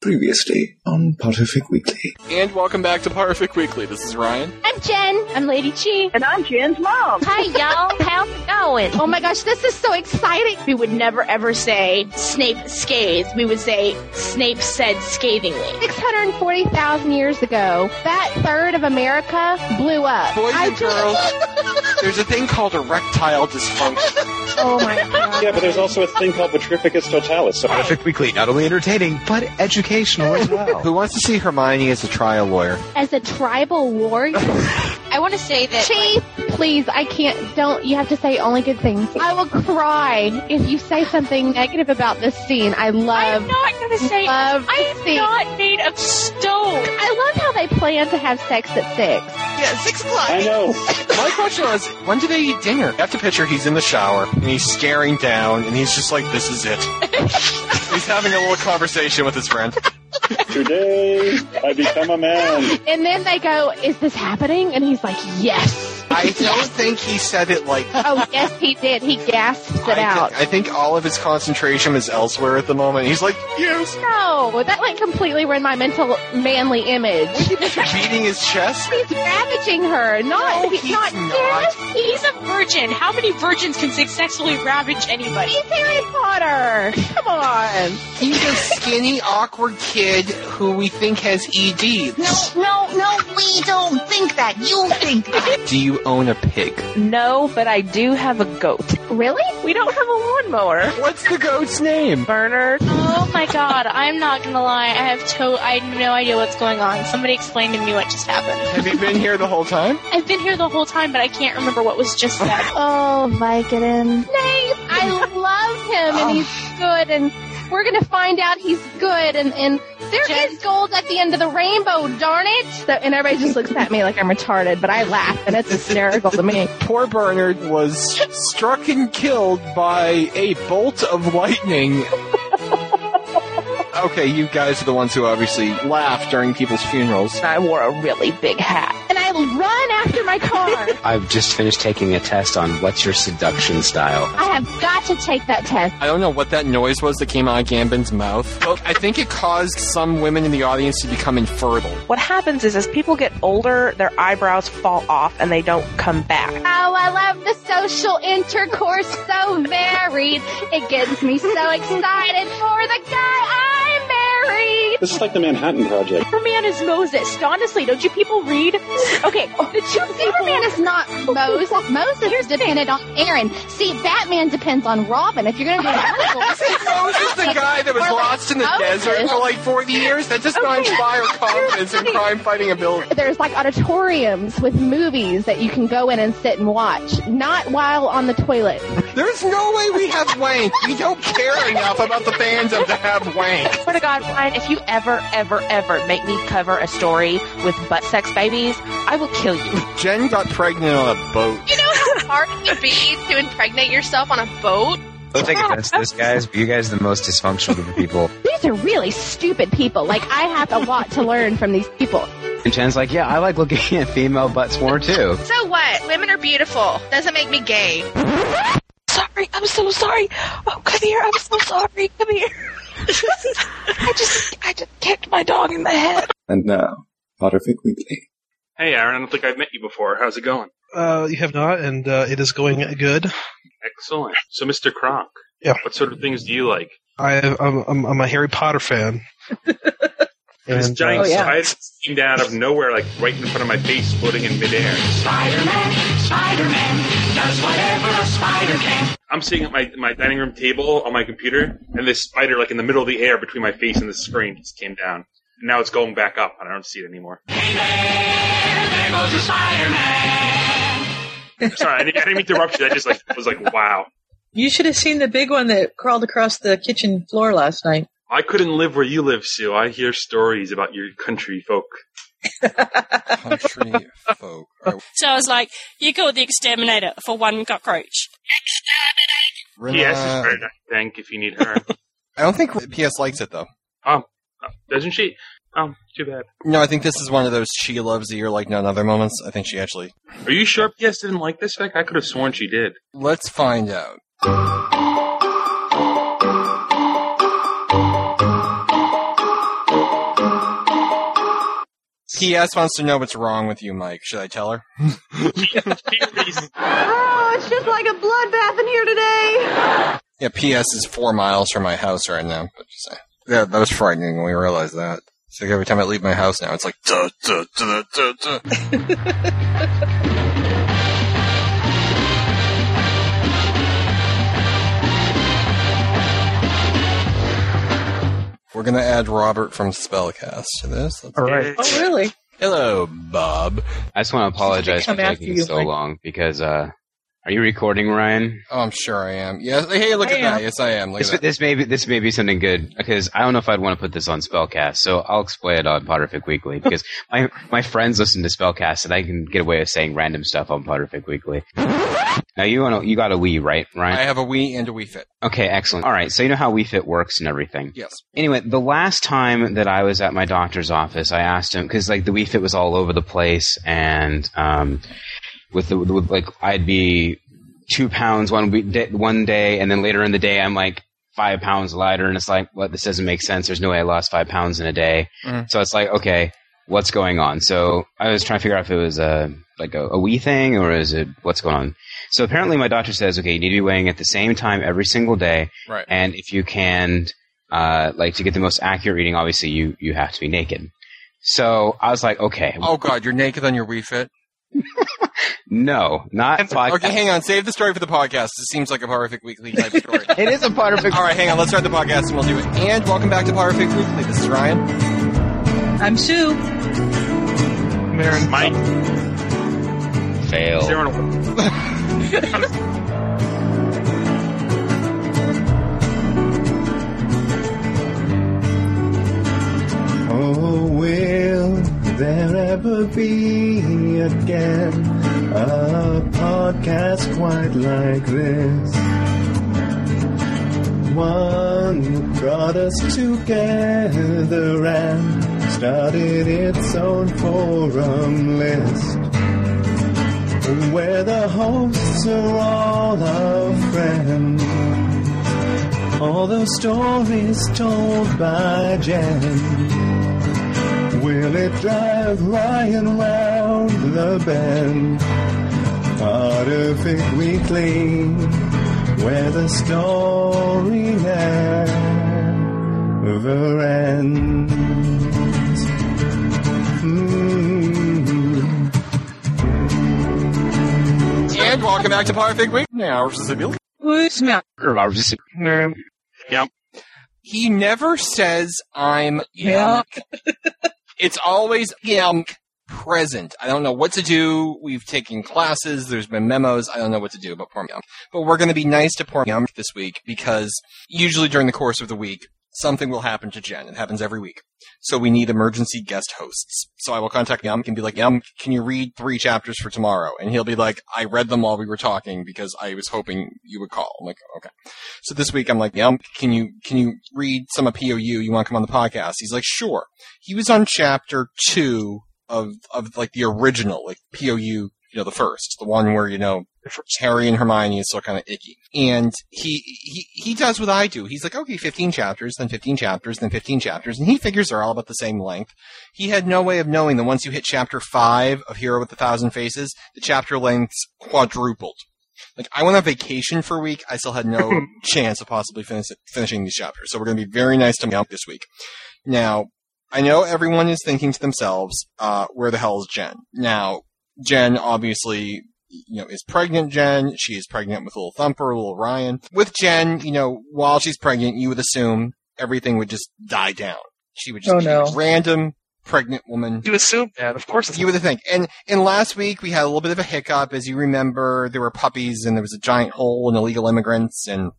Previously on Potterfic Weekly. And welcome back to Potterfic Weekly. This is Ryan. I'm Jen. I'm Lady Chi. And I'm Jen's mom. Hi, y'all. How's it going? Oh my gosh, this is so exciting. We would never ever say Snape scathed. We would say Snape said scathingly. 640,000 years ago, that third of America blew up. Boys I and girls, there's a thing called erectile dysfunction. Oh my god. Yeah, but there's also a thing called Vitrificus totalis. So Potterfic Weekly, not only entertaining, but educational as well. Who wants to see Hermione as a trial lawyer? As a tribal warrior, I want to say that Chief, please, I can't. Don't. You have to say only good things. I will cry if you say something negative about this scene. I love. I'm not going to say love I the am scene. not made of stone. I love how they plan to have sex at six. Yeah, six o'clock. I know. My question was, when do they eat dinner? You have to picture he's in the shower and he's staring down and he's just like, this is it. he's having a little conversation with his friend. Today, I become a man. And then they go, "Is this happening?" And he's like, "Yes." I don't think he said it like Oh, yes, he did. He gasps it I, thi- out. I think all of his concentration is elsewhere at the moment. He's like, yes. no, that like completely ruined my mental manly image. He's beating his chest. He's ravaging her. Not. No, he's, he's not. not. Yes, He's a virgin. How many virgins can successfully ravage anybody? he's Harry Potter. Come on. He's a skinny, awkward kid who we think has ED. No, no, no, we don't think that. You think that. Do you own a pig? No, but I do have a goat. Really? We don't have a lawnmower. What's the goat's name? Bernard. Oh my god, I'm not gonna lie. I have to. I have no idea what's going on. Somebody explain to me what just happened. Have you been here the whole time? I've been here the whole time, but I can't remember what was just said. Oh, Vicodin. Snape. I love him, and oh. he's good, and we're gonna find out he's good, and and there is gold at the end of the rainbow. Darn it! So, and everybody just looks at me like I'm retarded, but I laugh, and it's hysterical to me. Poor Bernard was struck and killed by a bolt of lightning. okay, you guys are the ones who obviously laugh during people's funerals. I wore a really big hat. And I run after my car. I've just finished taking a test on what's your seduction style. I have got to take that test. I don't know what that noise was that came out of Gambin's mouth, but I think it caused some women in the audience to become infertile. What happens is, as people get older, their eyebrows fall off and they don't come back. Oh, I love the social intercourse so varied. It gets me so excited for the guy I en married. This is like the Manhattan Project. Superman is Moses. Honestly, don't you people read? Okay, the two Superman is not Moses. Moses is dependent on Aaron. See, Batman depends on Robin. If you're going to do that, Moses, is the guy that was Or like lost in the Moses. desert for like 40 years, that just not inspire confidence in crime fighting ability. there's like auditoriums with movies that you can go in and sit and watch, not while on the toilet. There's no way we have wank. We don't care enough about the fandom to have wank. Swear to God, Ryan, if you ever, ever, ever make me cover a story with butt sex babies, I will kill you. Jen got pregnant on a boat. You know how hard it would be to impregnate yourself on a boat? Don't take offense to this, guys, but you guys are the most dysfunctional group of people. These are really stupid people. Like, I have a lot to learn from these people. And Jen's like, yeah, I like looking at female butts more too. So what? Women are beautiful. Doesn't make me gay. Sorry, I'm so sorry. Oh, come here. I'm so sorry. Come here. I just, I just kicked my dog in the head. And now, Potterfic Weekly. Hey, Aaron, I don't think I've met you before. How's it going? Uh, you have not, and uh, it is going good. Excellent. So, Mr. Kronk. Yeah. What sort of things do you like? I, I'm, I'm, I'm a Harry Potter fan. This And, giant uh, spider came down out of nowhere, like right in front of my face, floating in midair. Spider-Man, Spider-Man does whatever a spider can. I'm sitting at my, my dining room table on my computer, and this spider, like in the middle of the air between my face and the screen, just came down. And now it's going back up, and I don't see it anymore. Hey man, there Sorry, I didn't, I didn't mean to interrupt you. I just like was like, wow. You should have seen the big one that crawled across the kitchen floor last night. I couldn't live where you live, Sue. I hear stories about your country folk. Country folk. So I was like, you called the exterminator for one cockroach. Exterminator? P.S. is very nice. Thank if you need her. I don't think PS likes it though. um, doesn't she? Um, too bad. No, I think this is one of those she loves you like none other moments. I think she actually. Are you sure P.S. didn't like this fact? I could have sworn she did. Let's find out. PS wants to know what's wrong with you, Mike. Should I tell her? Oh, it's just like a bloodbath in here today. Yeah, PS is four miles from my house right now. But just say. Yeah, that was frightening when we realized that. So every time I leave my house now, it's like duh duh duh duh duh. We're gonna add Robert from Spellcast to this. All right. Oh, really? Hello, Bob. I just want to apologize for taking you, so Mike. long because uh, are you recording, Ryan? Oh, I'm sure I am. Yes. Hey, look I at that. Yes, I am. Look This, at that. this may be this may be something good because I don't know if I'd want to put this on Spellcast, so I'll explain it on Potterfic Weekly because my my friends listen to Spellcast and I can get away with saying random stuff on Potterfic Weekly. Now you want you got a Wii, right, Ryan? I have a Wii and a Wii Fit. Okay, excellent. All right, so you know how Wii Fit works and everything. Yes. Anyway, the last time that I was at my doctor's office, I asked him because like the Wii Fit was all over the place, and um, with the with, like I'd be two pounds one week, day, one day, and then later in the day I'm like five pounds lighter, and it's like, what? This doesn't make sense. There's no way I lost five pounds in a day. Mhm. So it's like, okay, what's going on? So I was trying to figure out if it was a like a, a Wii thing or is it what's going on. So apparently, my doctor says, okay, you need to be weighing at the same time every single day. Right. And if you can, uh, like to get the most accurate reading, obviously you, you have to be naked. So I was like, okay, Oh God, you're naked on your Wii Fit. no, not podcast. Okay, hang on. Save the story for the podcast. This seems like a Potterfic Weekly type story. It is a part of. All right, hang on. Let's start the podcast and we'll do it. And welcome back to Potterfic Weekly. This is Ryan. I'm Sue. Marin. Mike. Fail. Zero and Oh, will there ever be again a podcast quite like this? One that brought us together and started its own forum list. Where the hosts are all our friends. All the stories told by Jen. Will it drive Ryan round the bend? Potterfic weekly, where the story never ends. Mm. And welcome back to Potterfic Weekly. Now, Sibyl. Who's not? Marin. He never says I'm Yeah. it's always yumk present. I don't know what to do. We've taken classes. There's been memos. I don't know what to do about poor yumk. But we're going to be nice to poor yumk this week because usually during the course of the week, something will happen to Jen. It happens every week. So we need emergency guest hosts. So I will contact Yum and be like, Yum, can you read three chapters for tomorrow? And he'll be like, I read them while we were talking because I was hoping you would call. I'm like, okay. So this week I'm like, Yum, can you, can you read some of POU? You want to come on the podcast? He's like, sure. He was on chapter two of, of like the original, like POU, you know, the first, the one where, you know, Harry and Hermione is still kind of icky. And he, he, he does what I do. He's like, okay, 15 chapters, then 15 chapters, then 15 chapters. And he figures they're all about the same length. He had no way of knowing that once you hit chapter five of Hero with a Thousand Faces, the chapter lengths quadrupled. Like, I went on vacation for a week. I still had no chance of possibly finish, finishing these chapters. So we're going to be very nice to Meowth this week. Now, I know everyone is thinking to themselves, uh, where the hell is Jen? Now, Jen obviously, you know, is pregnant Jen. She is pregnant with little Thumper, little Ryan. With Jen, you know, while she's pregnant, you would assume everything would just die down. She would just Oh, be no. a random pregnant woman. You assume that, of course. You would think. And and last week we had a little bit of a hiccup, as you remember. There were puppies, and there was a giant hole and illegal immigrants, and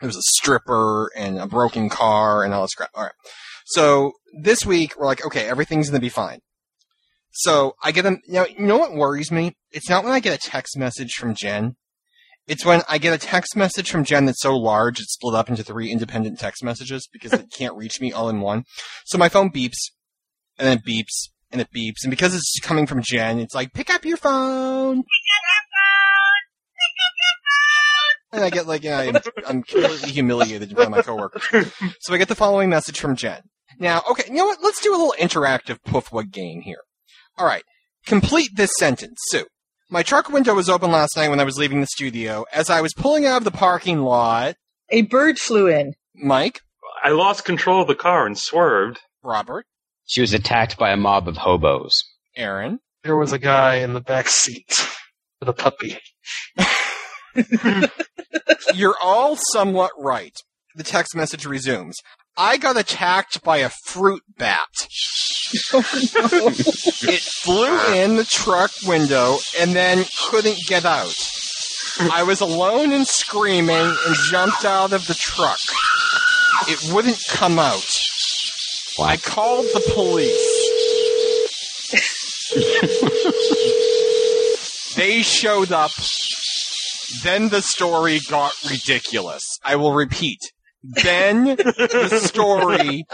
there was a stripper and a broken car and all this crap. All right. So this week we're like, okay, everything's gonna be fine. So I get them. You know, you know what worries me? It's not when I get a text message from Jen. It's when I get a text message from Jen that's so large it's split up into three independent text messages because it can't reach me all in one. So my phone beeps, and then it beeps, and it beeps, and because it's coming from Jen, it's like, pick up your phone. Pick up my phone. Pick up your phone. And I get like, yeah, I'm, I'm completely humiliated by my coworkers. So I get the following message from Jen. Now, okay, you know what? Let's do a little interactive Puffwa game here. All right. Complete this sentence, Sue. My truck window was open last night when I was leaving the studio. As I was pulling out of the parking lot, A bird flew in. Mike, I lost control of the car and swerved. Robert, She was attacked by a mob of hobos. Aaron, There was a guy in the back seat with a puppy. you're all somewhat right. The text message resumes. I got attacked by a fruit bat. It flew in the truck window and then couldn't get out. I was alone and screaming and jumped out of the truck. It wouldn't come out. I called the police. they showed up. Then the story got ridiculous. I will repeat. Then the story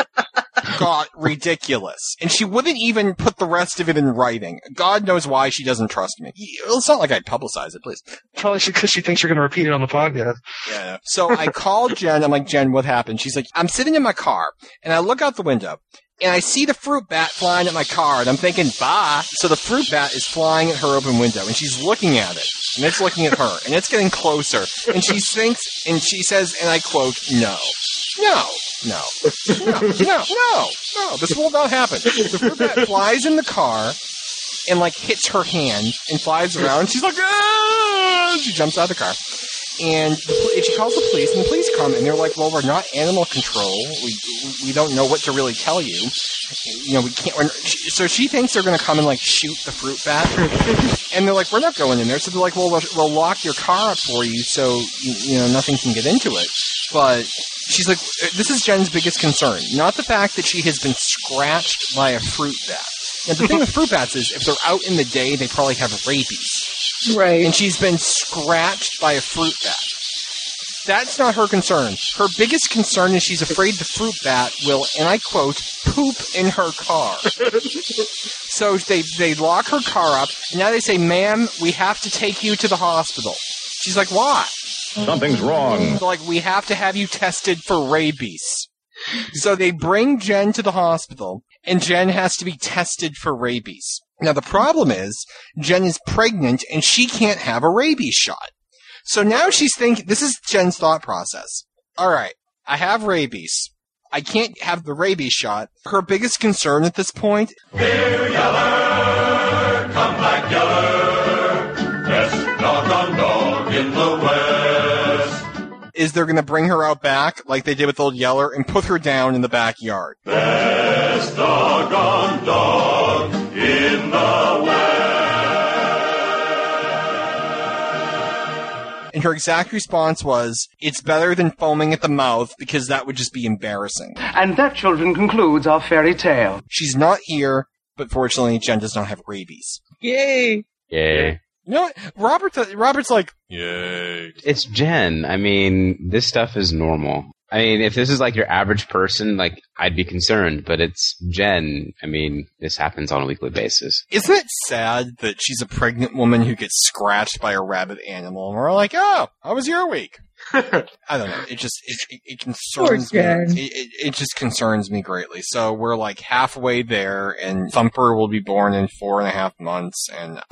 got ridiculous. And she wouldn't even put the rest of it in writing. God knows why she doesn't trust me. It's not like I'd publicize it, please. Probably because she thinks you're going to repeat it on the podcast. Yeah. So I called Jen. I'm like, Jen, what happened? She's like, I'm sitting in my car and I look out the window and I see the fruit bat flying at my car and I'm thinking, bye. So the fruit bat is flying at her open window and she's looking at it and it's looking at her and it's getting closer and she thinks and she says, and I quote, no. No, no, no, no, no, no, this will not happen. The fruit bat flies in the car and like hits her hand and flies around. And she's like, ah! She jumps out of the car. And, she calls the police, and the police come, and they're like, "Well, we're not animal control. We we don't know what to really tell you. You know, we can't." So she thinks they're going to come and like shoot the fruit bat, and they're like, "We're not going in there." So they're like, "Well, we'll, we'll lock your car up for you, so you, you know nothing can get into it." But she's like, uh, "This is Jen's biggest concern, not the fact that she has been scratched by a fruit bat." Now, the thing with fruit bats is, if they're out in the day, they probably have rabies. Right. And she's been scratched by a fruit bat. That's not her concern. Her biggest concern is she's afraid the fruit bat will, and I quote, poop in her car. so they, they lock her car up, and now they say, ma'am, we have to take you to the hospital. She's like, why? Something's wrong. They're like, we have to have you tested for rabies. So they bring Jen to the hospital, and Jen has to be tested for rabies. Now the problem is, Jen is pregnant and she can't have a rabies shot. So now she's thinking, this is Jen's thought process. Alright, I have rabies. I can't have the rabies shot. Her biggest concern at this point Come back, Yeller. Best doggone dog in the West. is they're gonna bring her out back, like they did with Old Yeller, and put her down in the backyard. Best doggone dog in the West. And her exact response was, it's better than foaming at the mouth because that would just be embarrassing. And that, children, concludes our fairy tale. She's not here, but fortunately, Jen does not have rabies. Yay. Yay. You know what? Robert, Robert's like, Yay. It's Jen. I mean, this stuff is normal. I mean, if this is like your average person, like, I'd be concerned, but it's Jen. I mean, this happens on a weekly basis. isn't it sad that she's a pregnant woman who gets scratched by a rabid animal? And we're like, oh, how was your week? I don't know. It just it, it, it concerns me. Jen. It, it, it just concerns me greatly. So we're like halfway there, and Thumper will be born in four and a half months, and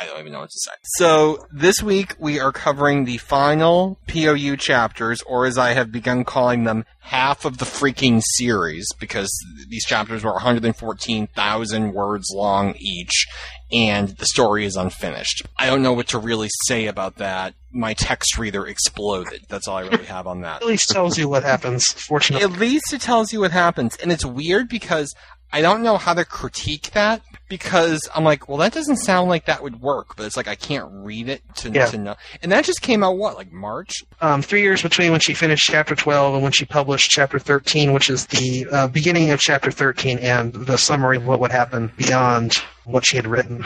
I don't even know what to say. So this week we are covering the final POU chapters, or as I have begun calling them, half of the freaking series, because these chapters were 114,000 words long each, and the story is unfinished. I don't know what to really say about that. My text reader exploded. That's all I really have on that. At least tells you what happens, fortunately. At least it tells you what happens. And it's weird because I don't know how to critique that because I'm like, well, that doesn't sound like that would work, but it's like I can't read it to, Yeah. to know. And that just came out, what, like March? um, three years between when she finished chapter 12 and when she published chapter 13, which is the uh, beginning of chapter 13 and the summary of what would happen beyond what she had written.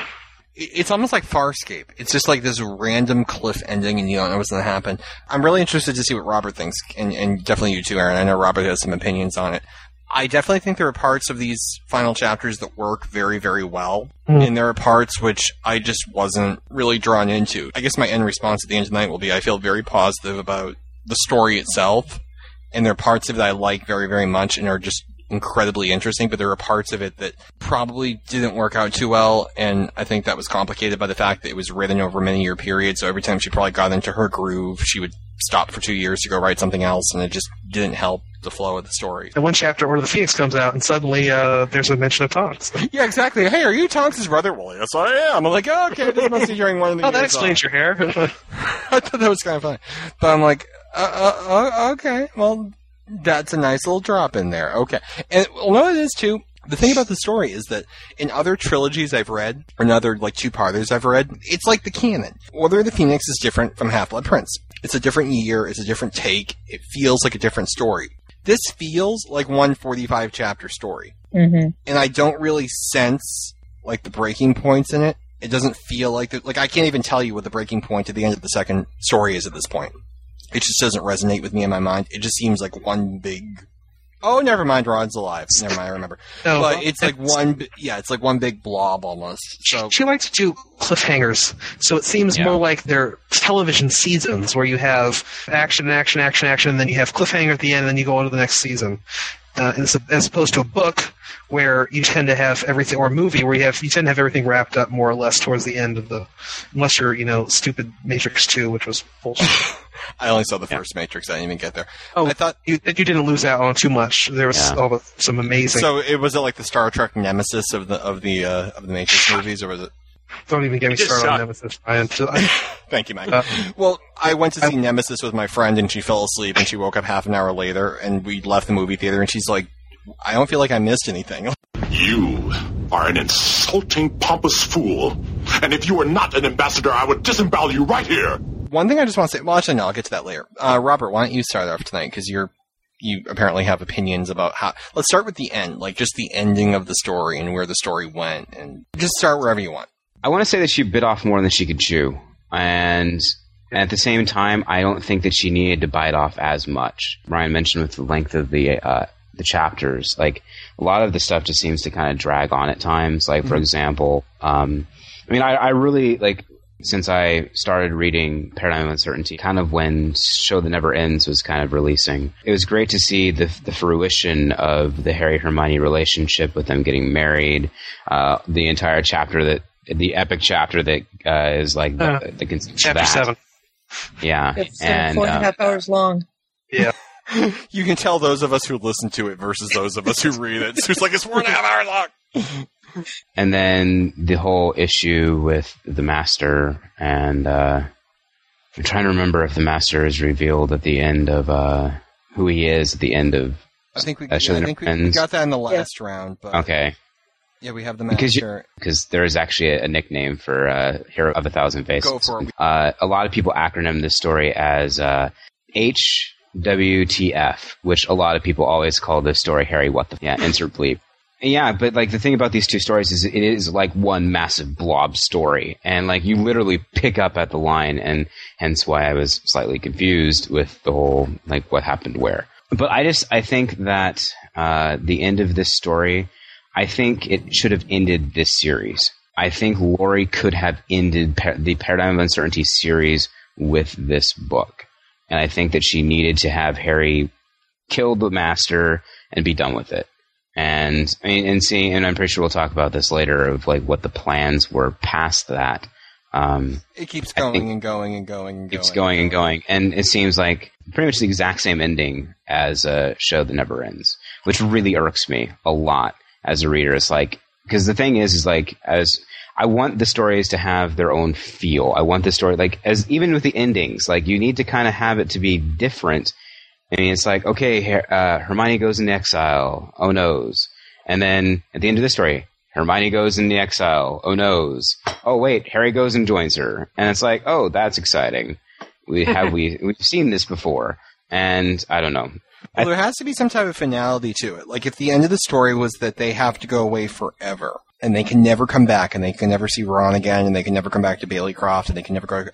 It's almost like Farscape. It's just like this random cliff ending and you don't know what's going to happen. I'm really interested to see what Robert thinks, and, and definitely you too, Aaron. I know Robert has some opinions on it. I definitely think there are parts of these final chapters that work very, very well. Mm. And there are parts which I just wasn't really drawn into. I guess my end response at the end of the night will be I feel very positive about the story itself. And there are parts of it I like very, very much and are just incredibly interesting, but there are parts of it that probably didn't work out too well, and I think that was complicated by the fact that it was written over many year period. So every time she probably got into her groove, she would stop for two years to go write something else, and it just didn't help the flow of the story. And one chapter where the Phoenix comes out, and suddenly uh, there's a mention of Tonks. Yeah, exactly. Hey, are you Tonks' brother? Well, yes, I am. I'm like, oh, okay, this must be during one of the. Oh, that explains off. your hair. I thought that was kind of funny, but I'm like, uh, uh, uh, okay, well, that's a nice little drop in there. Okay, and well, no, it is too. The thing about the story is that in other trilogies I've read, or in other like two parters I've read, it's like the canon. Order of the Phoenix is different from Half Blood Prince. It's a different year. It's a different take. It feels like a different story. This feels like one 45 chapter story Mm-hmm. and I don't really sense like the breaking points in it. It doesn't feel like the, like I can't even tell you what the breaking point at the end of the second story is at this point. It just doesn't resonate with me in my mind. It just seems like one big. Oh, never mind. Rod's alive. Never mind. I remember. No, but it's like one. Yeah, it's like one big blob almost. So she likes to do cliffhangers, so it seems Yeah. more like they're television seasons where you have action, action, action, action, and then you have cliffhanger at the end, and then you go on to the next season. Uh, as, as opposed to a book where you tend to have everything, or a movie where you have you tend to have everything wrapped up more or less towards the end of the, unless you're you know stupid Matrix Two, which was bullshit. I only saw the first Matrix. I didn't even get there. Oh, I thought you you didn't lose out on too much. There was Yeah. all the, some amazing. so. It was it like the Star Trek nemesis of the of the uh, of the Matrix movies, or was it? Don't even get me started on. Nemesis. I, until I, Thank you, Mike. Uh, well, I went to see Nemesis with my friend, and she fell asleep, and she woke up half an hour later, and we left the movie theater, and she's like, "I don't feel like I missed anything." You are an insulting, pompous fool. And if you are not an ambassador, I would disembowel you right here. One thing I just want to say. Well, actually, no, I'll get to that later. Uh, Robert, why don't you start off tonight? Because you're you apparently have opinions about how. Let's start with the end, like just the ending of the story and where the story went, and just start wherever you want. I want to say that she bit off more than she could chew, and at the same time, I don't think that she needed to bite off as much. Ryan mentioned with the length of the uh, the chapters, like a lot of the stuff just seems to kind of drag on at times. Like for Mhm. example, um, I mean, I, I really like since I started reading Paradigm of Uncertainty, kind of when Show That Never Ends was kind of releasing. It was great to see the the fruition of the Harry Hermione relationship with them getting married. Uh, the entire chapter that the epic chapter that uh, is like the, Uh, the, the chapter that. seven. Yeah, It's and four and a uh, hours long. Yeah. You can tell those of us who listen to it versus those of us who read it. So it's like it's four and a half hours long. and then the whole issue with the master and uh, I'm trying to remember if the master is revealed at the end of uh, who he is at the end of I think we, uh, yeah, I think we, we got that in the last round, but Okay. Yeah, we have the master. because there is actually a, a nickname for uh, Hero of a Thousand Faces. Go for it. Uh, a lot of people acronym this story as uh, HWTF, which a lot of people always call this story Harry What the yeah insert bleep. Yeah, but like the thing about these two stories is it is like one massive blob story, and like you literally pick up at the line, and hence why I was slightly confused with the whole like what happened where. But I just I think that uh, the end of this story, I think it should have ended this series. I think Laurie could have ended par- the Paradigm of Uncertainty series with this book, and I think that she needed to have Harry kill the Master and be done with it. And and seeing, and I'm pretty sure we'll talk about this later of like what the plans were past that. Um, It keeps going and going and going and going. keeps going and going, and it seems like pretty much the exact same ending as a show that never ends, which really irks me a lot as a reader. It's like because the thing is, is like as I want the stories to have their own feel. I want the story like as even with the endings, like you need to kind of have it to be different. I mean, it's like okay, Her- uh, Hermione goes into exile. Oh noes, and then at the end of the story. Hermione goes into exile. Oh noes. Oh wait, Harry goes and joins her, and it's like, oh, that's exciting. We have we we've seen this before, and I don't know. Well, there has to be some type of finality to it. Like if the end of the story was that they have to go away forever and they can never come back and they can never see Ron again and they can never come back to Bailey Croft and they can never go.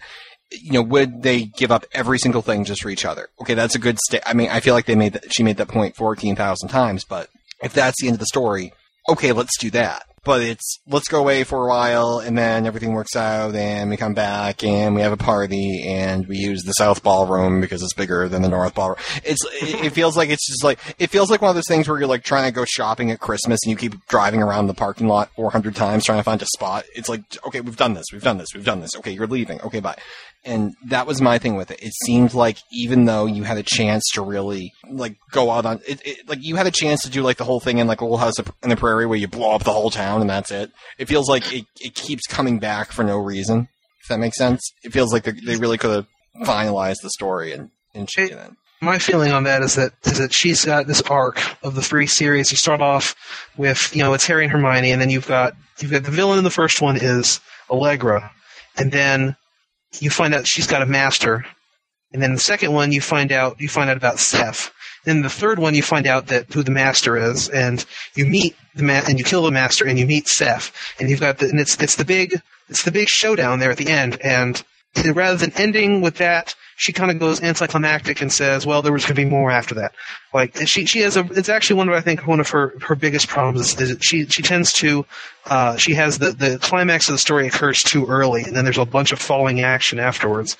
You know, would they give up every single thing just for each other? Okay, that's a good sta I mean, I feel like they made that, she made that point 14,000 times, but if that's the end of the story, okay, let's do that. but it's let's go away for a while and then everything works out and we come back and we have a party and we use the south ballroom because it's bigger than the north ballroom. It's it, it feels like it's just like it feels like one of those things where you're like trying to go shopping at Christmas and you keep driving around the parking lot 400 times trying to find a spot. It's like okay, we've done this, we've done this, we've done this. Okay, you're leaving. Okay, bye. And that was my thing with it. It seemed like even though you had a chance to really like go out on it, it like you had a chance to do like the whole thing in like a Little House in the Prairie where you blow up the whole town and that's it. It feels like it, it keeps coming back for no reason. If that makes sense, it feels like they, really could have finalized the story and and shit it. My feeling on that is that is that she's got this arc of the three series. You start off with you know it's Harry and Hermione, and then you've got you've got the villain in the first one is Allegra, and then you find out she's got a master, and then the second one you find out you find out about Seth. Then the third one you find out that who the master is, and you meet the ma- and you kill the master, and you meet Seth, and you've got the and it's it's the big it's the big showdown there at the end, and rather than ending with that, she kind of goes anticlimactic and says, "Well, there was going to be more after that." Like she she has a it's actually one of I think one of her her biggest problems is, is she she tends to uh, she has the the climax of the story occurs too early, and then there's a bunch of falling action afterwards.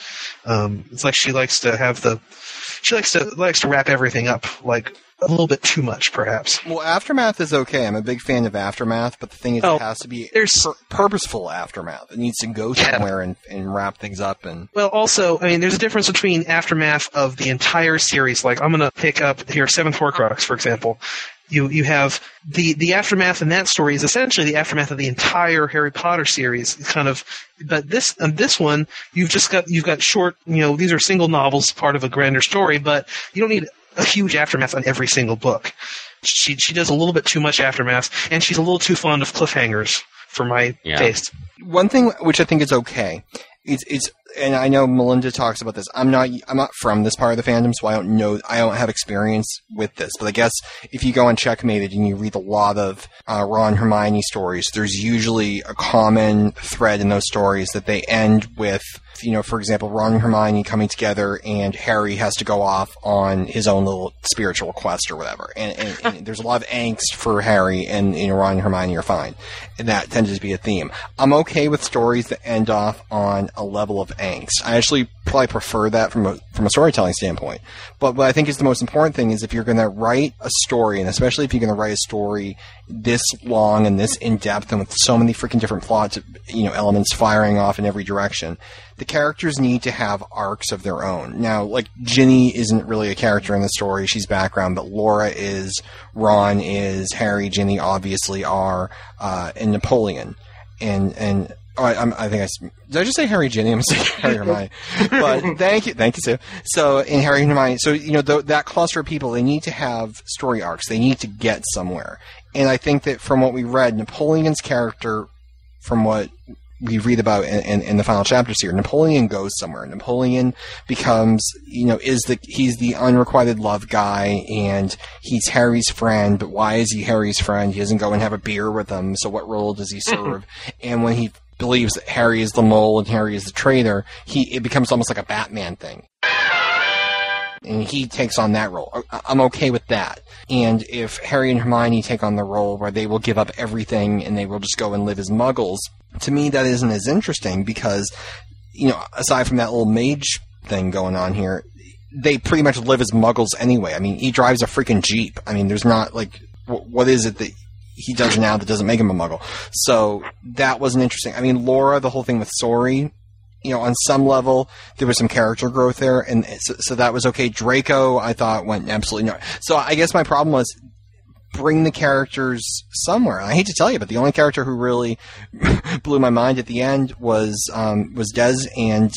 Um, it's like she likes to have the she likes to likes to wrap everything up like a little bit too much, perhaps. Well, aftermath is okay. I'm a big fan of aftermath, but the thing is, Oh, it has to be pur- purposeful aftermath. It needs to go somewhere and, and wrap things up. And Well, also, I mean, there's a difference between aftermath of the entire series. Like, I'm going to pick up here Seventh Horcrux, for example. You you have the the aftermath in that story is essentially the aftermath of the entire Harry Potter series. Kind of, but this on this one, you've just got you've got short. You know, these are single novels, part of a grander story, but you don't need a huge aftermath on every single book. She she does a little bit too much aftermath, and she's a little too fond of cliffhangers for my Yeah. taste. one thing which I think is okay, it's it's and I know Melinda talks about this. I'm not I'm not from this part of the fandom, so I don't know I don't have experience with this. But I guess if you go on Checkmated and you read a lot of uh, Ron Hermione stories, there's usually a common thread in those stories that they end with. You know, for example, Ron and Hermione coming together, and Harry has to go off on his own little spiritual quest or whatever. And, and, and there's a lot of angst for Harry, and you know, Ron and Hermione are fine. And that tends to be a theme. I'm okay with stories that end off on a level of angst. I actually probably prefer that from a from a storytelling standpoint. But what I think is the most important thing is if you're going to write a story, and especially if you're going to write a story this long and this in depth and with so many freaking different plots, you know, elements firing off in every direction, the characters need to have arcs of their own. Now, like Ginny isn't really a character in the story; she's background, but Laura is, Ron is, Harry, Ginny obviously are, uh, and Napoleon, and and. Oh, I, I'm, I think I did. I just say Harry Ginny. I'm saying Harry Hermione. But thank you, thank you, Sue. So in Harry and Hermione, so you know th- that cluster of people, they need to have story arcs. They need to get somewhere. And I think that from what we read, Napoleon's character, from what we read about in, in, in the final chapters here, Napoleon goes somewhere. Napoleon becomes, you know, is the he's the unrequited love guy, and he's Harry's friend. But why is he Harry's friend? He doesn't go and have a beer with him. So what role does he serve? and when he believes that Harry is the mole and Harry is the traitor, he it becomes almost like a Batman thing and he takes on that role. I'm okay with that. And if Harry and Hermione take on the role where they will give up everything and they will just go and live as muggles, to me that isn't as interesting because, you know, aside from that little mage thing going on here, they pretty much live as muggles anyway. I mean, he drives a freaking Jeep. I mean, there's not like, wh- what is it that he does now that doesn't make him a muggle? So that wasn't interesting. I mean, Laura, the whole thing with Sori, you know, on some level, there was some character growth there, and so, so that was okay. Draco, I thought, went absolutely no. So I guess my problem was bring the characters somewhere. I hate to tell you, but the only character who really blew my mind at the end was um, was Des and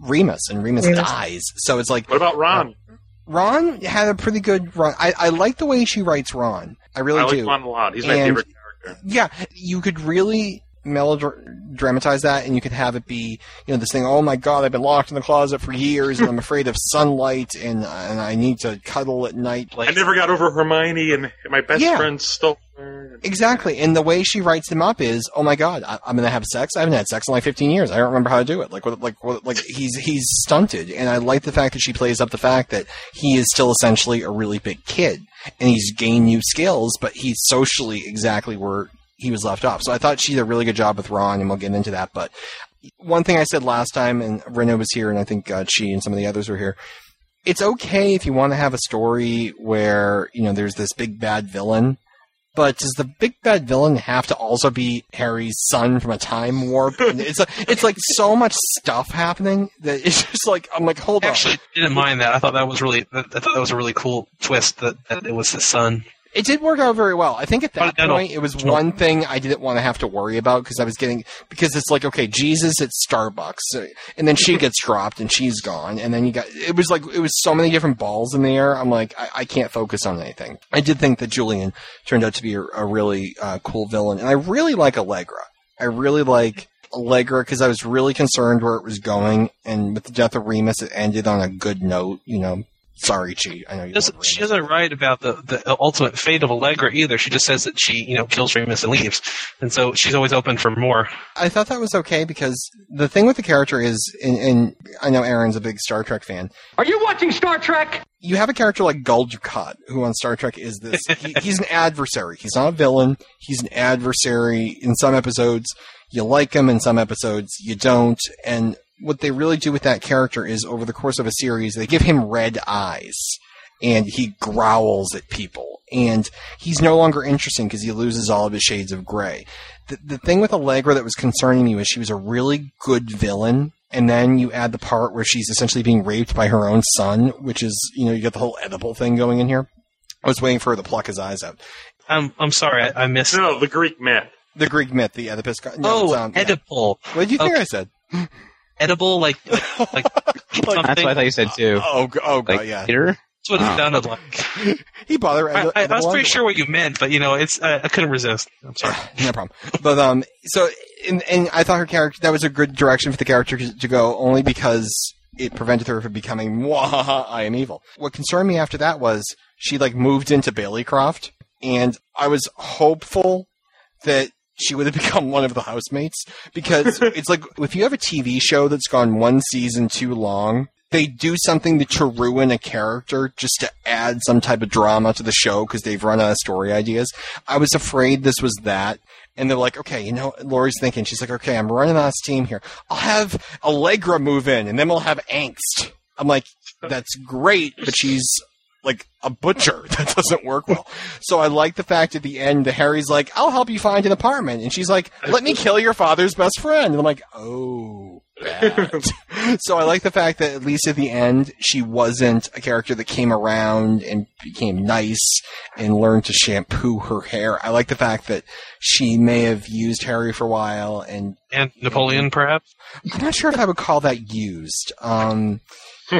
Remus, and Remus, Remus. dies. So it's like, What about Ron? Ron had a pretty good run. I, I like the way she writes Ron. I really I like do. Ron a lot. He's my And- favorite character. Yeah, you could really melodramatize that, and you could have it be, you know, this thing. Oh my God, I've been locked in the closet for years, and I'm afraid of sunlight, and and I need to cuddle at night. Like I never got over Hermione, and my best Yeah. friend stole her. Exactly, and the way she writes them up is, oh my god, I, I'm gonna have sex. I haven't had sex in like 15 years. I don't remember how to do it. Like, what, like, what, like he's he's stunted, and I like the fact that she plays up the fact that he is still essentially a really big kid, and he's gained new skills, but he's socially exactly where he was left off. So I thought she did a really good job with Ron, and we'll get into that. But one thing I said last time, and Reno was here, and I think uh, she and some of the others were here. It's okay if you want to have a story where you know there's this big bad villain, but does the big bad villain have to also be Harry's son from a time warp? It's a, it's like so much stuff happening that it's just like I'm like hold Actually, on. Actually, didn't mind that. I thought that was really. I thought that was a really cool twist that, that it was his son. It did work out very well. I think at that no, point, it was no. one thing I didn't want to have to worry about because I was getting because it's like okay, Jesus at Starbucks, and then she gets dropped and she's gone, and then you got it was like it was so many different balls in the air. I'm like I, I can't focus on anything. I did think that Julian turned out to be a, a really uh, cool villain, and I really like Allegra. I really like Allegra because I was really concerned where it was going, and with the death of Remus, it ended on a good note. You know, sorry, Chi. I know you. Doesn't, she doesn't write about the, the ultimate fate of Allegra either. She just says that she, you know, kills Remus and leaves, and so she's always open for more. I thought that was okay because the thing with the character is, and, and I know Aaron's a big Star Trek fan. Are you watching Star Trek? You have a character like Gul Dukat, who on Star Trek is this. He, he's an adversary. He's not a villain. He's an adversary. In some episodes, you like him. In some episodes, you don't. And what they really do with that character is, over the course of a series, they give him red eyes, and he growls at people. And he's no longer interesting because he loses all of his shades of gray the, the thing with Allegra that was concerning me was she was a really good villain, and then you add the part where she's essentially being raped by her own son, which is, you know, you got the whole edible thing going in here. I was waiting for her to pluck his eyes out. I'm I'm sorry, I, I missed. No, the Greek myth. The Greek myth, the Oedipus. guy- No, oh, it's, um, yeah. What did you think Okay. I said? Edible, like like, like That's what I thought you said too. Oh, g- oh, God, yeah. Peter? That's what it Oh. sounded like. He bothered. I, I, I was pretty sure what you meant, but you know, it's I, I couldn't resist. I'm sorry. no problem. But um, so and, and I thought her character that was a good direction for the character to to go, only because it prevented her from becoming Mwahaha, I am evil. What concerned me after that was she like moved into Baileycroft, and I was hopeful that she would have become one of the housemates because it's like if you have a TV show that's gone one season too long. They do something to, ruin a character just to add some type of drama to the show because they've run out of story ideas. I was afraid this was that. And they're like, okay, you know, Lori's thinking, she's like, okay, I'm running out of steam here. I'll have Allegra move in and then we'll have angst. I'm like, that's great, but she's like a butcher. That doesn't work well. So I like the fact at the end that Harry's like, I'll help you find an apartment. And she's like, let me kill your father's best friend. And I'm like, oh, so I like the fact that at least at the end, she wasn't a character that came around and became nice and learned to shampoo her hair. I like the fact that she may have used Harry for a while and And Napoleon, perhaps. I'm not sure if I would call that used. Um,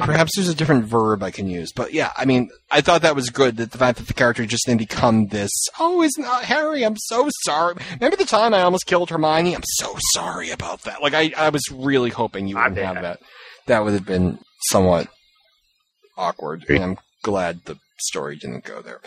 perhaps there's a different verb I can use, but yeah, I mean, I thought that was good. That the fact that the character just didn't become this. Oh, it's not Harry. I'm so sorry. Remember the time I almost killed Hermione? I'm so sorry about that. Like I, I was really hoping you wouldn't have that. That would have been somewhat awkward, and I'm glad the story didn't go there.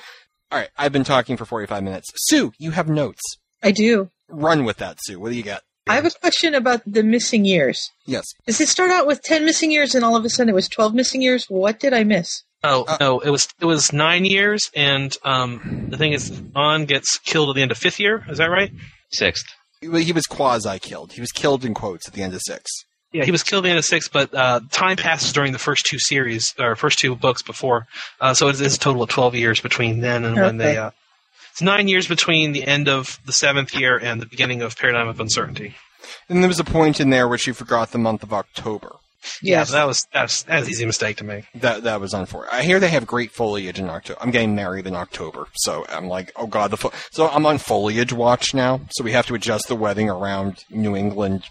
All right, I've been talking for 45 minutes. Sue, you have notes. I do. Run with that, Sue. What do you got? I have a question about the missing years. Yes. Does it start out with 10 missing years and all of a sudden it was 12 missing years? What did I miss? Oh Uh, no, it was it was nine years, and um, the thing is, On gets killed at the end of fifth year. Is that right? Sixth. He he was quasi killed. He was killed in quotes at the end of six. Yeah, he was killed at the end of six, but uh, time passes during the first two series or first two books before, uh, so it is a total of twelve years between then and when they. Okay. It's nine years between the end of the seventh year and the beginning of Paradigm of Uncertainty. And there was a point in there where she forgot the month of October. Yeah, but that was that's that's an easy mistake to make. That that was unfortunate. I hear they have great foliage in October. I'm getting married in October, so I'm like, oh god, the fo-. so I'm on foliage watch now. So we have to adjust the wedding around New England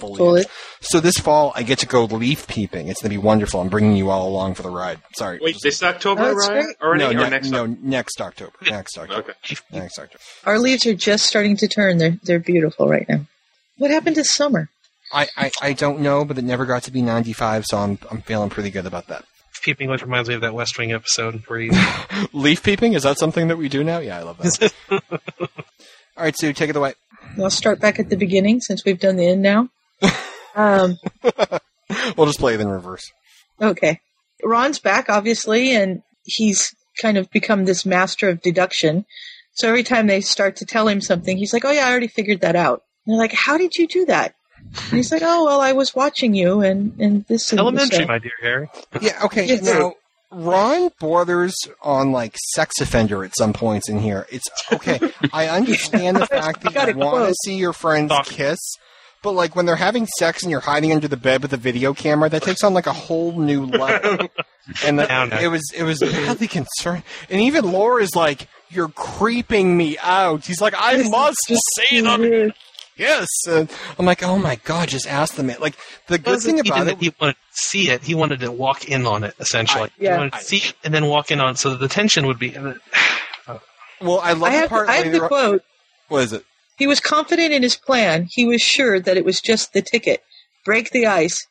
foliage. Foliage. So this fall I get to go leaf peeping. It's gonna be wonderful. I'm bringing you all along for the ride. Sorry. Wait, this October, That's Ryan? great. Or, no, any, or next no, October? next October. Next October. Okay. Next October. Our leaves are just starting to turn. They're, they're beautiful right now. What happened to summer? I, I, I don't know, but it never got to be 95, so I'm I'm feeling pretty good about that. Peeping always reminds me of that West Wing episode where he. Leaf peeping is that something that we do now? Yeah, I love that. All right, Sue, take it away. I'll start back at the beginning since we've done the end now. Um, We'll just play it in reverse. okay. Ron's back, obviously, and he's kind of become this master of deduction. So every time they start to tell him something, he's like, "Oh yeah, I already figured that out." And they're like, "How did you do that?" And he's like, "Oh well, I was watching you, and and this and Elementary, so." my dear Harry. Yeah, okay. Now, Ron borders on like sex offender at some points in here. It's okay. I understand the fact that you want to see your friends kiss, but like when they're having sex and you're hiding under the bed with a video camera, that takes on like a whole new level. and the, No, no. it was it was badly concerned. And even Laura is like, "You're creeping me out." He's like, "I must see them." Yes, and I'm like, oh my god, just ask them it. Like the good wasn't thing about it, he wanted to see it. He wanted to walk in on it, essentially. I- He yeah. wanted to see it and then walk in on it, so the tension would be. Uh, well, I love I the have, part I have later the on- quote. What is it? He was confident in his plan. He was sure that it was just the ticket. Break the ice.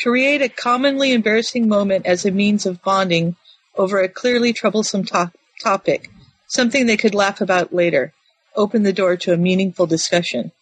Create a commonly embarrassing moment as a means of bonding over a clearly troublesome to- topic. Something they could laugh about later. Open the door to a meaningful discussion.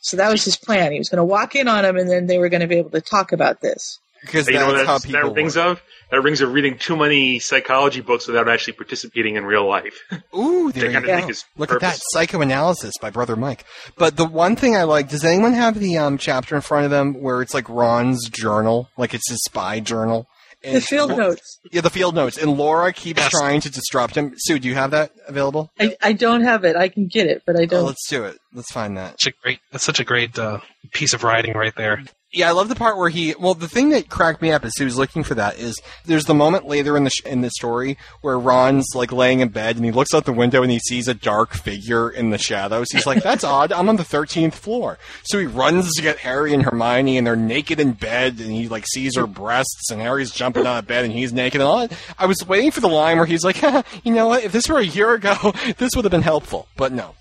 So that was his plan. He was going to walk in on them, and then they were going to be able to talk about this. Because you know what that's how that's- people that rings of? That rings of reading too many psychology books without actually participating in real life. Ooh, They there you kinda go. think his Look at that psychoanalysis by Brother Mike. But the one thing I like, does anyone have the um, chapter in front of them where it's like Ron's journal, like it's his spy journal? And The field notes. Yeah, the field notes. And Laura keeps trying to disrupt him. Sue, do you have that available? I, I don't have it. I can get it, but I Oh, don't. let's do it. Let's find that. It's a great, that's such a great uh, piece of writing right there. Yeah, I love the part where he. Well, the thing that cracked me up as he was looking for that is there's the moment later in the sh- in the story where Ron's like laying in bed and he looks out the window and he sees a dark figure in the shadows. He's like, "That's odd. I'm on the 13th floor." So he runs to get Harry and Hermione and they're naked in bed and he like sees her breasts and Harry's jumping out of bed and he's naked and all. that. I was waiting for the line where he's like, "You know what? If this were a year ago, this would have been helpful." But no.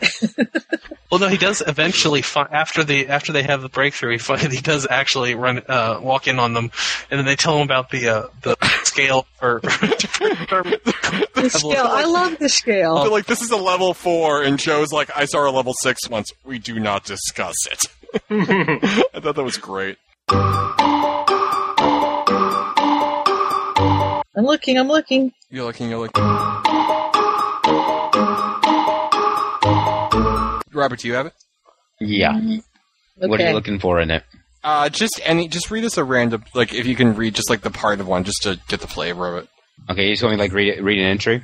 Well, no, he does eventually. Fi- after the after they have the breakthrough, he fi- he does actually run uh, walk in on them, and then they tell him about the uh, the scale for. The scale. I love the scale. But like this is a level four, and Joe's like, I saw a level six once. We do not discuss it. I thought that was great. I'm looking. I'm looking. You're looking, you're looking. Robert, do you have it? Yeah. What are you looking for in it? Uh, just any, just read us a random, like if you can read just like the part of one, just to get the flavor of it. Okay, you just want me like read it, read an entry.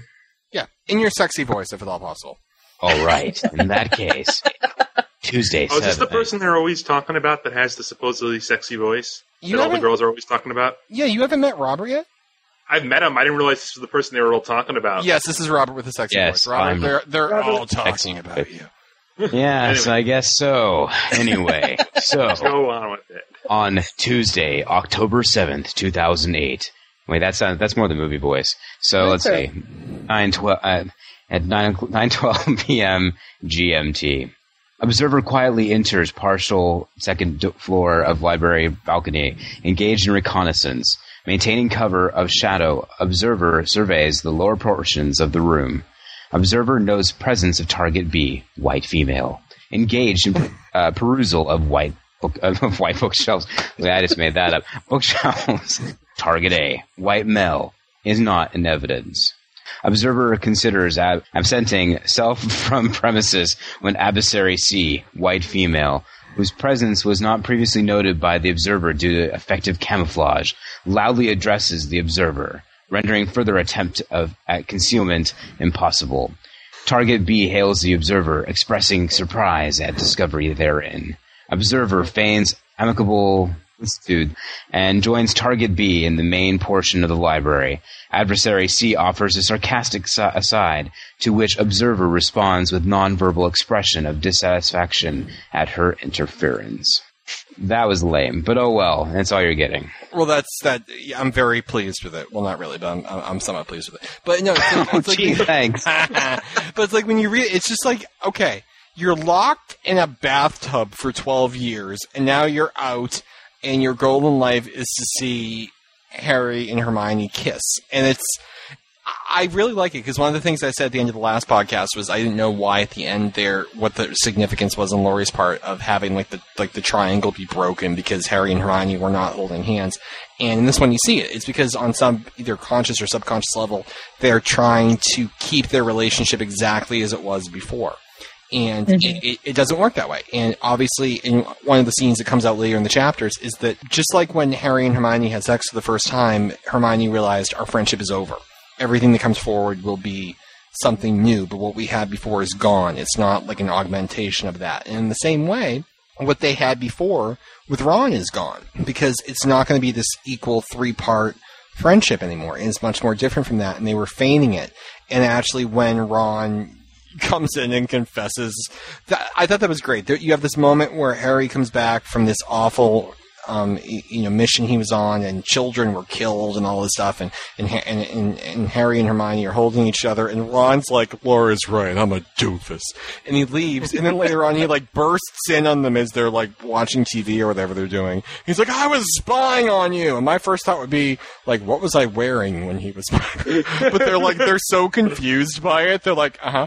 Yeah, in your sexy voice, if at all possible. All right. In that case, Tuesday. Oh, is this the person they're always talking about that has the supposedly sexy voice You that all the girls are always talking about? Yeah, you haven't met Robert yet. I've met him. I didn't realize this was the person they were all talking about. Yes, this is Robert with the sexy Yes, voice. Robert, I'm- they're they're Robert all talking about you. Yes, I guess so. Anyway, so Go on with it. on Tuesday, October seventh, two thousand eight. Wait, that's not, that's more the movie voice. So let's That's see, nine twelve uh, at nine nine twelve p.m. GMT. Observer quietly enters partial second floor of library balcony, engaged in reconnaissance. Maintaining cover of shadow, observer surveys the lower portions of the room. Observer knows presence of target B, white female. Engaged in uh, perusal of white book of white bookshelves. I just made that up. Bookshelves. Target A, white male, is not in evidence. Observer considers ab- absenting self from premises when adversary C, white female, whose presence was not previously noted by the observer due to effective camouflage, loudly addresses the observer, rendering further attempt of at concealment impossible. Target B hails the observer, expressing surprise at discovery therein. Observer feigns amicable solicitude and joins Target B in the main portion of the library. Adversary C offers a sarcastic aside, to which Observer responds with nonverbal expression of dissatisfaction at her interference. That was lame, but oh well, that's all you're getting. Well, that's that. yeah, I'm very pleased with it. Well, not really, but I'm I'm I'm somewhat pleased with it. But no, it's, like- it's like Gee, thanks. but it's like when you read it, it's just like okay, you're locked in a bathtub for 12 years, and now you're out, and your goal in life is to see Harry and Hermione kiss, and it's. I really like it because one of the things I said at the end of the last podcast was I didn't know why at the end there what the significance was on Laurie's part of having like the like the triangle be broken because Harry and Hermione were not holding hands. And in this one, you see it. It's because on some either conscious or subconscious level, they're trying to keep their relationship exactly as it was before. And Mhm. it, it, it doesn't work that way. And obviously, in one of the scenes that comes out later in the chapters, is that just like when Harry and Hermione had sex for the first time, Hermione realized our friendship is over. Everything that comes forward will be something new, but what we had before is gone. It's not like an augmentation of that. And in the same way, what they had before with Ron is gone because it's not going to be this equal three part friendship anymore. And it's much more different from that. And they were feigning it. And actually, when Ron comes in and confesses, that, I thought that was great. There, you have this moment where Harry comes back from this awful. Um, you know, mission he was on, and children were killed, and all this stuff, and and, and and and Harry and Hermione are holding each other, and Ron's like, "Laura's right, I'm a doofus," and he leaves, and then later on he like bursts in on them as they're like watching TV or whatever they're doing. He's like, "I was spying on you," and my first thought would be like, "What was I wearing when he was?" but they're like, they're so confused by it. They're like, "Uh huh,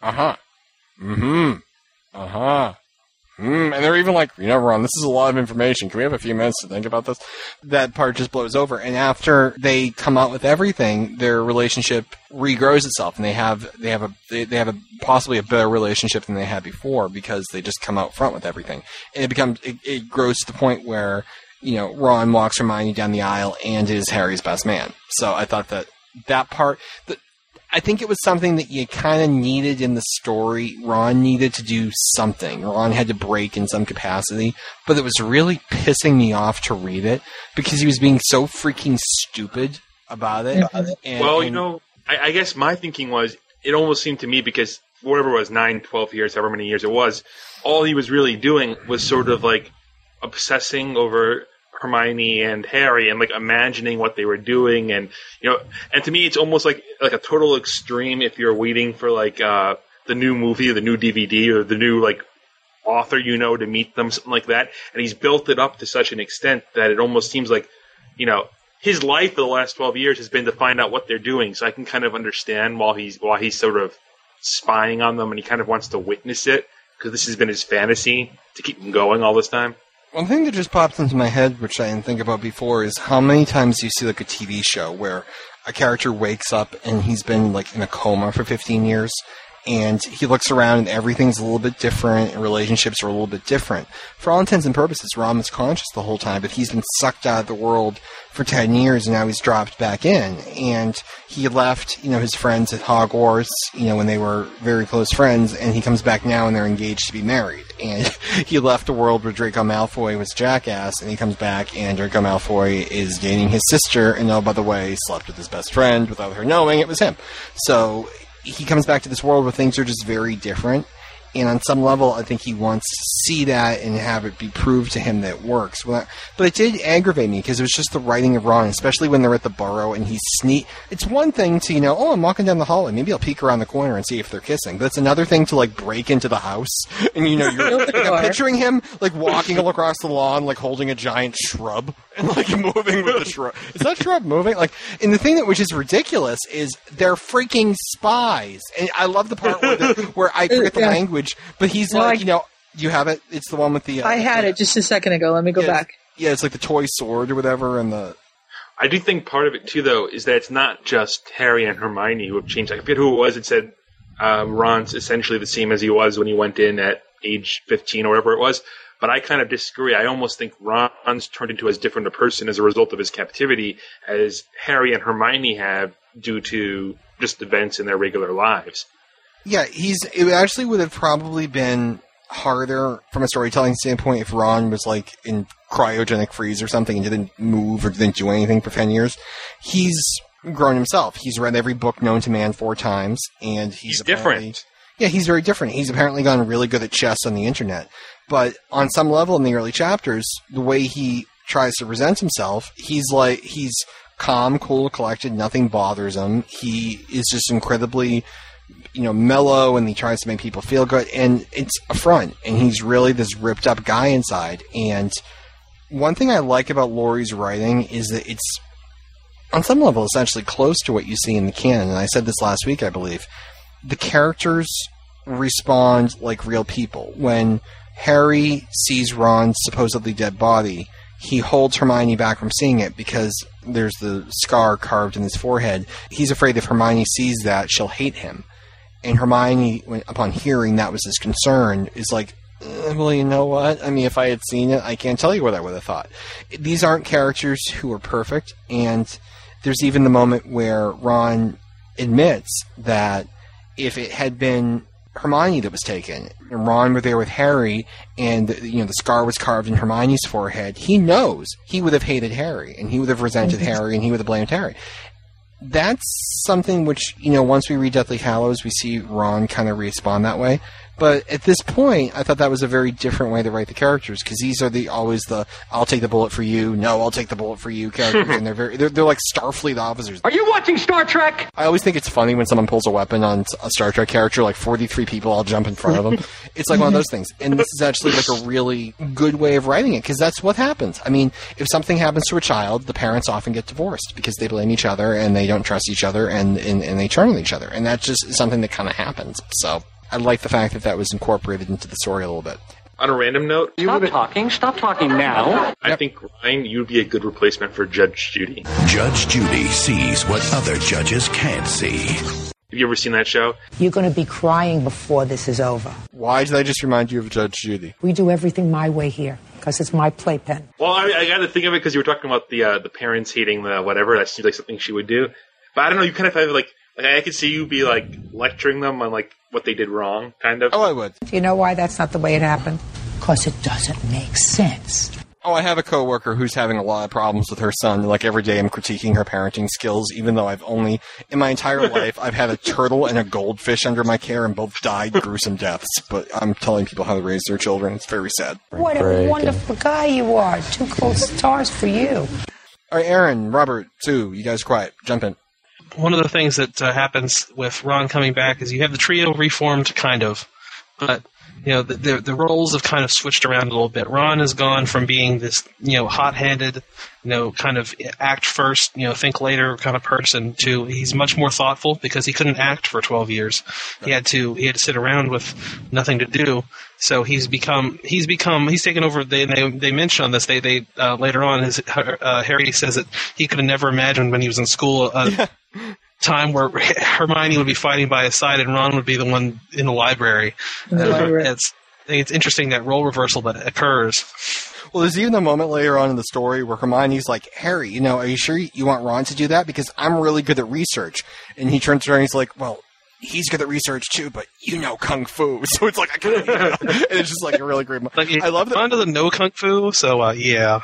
uh huh, mm-hmm, uh huh." Mm, and they're even like, you know, Ron, this is a lot of information. Can we have a few minutes to think about this? That part just blows over. And after they come out with everything, their relationship regrows itself, and they have they have a they, they have a possibly a better relationship than they had before because they just come out front with everything. And it becomes it, it grows to the point where you know Ron walks Hermione down the aisle and is Harry's best man. So I thought that that part. The, I think it was something that you kind of needed in the story. Ron needed to do something. Ron had to break in some capacity, but it was really pissing me off to read it because he was being so freaking stupid about it. And- well, you and- know, I, I guess my thinking was it almost seemed to me because whatever it was, nine, 12 years, however many years it was, all he was really doing was sort of like obsessing over Hermione and Harry and like imagining what they were doing and you know and to me it's almost like like a total extreme if you're waiting for like uh the new movie or the new DVD or the new like author you know to meet them something like that. And he's built it up to such an extent that it almost seems like you know his life for the last 12 years has been to find out what they're doing. So I can kind of understand while he's while he's sort of spying on them and he kind of wants to witness it because this has been his fantasy to keep him going all this time One thing that just pops into my head, which I didn't think about before, is how many times you see like a TV show where a character wakes up and he's been like in a coma for 15 years, and he looks around and everything's a little bit different, and relationships are a little bit different. For all intents and purposes, Ron was conscious the whole time, but he's been sucked out of the world for 10 years, and now he's dropped back in. And he left, you know, his friends at Hogwarts, you know, when they were very close friends, and he comes back now and they're engaged to be married. And he left a world where Draco Malfoy was jackass, and he comes back and Draco Malfoy is dating his sister, and oh, by the way, slept with his best friend without her knowing it was him. So he comes back to this world where things are just very different. And on some level, I think he wants to see that and have it be proved to him that it works. Well, but it did aggravate me because it was just the writing of Ron, especially when they're at the burrow and he's sneak. It's one thing to you know, oh, I'm walking down the hallway, maybe I'll peek around the corner and see if they're kissing. But it's another thing to like break into the house and you know, you're like, I'm picturing him like walking all across the lawn, like holding a giant shrub and like moving with the shrub. Is that shrub moving? Like, and the thing that which is ridiculous is they're freaking spies. And I love the part where, the, where I forget the Yeah. language, but he's No, like, I- you know, you have it. It's the one with the. Uh, I had it just a second ago. Let me go Yeah. back. Yeah, it's like the toy sword or whatever, and the. I do think part of it too, though, is that it's not just Harry and Hermione who have changed. I forget who it was. It said um, Ron's essentially the same as he was when he went in at age fifteen or whatever it was. But I kind of disagree. I almost think Ron's turned into as different a person as a result of his captivity as Harry and Hermione have due to just events in their regular lives. Yeah, he's. It actually would have probably been harder from a storytelling standpoint if Ron was like in cryogenic freeze or something and didn't move or didn't do anything for ten years. He's grown himself. He's read every book known to man four times, and he's, He's different. Yeah, he's very different. He's apparently gotten really good at chess on the internet. But on some level in the early chapters, the way he tries to present himself, he's like he's calm, cool, collected, nothing bothers him. He is just incredibly you know, mellow and he tries to make people feel good and it's a front and he's really this ripped up guy inside and one thing I like about Laurie's writing is that it's on some level, essentially close to what you see in the canon. And I said this last week, I believe. The characters respond like real people. When Harry sees Ron's supposedly dead body, he holds Hermione back from seeing it because there's the scar carved in his forehead. He's afraid if Hermione sees that, she'll hate him. And Hermione, upon hearing that was his concern, is like, "Uh, well, you know what? I mean, if I had seen it, I can't tell you what I would have thought. These aren't characters who are perfect, and there's even the moment where Ron admits that if it had been Hermione that was taken, and Ron were there with Harry, and you know the scar was carved in Hermione's forehead, he knows he would have hated Harry, and he would have resented Harry, and he would have blamed Harry. That's something which you know once we read Deathly Hallows, we see Ron kind of respond that way. But at this point, I thought that was a very different way to write the characters because these are the always the "I'll take the bullet for you," "No, I'll take the bullet for you" characters, and they're very they're, they're like Starfleet officers. Are you watching Star Trek? I always think it's funny when someone pulls a weapon on a Star Trek character, like 43 people all jump in front of them. it's like one of those things. And this is actually like a really good way of writing it because that's what happens. I mean, if something happens to a child, the parents often get divorced because they blame each other and they don't trust each other and, and, and they turn on each other. And that's just something that kind of happens. So I like the fact that that was incorporated into the story a little bit. On a random note, Stop talking. Stop talking now. I think Ryan, you'd be a good replacement for Judge Judy. Judge Judy sees what other judges can't see. Have you ever seen that show? You're going to be crying before this is over. Why did I just remind you of Judge Judy? We do everything my way here because it's my playpen. Well, I, I got to think of it because you were talking about the uh, the parents hating the whatever. That seems like something she would do. But I don't know. You kind of have like, like I could see you be like lecturing them on like what they did wrong, kind of. Oh, I would. Do you know why that's not the way it happened? Because it doesn't make sense. Oh, I have a coworker who's having a lot of problems with her son. Like every day, I'm critiquing her parenting skills, even though I've only, in my entire life, I've had a turtle and a goldfish under my care, and both died gruesome deaths. But I'm telling people how to raise their children. It's very sad. What a wonderful guy you are. Two gold stars for you. All right, Aaron, Robert, Sue, you guys quiet. Jump in. One of the things that uh, happens with Ron coming back is you have the trio reformed, kind of, but you know the, the the roles have kind of switched around a little bit. Ron has gone from being this you know hot-headed, you know kind of act first, you know think later kind of person to he's much more thoughtful because he couldn't act for 12 years. He had to he had to sit around with nothing to do. So he's become he's become he's taken over. They they, they mention on this they they uh, later on his uh, Harry says that he could have never imagined when he was in school. Uh, time where Hermione would be fighting by his side and Ron would be the one in the library. The Uh, library. It's I think it's interesting that role reversal that occurs. Well, there's even a moment later on in the story where Hermione's like, Harry, you know, are you sure you want Ron to do that? Because I'm really good at research. And he turns around and he's like, well, he's good at research too, but you know kung fu. So it's like, I can't, and it's just like a really great moment. I love that. Ron doesn't know kung fu, so uh, yeah.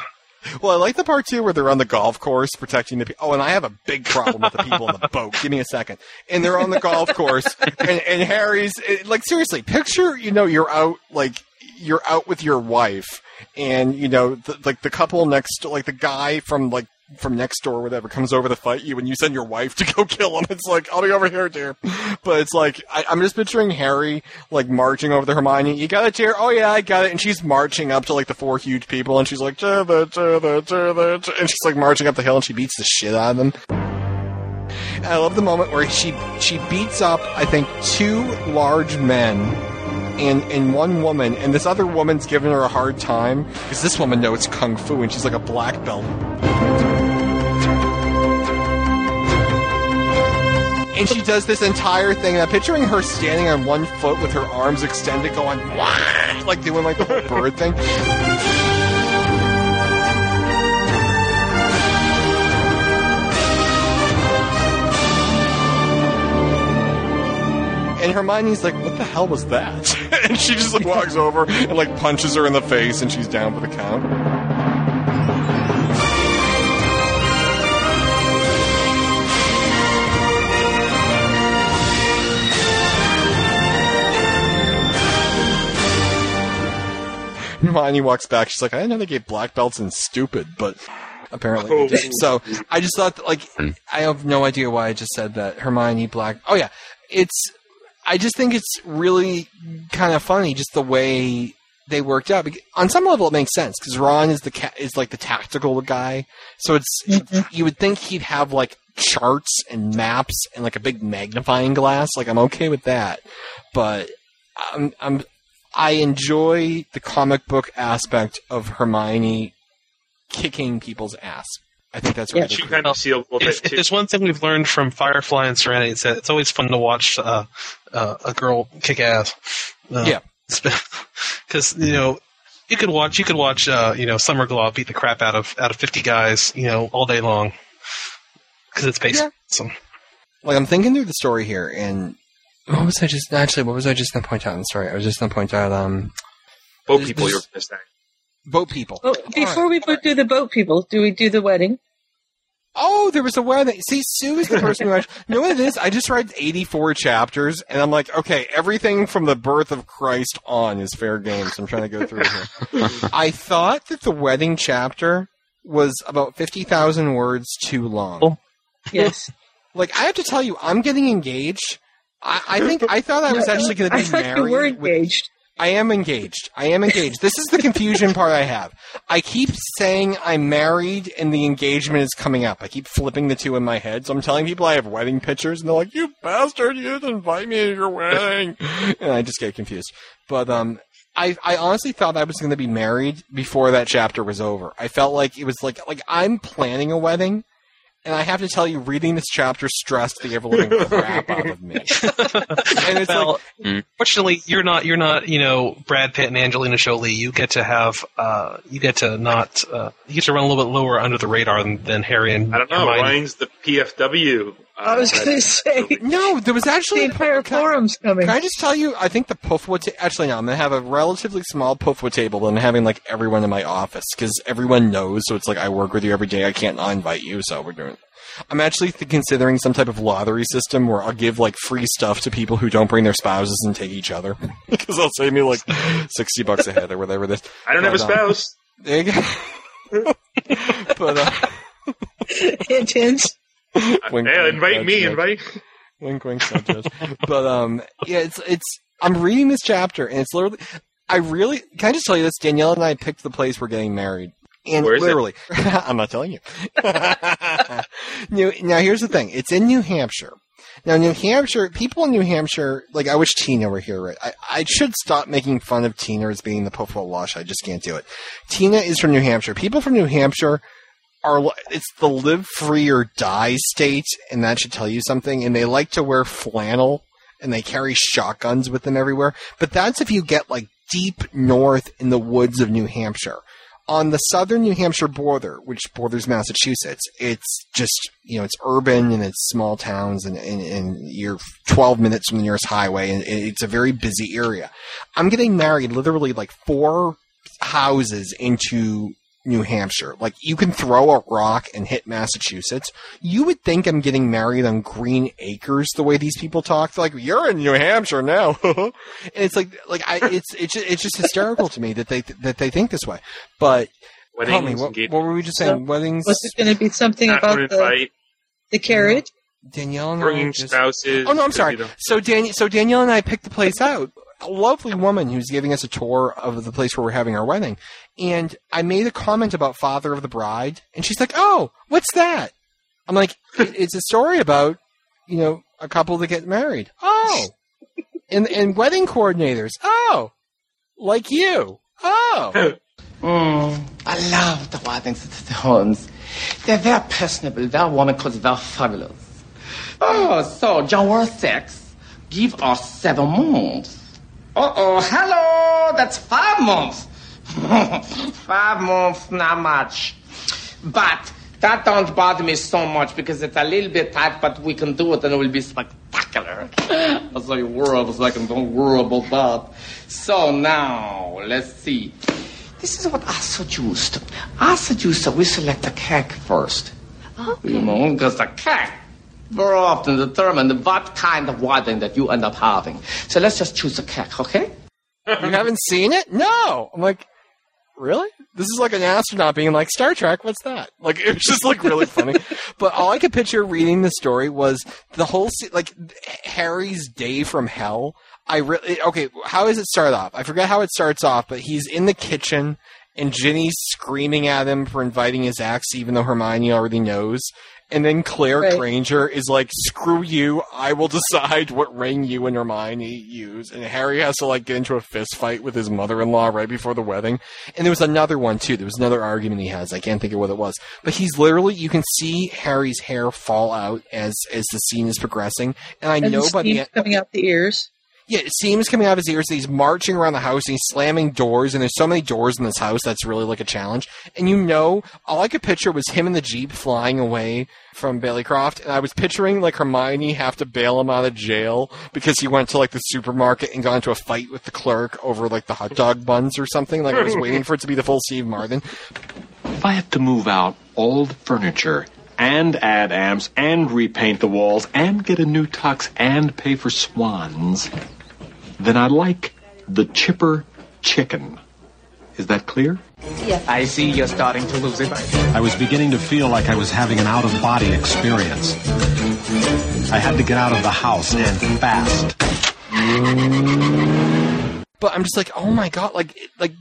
Well, I like the part too where they're on the golf course protecting the people. Oh, and I have a big problem with the people on the boat. Give me a second. And they're on the golf course, and, and Harry's it- like, seriously, picture, you know, you're out, like, you're out with your wife, and, you know, the, like the couple next, like the guy from, like, from next door or whatever comes over to fight you and you send your wife to go kill him. It's like, I'll be over here, dear. But it's like, I, I'm just picturing Harry, like, marching over to Hermione. You got it, dear? Oh, yeah, I got it. And she's marching up to, like, the four huge people and she's like, "Cheer the, cheer the, cheer the, and she's, like, marching up the hill and she beats the shit out of them. And I love the moment where she, she beats up, I think, two large men and, and one woman, and this other woman's giving her a hard time because this woman knows kung fu and she's like a black belt. And she does this entire thing. And I'm picturing her standing on one foot with her arms extended, going, "Wah!" like doing like the whole bird thing. And Hermione's like, what the hell was that? and she just like walks over and like punches her in the face and she's down for the count. Hermione walks back. She's like, I didn't know they gave black belts in stupid, but apparently they. Oh. So I just thought, that, like, I have no idea why I just said that. Hermione Black. Oh yeah, it's. I just think it's really kind of funny, just the way they worked out. On some level, it makes sense because Ron is the ca- is like the tactical guy. So it's mm-hmm. you would think he'd have like charts and maps and like a big magnifying glass. Like I'm okay with that, but I'm I'm I enjoy the comic book aspect of Hermione kicking people's ass. I think that's really She kind of sealed a little If, bit if there's one thing we've learned from Firefly and Serenity, it's that it's always fun to watch uh, uh, a girl kick ass. Uh, Yeah. because you know you could watch you could watch uh, you know Summer Glau beat the crap out of out of 50 guys you know all day long because it's based. Yeah. So like I'm thinking through the story here, and what was I just actually? What was I just going to point out in the story? I was just going to point out um Boat people, this- you're going to say. boat people. Oh, before we put do the boat people, do we do the wedding? Oh, there was a wedding. See, Sue is the person who actually. You know what it is? I just read 84 chapters, and I'm like, okay, everything from the birth of Christ on is fair game. So I'm trying to go through here. I thought that the wedding chapter was about 50,000 words too long. Oh. Yes. Like, I have to tell you, I'm getting engaged. I, I think I thought I was actually going to be thought married. you were with- engaged. I am engaged. I am engaged. This is the confusion part I have. I keep saying I'm married and the engagement is coming up. I keep flipping the two in my head. So I'm telling people I have wedding pictures and they're like, you bastard, you didn't invite me to your wedding. and I just get confused. But, um, I, I honestly thought I was going to be married before that chapter was over. I felt like it was like, like I'm planning a wedding. And I have to tell you, reading this chapter stressed the ever living crap out of me. and it's well, like, fortunately, you're not you're not you know Brad Pitt and Angelina Jolie. You get to have uh, you get to not uh, you get to run a little bit lower under the radar than, than Harry and I don't know. Hermione. Ryan's the PFW. I was uh, going to say No, there was actually the entire forum's coming. Can I just tell you? I think the Puffwa. Ta- actually, no. I'm gonna have a relatively small Puffwa table and having like everyone in my office because everyone knows. So it's like I work with you every day. I can't not invite you. So we're doing. I'm actually th- considering some type of lottery system where I'll give like free stuff to people who don't bring their spouses and take each other because they'll save me like sixty bucks a head or whatever. This. I don't have a But, um, spouse. There you go. but uh, Hint, hint. wink, Hey, wink, invite me, invite. Wink, wink, nudge. but um, yeah, it's it's. I'm reading this chapter, and it's literally. I really can I just tell you this? Danielle and I picked the place we're getting married, and Where is it? literally, I'm not telling you. New, now, here's the thing: it's in New Hampshire. Now, New Hampshire, people in New Hampshire, like I wish Tina were here. Right? I, I should stop making fun of Tina as being the Puffle Lush. I just can't do it. Tina is from New Hampshire. People from New Hampshire are it's the live free or die state, and that should tell you something. And they like to wear flannel, and they carry shotguns with them everywhere. But that's if you get like deep north in the woods of New Hampshire. On the southern New Hampshire border, which borders Massachusetts, it's just you know it's urban and it's small towns, and, and, and you're 12 minutes from the nearest highway, and it's a very busy area. I'm getting married literally like four houses into New Hampshire. Like you can throw a rock and hit Massachusetts. You would think I'm getting married on Green Acres the way these people talk. They're like, "You're in New Hampshire now," and it's like, like I, it's it's just, it's just hysterical to me that they that they think this way. But tell me, what, what were we just saying? Weddings. Was it going to be something about the, invite. the carriage? Danielle and I Bringing just- spouses. Oh no, I'm sorry. So Dan, so Danielle and I picked the place out. A lovely woman who's giving us a tour of the place where we're having our wedding, and I made a comment about Father of the Bride, and she's like, "Oh, what's that?" I'm like, "It's a story about, you know, a couple that get married." Oh, and and wedding coordinators. Oh, like you. Oh. Mm, I love the weddings at the homes. They're very personable, very warm, because they're fabulous. Oh, so January 6th, give us seven months. Uh-oh, hello, that's five months. Five months, not much. But that don't bother me so much because it's a little bit tight, but we can do it and it will be spectacular. I was like, world, a second, don't worry about that. So now, let's see. This is what I suggest. I suggest that we select the cake first. You know, because the cake very often determine what kind of wedding that you end up having. So let's just choose a cake, okay? you haven't seen it? No. I'm like, really? This is like an astronaut being like, Star Trek, what's that? Like, it was just like really funny. But all I could picture reading the story was the whole, se- like, Harry's day from hell. I really, okay, how does it start off? I forget how it starts off, but he's in the kitchen and Ginny's screaming at him for inviting his ex, even though Hermione already knows. And then Claire Right. Granger is like, screw you, I will decide what ring you and Hermione use. And Harry has to like get into a fist fight with his mother-in-law right before the wedding. And there was another one too. There was another argument he has. I can't think of what it was. But he's literally, you can see Harry's hair fall out as, as the scene is progressing. And I And know by the end, coming out the ears. Yeah, seams coming out of his ears. He's marching around the house. And he's slamming doors, and there's so many doors in this house that's really like a challenge. And you know, all I could picture was him in the jeep flying away from Baileycroft, and I was picturing like Hermione have to bail him out of jail because he went to like the supermarket and got into a fight with the clerk over like the hot dog buns or something. Like I was waiting for it to be the full Steve Martin. If I have to move out old furniture and add amps and repaint the walls and get a new tux and pay for swans, then I like the chipper chicken. Is that clear? I see you're starting to lose it. I was beginning to feel like I was having an out of body experience. I had to get out of the house and fast. But I'm just like, oh my god, like like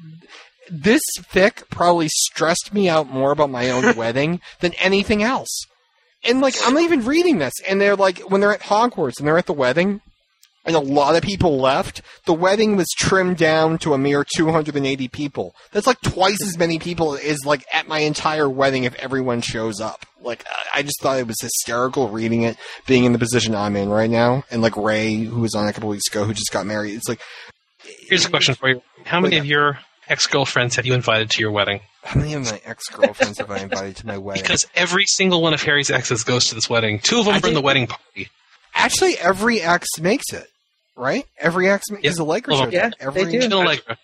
this fic probably stressed me out more about my own wedding than anything else. And like I'm even reading this, and they're like when they're at Hogwarts and they're at the wedding, and a lot of people left. The wedding was trimmed down to a mere 280 people. That's like twice as many people as like at my entire wedding if everyone shows up. Like I- just thought it was hysterical reading it, being in the position I'm in right now, and like Ray, who was on a couple weeks ago, who just got married. It's like Here's a question for you: How many of your ex girlfriends have you invited to your wedding? How many of my ex girlfriends have I invited to my wedding? Because every single one of Harry's exes goes to this wedding. Two of them I are in the wedding party. Actually, every ex makes it, right? Every ex is a Laker All of shows them. up. Every, Even the Allegra.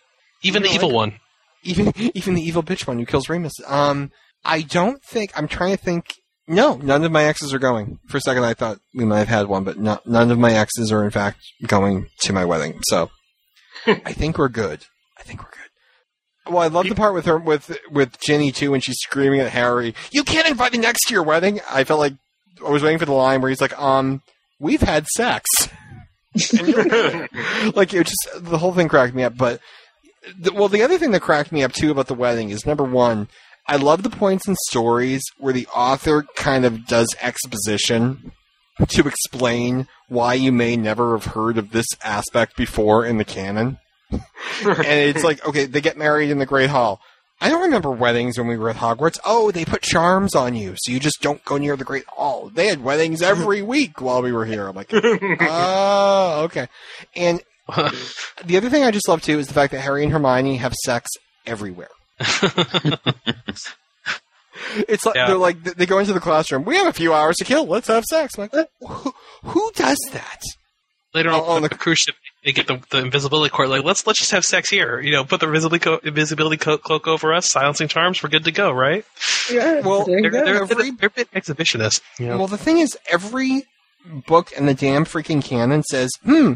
Even the evil like- one. even even the evil bitch one who kills Remus. Um, I don't think I'm trying to think. No, none of my exes are going. For a second, I thought we might have had one, but no, none of my exes are in fact going to my wedding. So I think we're good. I think we're good. Well, I love the part with her with with Ginny too when she's screaming at Harry, "You can't invite me next to your wedding." I felt like I was waiting for the line where he's like, "Um, we've had sex." like it just the whole thing cracked me up. But the, well, the other thing that cracked me up too about the wedding is number one, I love the points and stories where the author kind of does exposition to explain why you may never have heard of this aspect before in the canon. and it's like, okay, they get married in the Great Hall. I don't remember weddings when we were at Hogwarts. Oh, they put charms on you, so you just don't go near the Great Hall. They had weddings every week while we were here. I'm like, oh, okay. And the other thing I just love too is the fact that Harry and Hermione have sex everywhere. It's like Yeah. they're like they go into the classroom. We have a few hours to kill. Let's have sex. I'm like, who, who does that? Later on, on the cruise ship, they get the, the invisibility cord. Like, let's let's just have sex here. You know, put the invisibility co- invisibility co- cloak over us, silencing charms. We're good to go, right? Yeah, Well, They're, go. they're, they're, they're a bit exhibitionist. You know? Well, the thing is, every book in the damn freaking canon says, "Hmm,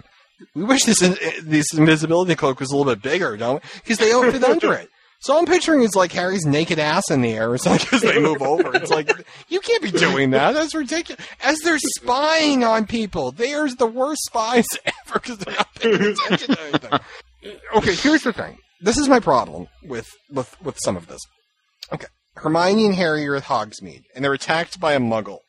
we wish this this invisibility cloak was a little bit bigger, don't we? Because they don't fit under it." So I'm picturing is like Harry's naked ass in the air or something as they move over. It's like you can't be doing that. That's ridiculous. As they're spying on people, they're the worst spies because they're not paying attention to anything. Okay, here's the thing. This is my problem with with with some of this. Okay, Hermione and Harry are at Hogsmeade, and they're attacked by a Muggle.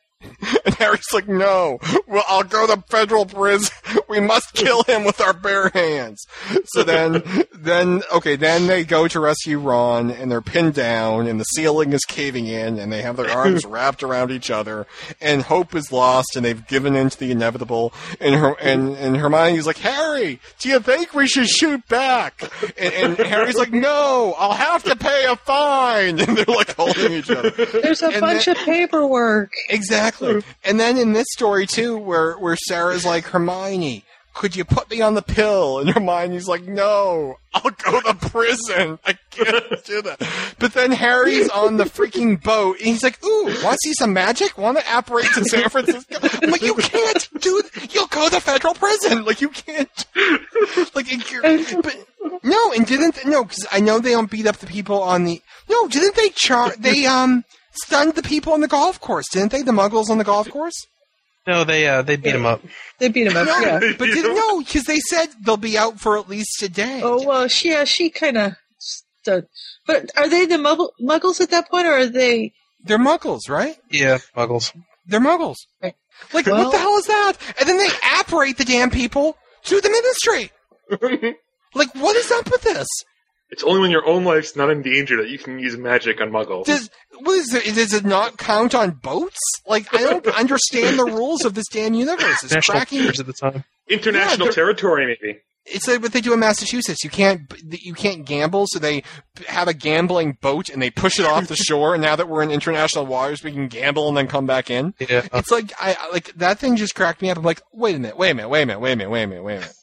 And Harry's like, no, well, I'll go to federal prison. We must kill him with our bare hands. So then, then, okay, then they go to rescue Ron and they're pinned down and the ceiling is caving in and they have their arms wrapped around each other and hope is lost and they've given in to the inevitable. And her, and, and Hermione's like, Harry, do you think we should shoot back? And, and Harry's like, no, I'll have to pay a fine. And they're like holding each other. There's a And bunch then- of paperwork. Exactly. And then in this story too, where where Sarah's like, Hermione, could you put me on the pill? And Hermione's like, No, I'll go to prison. I can't do that. But then Harry's on the freaking boat, and he's like, Ooh, want to see some magic? Want to apparate to San Francisco? I'm like, You can't do. You'll go to federal prison. Like you can't. Like, but no, and didn't no? Because I know they don't beat up the people on the. No, didn't they char? they um stunned the people on the golf course, didn't they? The Muggles on the golf course. No, they uh, they beat him up. They beat him up. No, yeah. but didn't no because they said they'll be out for at least a day. Oh well, she yeah, she kind of. Stud- but are they the muggle- muggles at that point, or are they? They're Muggles, right? Yeah, Muggles. They're Muggles. Like Well- what the hell is that? And then they apparate the damn people to the ministry. like what is up with this? It's only when your own life's not in danger that you can use magic on muggles. Does what is it? Does it not count on boats? Like I don't understand the rules of this damn universe. It's National cracking. At the time. International Yeah, territory, maybe. It's like what they do in Massachusetts. You can't you can't gamble, so they have a gambling boat and they push it off the shore. And now that we're in international waters, we can gamble and then come back in. Yeah. It's like I I- like that thing just cracked me up. I'm like, wait a minute, wait a minute, wait a minute, wait a minute, wait a minute, wait a minute.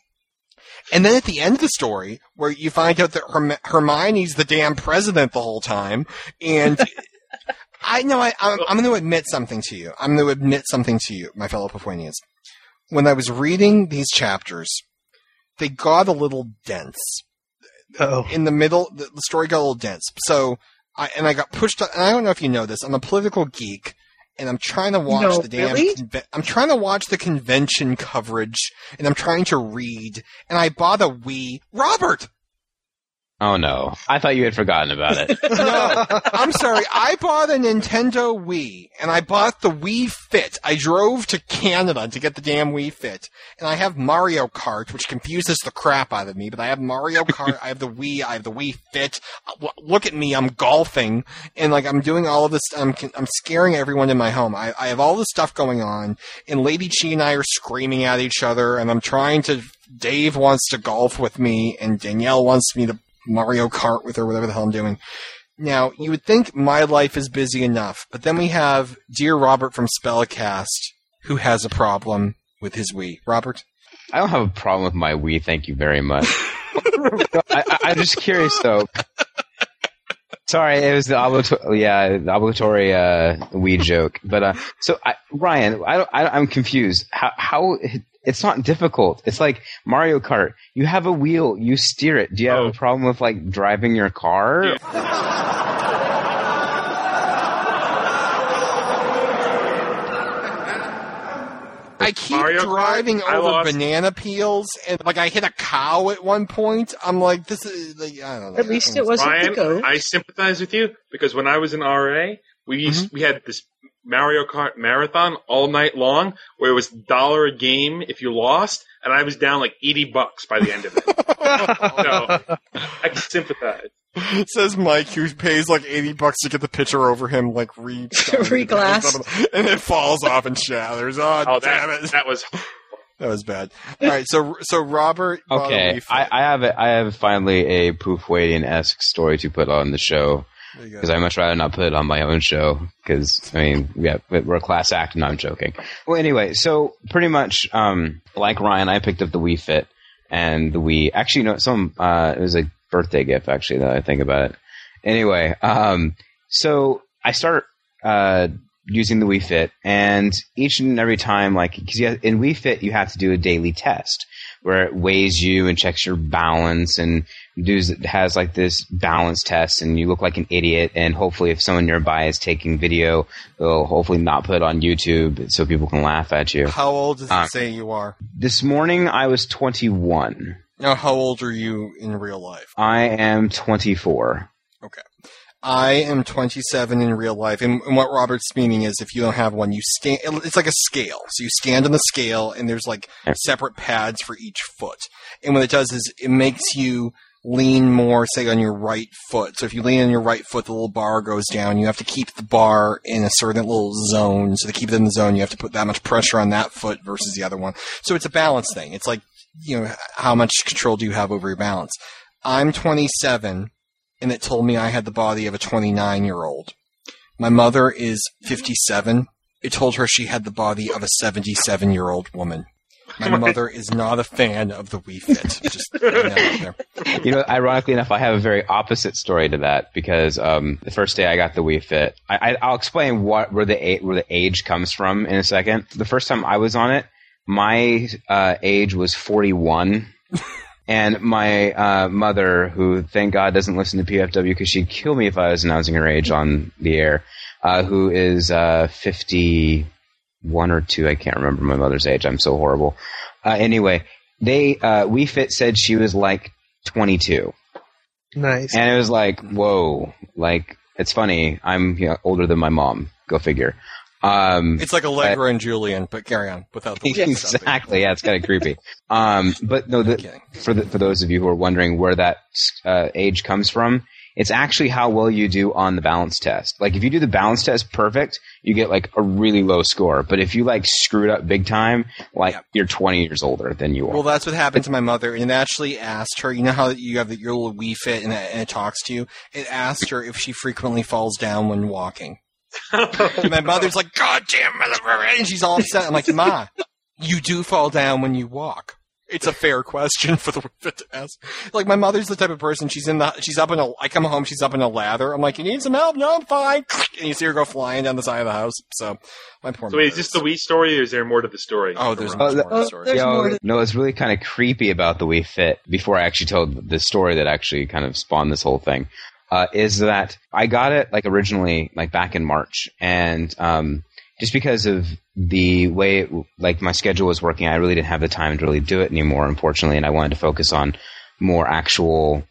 And then at the end of the story, where you find out that Herm- Hermione's the damn president the whole time, and I know I, I'm, I'm going to admit something to you. I'm going to admit something to you, my fellow Papuanians. When I was reading these chapters, they got a little dense. Oh. In the middle, the, the story got a little dense. So, I, and I got pushed. And I don't know if you know this. I'm a political geek, and I'm trying to watch No, the damn. really? conve- I'm trying to watch the convention coverage, and I'm trying to read. And I bought a Wii. Robert, Oh no, I thought you had forgotten about it. no, I'm sorry. I bought a Nintendo Wii, and I bought the Wii Fit. I drove to Canada to get the damn Wii Fit, and I have Mario Kart, which confuses the crap out of me. But I have Mario Kart, I have the Wii, I have the Wii Fit. Look at me, I'm golfing, and like I'm doing all of this. I'm I'm scaring everyone in my home. I, I have all this stuff going on, and Lady Chi and I are screaming at each other, and I'm trying to. Dave wants to golf with me, and Danielle wants me to Mario Kart with her, whatever the hell I'm doing. Now, you would think my life is busy enough, but then we have dear Robert from Spellcast who has a problem with his Wii. Robert? I don't have a problem with my Wii. Thank you very much. I, I'm just curious though. Sorry, it was the obligatory, yeah, the obligatory uh, Wii joke. But uh, so I, Ryan, I, I'm confused. How, how it's not difficult. It's like Mario Kart. You have a wheel, you steer it. Do you have a problem with like driving your car? I keep Mario driving I over banana peels, and like I hit a cow at one point. I'm like, this is like, I don't know. At least it wasn't Ryan, the goat. I sympathize with you because when I was in RA, we used, Mm-hmm. we had this Mario Kart marathon all night long, where it was dollar a game if you lost, and I was down like eighty bucks by the end of it. so I can sympathize. Says Mike, who pays like eighty bucks to get the picture over him, like re Re-glass. and it falls off and shatters. Oh, Oh, damn that, it! that was That was bad. All right, so so Robert. Okay, I, I have a, I have finally a Poof Wadian esque story to put on the show There you go. Because I'd much rather not put it on my own show because I mean have, we're a class act and I'm joking. Well, anyway, so pretty much um, like Ryan, I picked up the Wii Fit and the Wii. Actually, no, some uh, it was a birthday gift actually. That I think about it. Anyway, um, so I start uh, using the Wii Fit, and each and every time, like, because in Wii Fit you have to do a daily test where it weighs you and checks your balance and does it has like this balance test, and you look like an idiot. And hopefully, if someone nearby is taking video, they'll hopefully not put it on YouTube so people can laugh at you. How old does it Um, say you are? This morning I was 21. Now, how old are you in real life? I am 24. Okay. I am 27 in real life, and, and what Robert's meaning is, if you don't have one, you stand. It's like a scale. So you stand on the scale, and there's like separate pads for each foot. And what it does is it makes you lean more, say, on your right foot. So if you lean on your right foot, the little bar goes down. You have to keep the bar in a certain little zone. So to keep it in the zone, you have to put that much pressure on that foot versus the other one. So it's a balance thing. It's like you know how much control do you have over your balance. I'm 27 and it told me I had the body of a 29 year old. My mother is 57. It told her she had the body of a 77 year old woman. My mother is not a fan of the Wii Fit. Just you, know, you know, ironically enough, I have a very opposite story to that because um, the first day I got the Wii Fit, I, will explain what where the where the age comes from in a second. The first time I was on it, my uh, age was forty one. and my uh, mother, who thank God doesn't listen to PFW because she'd kill me if I was announcing her age on the air, uh, who is uh, 50, one or two. I can't remember my mother's age. I'm so horrible. Uh, anyway, they uh, Wii Fit said she was like 22. Nice. And it was like, whoa, like it's funny. I'm you know, older than my mom. Go figure. Um, it's like Allegra but, and Julian, but carry on without the exactly. yeah, it's kind of creepy. Um, but no, the, for the, for those of you who are wondering where that uh, age comes from, it's actually how well you do on the balance test. Like if you do the balance test perfect, you get like a really low score. But if you like screwed up big time, like you're 20 years older than you are. Well, that's what happened to my mother. And it actually asked her, you know how you have the, your little Wii Fit and it, and it talks to you? It asked her if she frequently falls down when walking. and my mother's like, God damn, mother," and she's all upset. I'm like, Ma, you do fall down when you walk. It's a fair question for the Wii Fit to ask. Like my mother's the type of person. She's in the. She's up in a. I come home. She's up in a lather. I'm like, you need some help? No, I'm fine. And you see her go flying down the side of the house. So my poor. So wait, is this the Wii story, or is there more to the story? Oh, there's Oh, the- Yo, no, it's really kind of creepy about the Wii Fit. Before I actually told the story that actually kind of spawned this whole thing, uh, is that I got it like originally like back in March, and um, just because of the way it, like my schedule was working, I really didn't have the time to really do it anymore, unfortunately, and I wanted to focus on more actual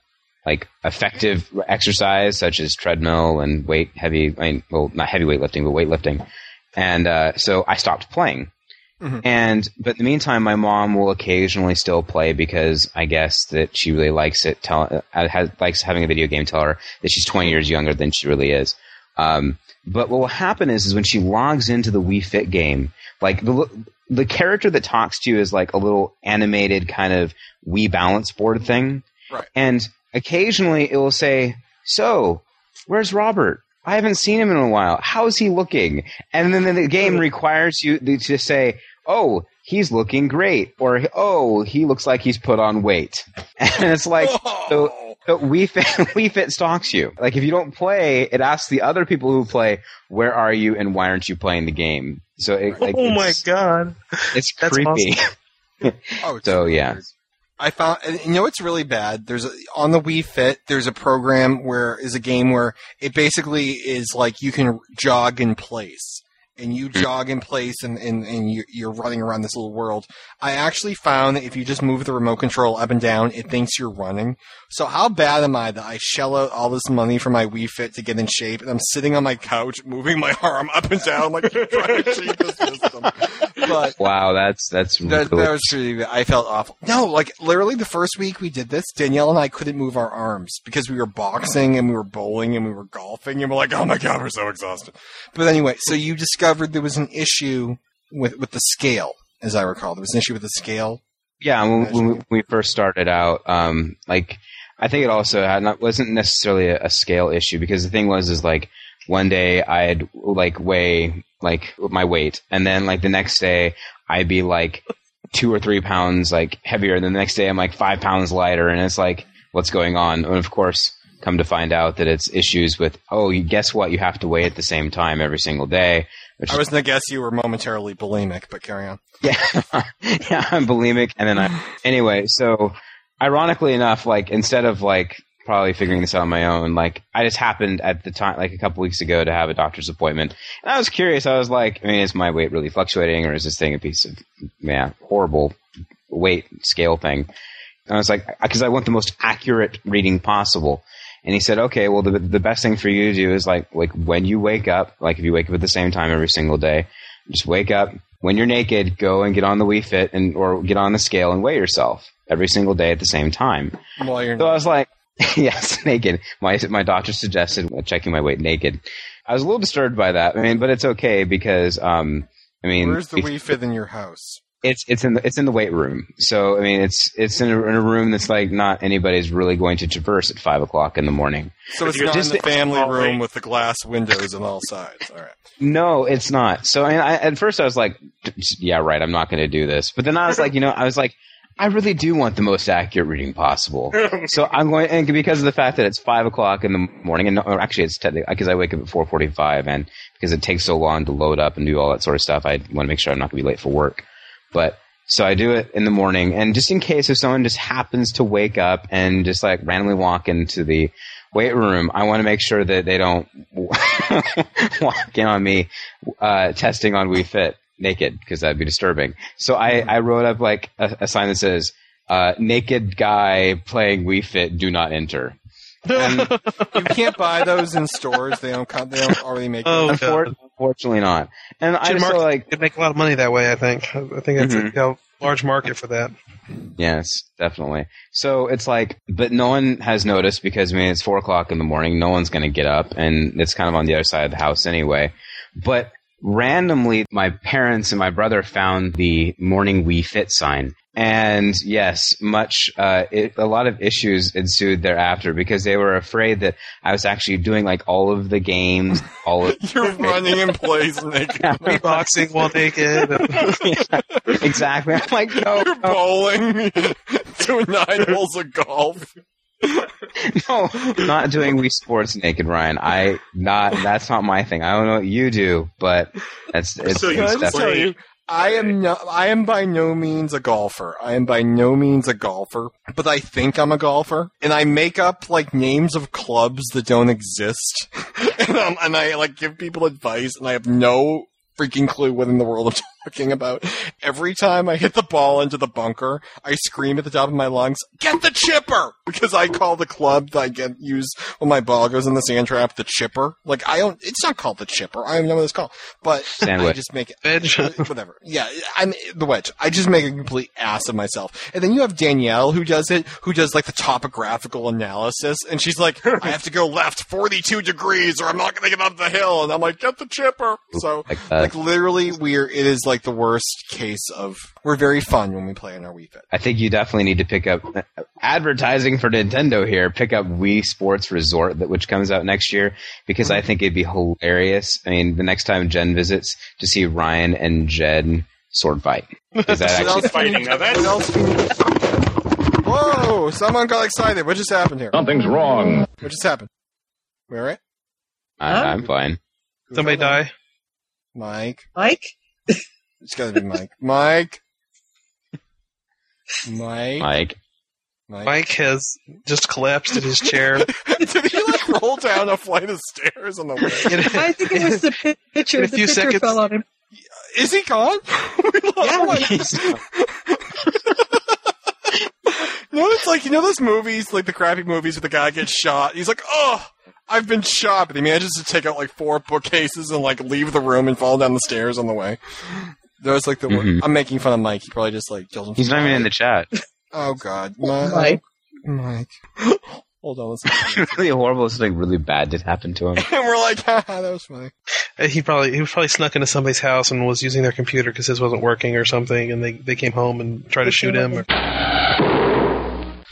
like effective exercise such as treadmill and weight heavy I mean, well not heavy weightlifting but weightlifting and uh, so I stopped playing and but in the meantime, my mom will occasionally still play because I guess that she really likes it. Tell uh, has, likes having a video game tell her that she's 20 years younger than she really is. Um, but what will happen is, is when she logs into the Wii Fit game, like the the character that talks to you is like a little animated kind of Wii balance board thing, Right. and occasionally it will say, "So, where's Robert?" I haven't seen him in a while. How's he looking? And then the game requires you to say, "Oh, he's looking great," or "Oh, he looks like he's put on weight." And it's like, so, oh. So Wii Fit, Wii Fit stalks you. Like if you don't play, it asks the other people who play, "Where are you?" and "Why aren't you playing the game?" So it, like, oh my god. it's That's creepy. Oh, it's so yeah. I found, you know, it's really bad. There's a, on the Wii Fit. There's a program where is a game where it basically is like you can jog in place, and you mm. jog in place, and and, and you're, running around this little world. I actually found that if you just move the remote control up and down, it thinks you're running. So how bad am I that I shell out all this money for my Wii Fit to get in shape, and I'm sitting on my couch moving my arm up and down like trying to cheat the system. But Wow, that's that's that, really, that was really, I felt awful. No, like literally the first week we did this, Danielle and I couldn't move our arms because we were boxing and we were bowling and we were golfing and we're like, oh my god, we're so exhausted. But anyway, so you discovered there was an issue with with the scale, as I recall. There was an issue with the scale. Yeah, when, when we- first started out, um, like I think it also had not wasn't necessarily a, a scale issue because the thing was is like one day I'd like weigh like my weight, and then like the next day I'd be like two or three pounds like heavier, and then the next day I'm like five pounds lighter, and it's like what's going on? And of course, come to find out that it's issues with oh, you guess what? You have to weigh at the same time every single day. I was gonna guess you were momentarily bulimic, but carry on. yeah, yeah, I'm bulimic, and then I anyway. So, ironically enough, like instead of like probably figuring this out on my own, like I just happened at the time, like a couple weeks ago, to have a doctor's appointment, and I was curious. I was like, I mean, is my weight really fluctuating, or is this thing a piece of yeah horrible weight scale thing? And I was like, because I want the most accurate reading possible. And he said, okay, well, the, the best thing for you to do is like, like when you wake up, like if you wake up at the same time every single day, just wake up. When you're naked, go and get on the Wii Fit and, or get on the scale and weigh yourself every single day at the same time. While you're So I was like, yes, naked. My, my doctor suggested checking my weight naked. I was a little disturbed by that. I mean, but it's okay because, um, I mean, Where's the if- Wii Fit in your house? It's it's in the it's in the weight room. So I mean, it's it's in a, in a room that's like not anybody's really going to traverse at five o'clock in the morning. So it's not in the family room with the glass windows on all sides. All right. No, it's not. So I, I, at first I was like, yeah, right. I'm not going to do this. But then I was like, you know, I was like, I really do want the most accurate reading possible. so I'm going, and because of the fact that it's five o'clock in the morning, and or actually it's technically because I wake up at four forty-five, and because it takes so long to load up and do all that sort of stuff, I want to make sure I'm not going to be late for work. But So I do it in the morning, and just in case if someone just happens to wake up and just like randomly walk into the weight room, I want to make sure that they don't walk in on me uh, testing on Wii Fit naked because that'd be disturbing. So I, I wrote up like a, a sign that says uh, "Naked guy playing Wii Fit, do not enter." And you can't buy those in stores. They don't. come- They don't already make. Oh, them. God. Unfortunately, not. And I just market- feel like could make a lot of money that way. I think. I think it's Mhm. a, a large market for that. Yes, definitely. So it's like, but no one has noticed because I mean it's four o'clock in the morning. No one's going to get up, and it's kind of on the other side of the house anyway. But randomly, my parents and my brother found the morning Wii Fit sign. And yes, much uh, it, a lot of issues ensued thereafter because they were afraid that I was actually doing like all of the games, all of You're running in place naked. Boxing while naked. exactly. I'm like, no, You're bowling, doing nine holes of golf. no, not doing Wii Sports naked, Ryan. I not that's not my thing. I don't know what you do, but that's it's, So you it's can I am no, I am by no means a golfer. I am by no means a golfer, but I think I'm a golfer, and I make up like names of clubs that don't exist, and, and I like give people advice, and I have no freaking clue what in the world I'm talking about. Every time I hit the ball into the bunker, I scream at the top of my lungs, "Get the chipper!" Because I call the club that I get use when my ball goes in the sand trap the chipper. Like I don't, it's not called the chipper. I don't even know what it's called, but I just make it uh, whatever. Yeah, I'm the wedge. I just make a complete ass of myself. And then you have Danielle who does it, who does like the topographical analysis, and she's like, I have to go left 42 degrees or I'm not going to get up the hill. And I'm like, get the chipper. So like uh, like literally we're, it is like the worst case of, we're very fun when we play in our Wii Fit. I think you definitely need to pick up advertising for Nintendo here. Pick up Wii Sports Resort, that which comes out next year, because I think it'd be hilarious. I mean, the next time Jen visits, to see Ryan and Jen sword fight. Is that actually? can you- what else can you- Whoa! Someone got excited. What just happened here? Something's wrong. What just happened? We all right? I, I'm fine. Somebody die. Mike. Mike? It's gotta be Mike. Mike. Mike. Mike. Mike has just collapsed in his chair. Did he like roll down a flight of stairs on the way? I think it was the picture. In a The few picture seconds- fell on him. Is he gone? Oh no, it's like you know those movies, like the crappy movies where the guy gets shot. He's like, "Oh, I've been shot," but he manages to take out like four bookcases and like leave the room and fall down the stairs on the way. That was like the. Mhm. I'm making fun of Mike. He probably just like killed him. He's not even in the chat. Oh God, Mike. Mike. Mike. Hold on, let's. It's really horrible. Something really bad did happen to him. and we're like, Haha, that was funny. Uh, He probably he was probably snuck into somebody's house and was using their computer because his wasn't working or something, and they, they came home and tried to shoot him. Or,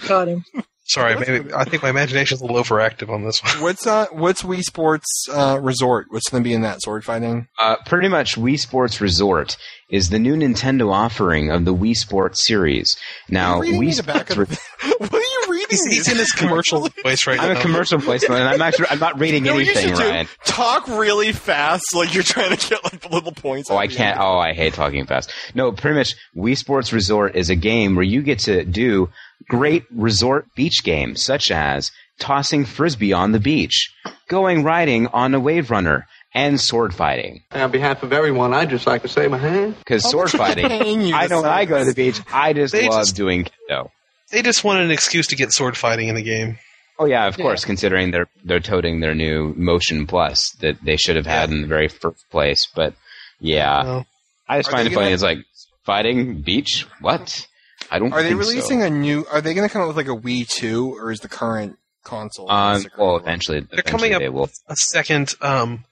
Got him. Sorry, maybe I think my imagination's a little overactive on this one. What's uh? What's Wii Sports uh, Resort? What's going to be in that sword fighting? Uh, pretty much, Wii Sports Resort is the new Nintendo offering of the Wii Sports series. Now, reading me Wii the Sports. of what are you reading? He's, he's in his commercial voice right now? I'm now. a commercial placement, and I'm actually I'm not reading No, you anything, should do- Talk really fast, like you're trying to get like the little points. Oh, I can't. end. Oh, I hate talking fast. No, pretty much, Wii Sports Resort is a game where you get to do great resort beach games, such as tossing frisbee on the beach, going riding on a wave runner, and sword fighting. On behalf of everyone, I'd just like to say my hand. Because sword fighting, paying you I to know when I go to the beach, I just They love just- doing kendo. They just wanted an excuse to get sword fighting in the game. Oh yeah, of course. Considering they're they're toting their new MotionPlus that they should have had in the very first place, but yeah, No. I just Are find it funny. gonna- It's like fighting beach. What? I don't. Are they releasing so. a new? Are they going to come out with like a Wii Two, or is the current console? Um, the current well, eventually, They're eventually coming up they will. with a second, um,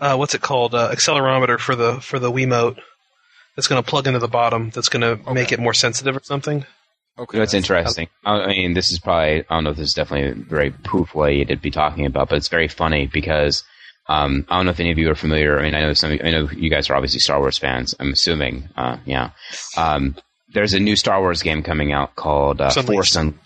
uh, what's it called? Uh, accelerometer for the for the Wiimote. That's going to plug into the bottom. That's going to make it more sensitive or something. Okay, You know, it's that's- interesting. I I mean, this is probably, I don't know if this is definitely a very poof way to be talking about, but it's very funny because, um, I don't know if any of you are familiar. I mean, I know some, I know you guys are obviously Star Wars fans, I'm assuming. Uh, yeah. Um, there's a new Star Wars game coming out called, uh, Force Force Unleashed.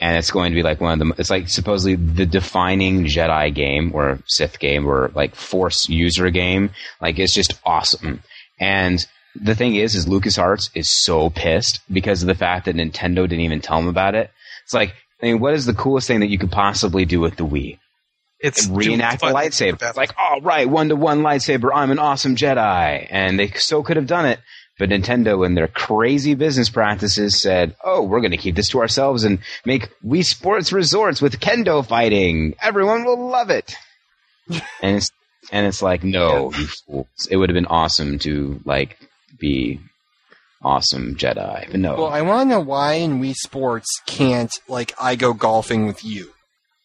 And it's going to be like one of the, it's like supposedly the defining Jedi game or Sith game or like Force user game. Like, it's just awesome. And the thing is, is LucasArts is so pissed because of the fact that Nintendo didn't even tell them about it. It's like, I mean, what is the coolest thing that you could possibly do with the Wii? It's reenact a lightsaber. It's like, oh right, one to one lightsaber. I'm an awesome Jedi, and they so could have done it. But Nintendo, in their crazy business practices, said, "Oh, we're going to keep this to ourselves and make Wii Sports resorts with kendo fighting. Everyone will love it." and it's and it's like, no, you fools! It would have been awesome to like be awesome Jedi, but no. Well, I want to know why in Wii Sports can't like I go golfing with you?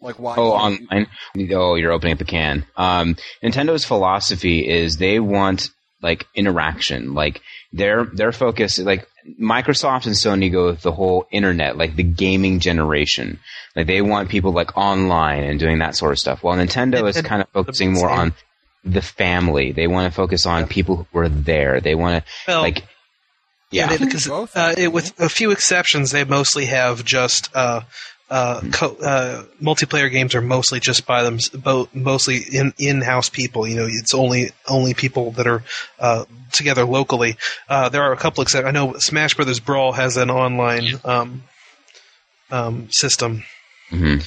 Like why? Oh, online. Oh, you're opening up the can. Um, Nintendo's philosophy is they want like interaction. Like their their focus, like Microsoft and Sony go with the whole internet, like the gaming generation. Like they want people like online and doing that sort of stuff. While Nintendo is kind of focusing more on the family. They want to focus on people who were there. They want to Well, like Yeah, Yeah. they, because uh, it, with a few exceptions, they mostly have just uh, uh, co- uh, multiplayer games are mostly just by them, bo- mostly in in-house people. You know, it's only only people that are uh, together locally. Uh, there are a couple exceptions. I know Smash Brothers Brawl has an online um, um, system, mhm.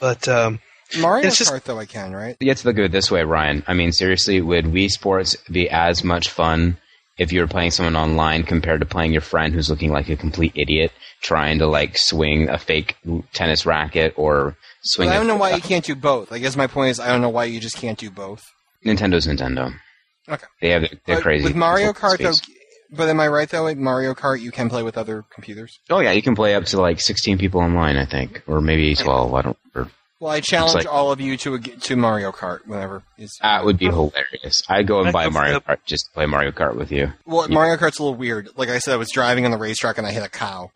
but um, Mario it's just Kart though I can right. You have to look at it this way, Ryan. I mean, seriously, would Wii Sports be as much fun if you were playing someone online compared to playing your friend who's looking like a complete idiot trying to like swing a fake tennis racket or swing? But I don't know why you can't do both. I guess my point is I don't know why you just can't do both. Nintendo's Nintendo. Okay. They have their But crazy with Mario Kart though. But am I right though? With Mario Kart, you can play with other computers. Oh yeah, you can play up to like 16 people online, I think, or maybe 12. I don't remember. Well, I challenge like- all of you to a, to Mario Kart whenever is. That would be hilarious. I'd go and buy go Mario Kart just to play Mario Kart with you. Well, Mario Kart's a little weird. Like I said, I was driving on the racetrack and I hit a cow.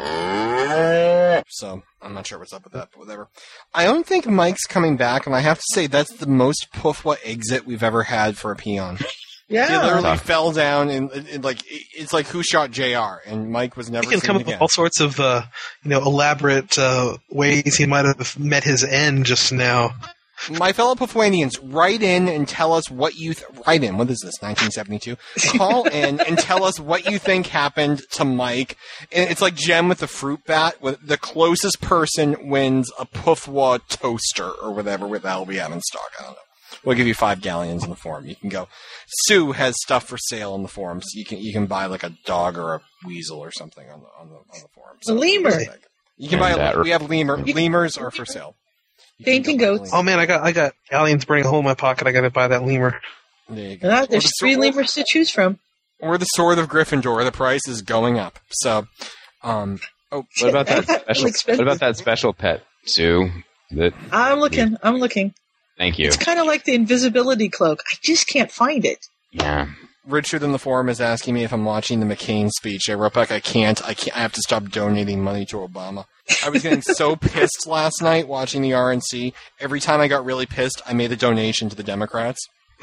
So I'm not sure what's up with that, but whatever. I don't think Mike's coming back, and I have to say that's the most puffwa exit we've ever had for a peon. Yeah. He literally Tough. fell down and, and, and, like it's like who shot Jr. and Mike was never he can seen come up again. with all sorts of uh, you know elaborate uh, ways he might have met his end just now. My fellow Puffwanians, write in and tell us what you th- write in. What is this? 1972. Call in and tell us what you think happened to Mike. And it's like Jem with the fruit bat. With the closest person wins a Puffwa toaster or whatever with the hell we have in stock. I don't know. We'll give you five galleons in the forum. You can go. Sue has stuff for sale in the forums. You can you can buy like a dog or a weasel or something on the on the on the forum. A lemur. You can buy. And, A, we have lemur. Lemurs are for sale. Fainting goats. Oh man, I got I got aliens burning a hole in my pocket. I got to buy that lemur. There you go. Ah, there's the three sword- lemurs to choose from. or the sword of Gryffindor. The price is going up. So, um, oh, What about that special? What about that special pet, Sue? That I'm looking. I'm looking. Thank you. It's kind of like the invisibility cloak. I just can't find it. Yeah. Richard in the forum is asking me if I'm watching the McCain speech. I wrote back, I can't. I can't. I have to stop donating money to Obama. I was getting so pissed last night watching the RNC. Every time I got really pissed, I made a donation to the Democrats.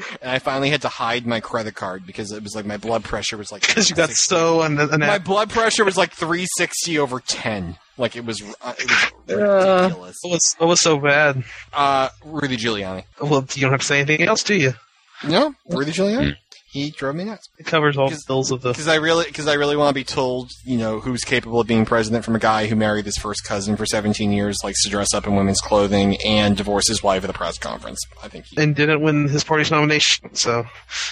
And I finally had to hide my credit card because it was like my blood pressure was like Because you got so un- un- my blood pressure was like 360 over 10. Like it was, uh, it was Uh, ridiculous. what was what was so bad? Uh, Rudy Giuliani. Well, you don't have to say anything else, do you? No, Rudy Giuliani. He drove me nuts. It covers all the bills of the. Because I really, because I really want to be told, you know, who's capable of being president from a guy who married his first cousin for 17 years, likes to dress up in women's clothing, and divorce his wife at a press conference. I think. He, and didn't win his party's nomination. So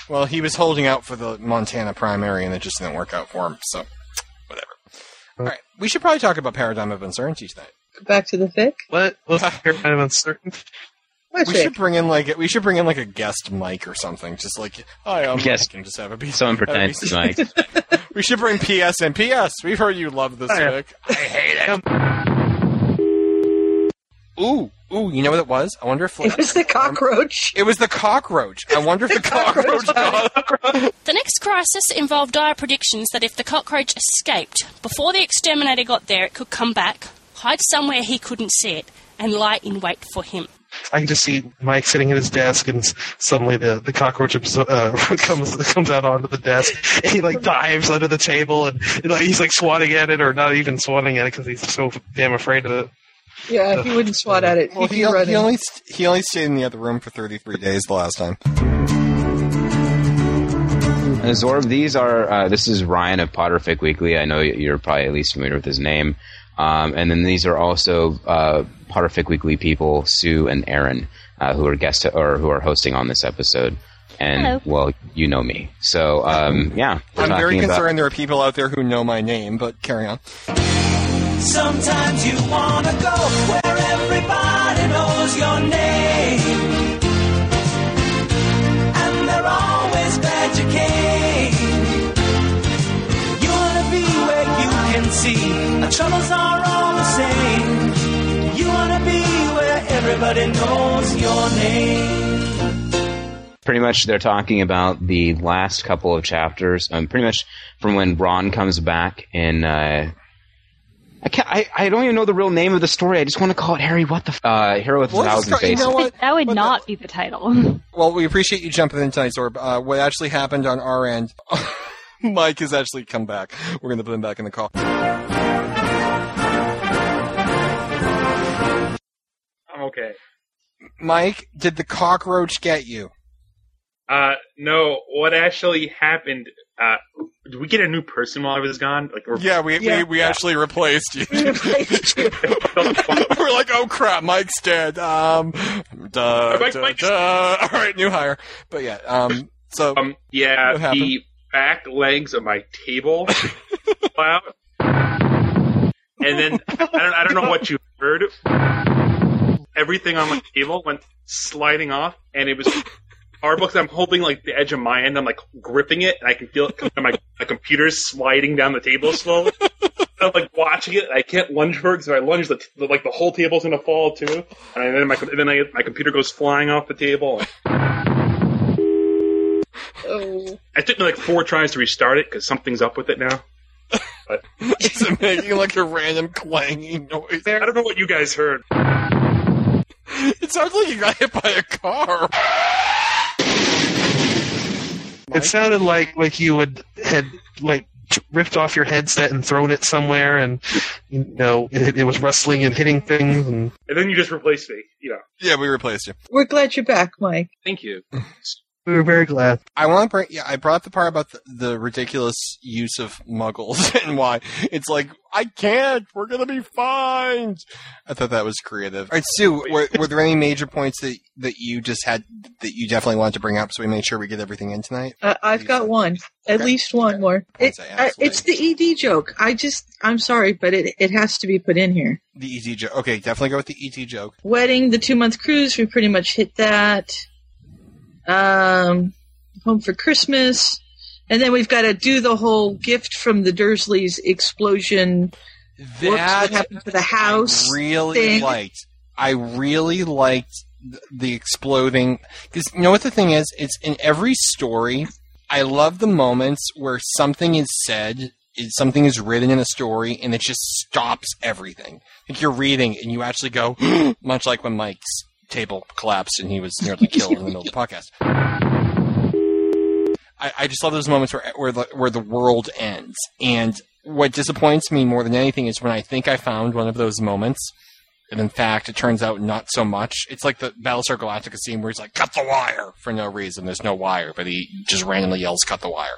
well, he was holding out for the Montana primary, and it just didn't work out for him. So, whatever. All right, we should probably talk about paradigm of uncertainty tonight. Back to the thick. what? What's kind of uncertain? What we thick? should bring in like we should bring in like a guest mic or something. Just like hi, I'm Guest- Mike, and just have a piece. Someone have a pretends piece- to Mike. We should bring PS and PS. We've heard you love this, yeah. Vic. I hate it. Ooh, ooh, you know what it was? I wonder if It was the cockroach. it was the cockroach. I wonder if the cockroach got The next crisis involved dire predictions that if the cockroach escaped before the exterminator got there, it could come back, hide somewhere he couldn't see it, and lie in wait for him. I can just see Mike sitting at his desk, and suddenly the, the cockroach uh, comes comes out onto the desk. And he like dives under the table, and like, he's like swatting at it, or not even swatting at it because he's so damn afraid of it. Yeah, he wouldn't swat at it. Well, He'd he, be he only he only stayed in the other room for 33 days the last time. Uh, Zorb, these are uh, this is Ryan of Potterfic Weekly. I know you're probably at least familiar with his name. Um, and then these are also uh, Potterfic Weekly people, Sue and Aaron, uh, who are guest or who are hosting on this episode. And Hello. well, you know me, so um, yeah. I'm very talking about- concerned there are people out there who know my name, but carry on. Sometimes you wanna go where everybody knows your name. And they're always glad you came. You wanna be where you can see the troubles are all the same. You wanna be where everybody knows your name. pretty much they're talking about the last couple of chapters, um, pretty much from when Ron comes back in. Uh, I, can't, I I don't even know the real name of the story. I just want to call it Harry. What the f- uh, Hero with a Well, let's Thousand go- you Faces. know what? That would not be the title. Well, we appreciate you jumping in tonight, Zorb. Uh, what actually happened on our end, Mike has actually come back. We're going to put him back in the call. Okay. Mike, did the cockroach get you? Uh, no, what actually happened, uh, did we get a new person while I was gone? Like, or- Yeah, we we, we actually replaced you. We're like, oh crap, Mike's dead. Um, duh, Mike- duh, Mike's- duh. All right, new hire. But yeah, um, so um, yeah, What the back legs of my table fell out. And then, I don't, I don't know what you heard. Everything on my table went sliding off, and it was our books. I'm holding like the edge of my end. I'm like gripping it, and I can feel it. come- My, my computer's sliding down the table slowly. I'm like watching it. I can't lunge for it because if I lunge, the, the like the whole table's gonna fall too. And then my com- then I, my computer goes flying off the table. Oh. It took me like four tries to restart it because something's up with it now. But is it making like a random clanging noise? I don't know what you guys heard. It sounds like you got hit by a car. It sounded like like you would had like ripped off your headset and thrown it somewhere, and you know it, it was rustling and hitting things. And And then you just replaced me. You know. Yeah, we replaced you. We're glad you're back, Mike. Thank you. we were very glad. I want to bring. Yeah, I brought the part about the, the ridiculous use of muggles and why it's like I can't. We're gonna be fined. I thought that was creative. All right, Sue. Were, were there any major points that that you just had that you definitely wanted to bring up so we make sure we get everything in tonight? Uh, I've got one, at least one more. It, uh, it's the ED joke. I just, I'm sorry, but it it has to be put in here. The ED joke. Okay, definitely go with the ET joke. Wedding, the two month cruise, we pretty much hit that. Um, home for Christmas, and then we've got to do the whole gift from the Dursleys explosion. Whoops, what That happened to the house? really thing. liked. I really liked the exploding because you know what the thing is. It's in every story. I love the moments where something is said, is something is written in a story, and it just stops everything. Like you're reading and you actually go, much like when Mike's table collapsed and he was nearly killed in the middle of the podcast. I, I just love those moments where where the where the world ends. And what disappoints me more than anything is when I think I found one of those moments, and in fact it turns out not so much. It's like the Battlestar Galactica scene where he's like, "Cut the wire" for no reason. There's no wire, but he just randomly yells, "Cut the wire."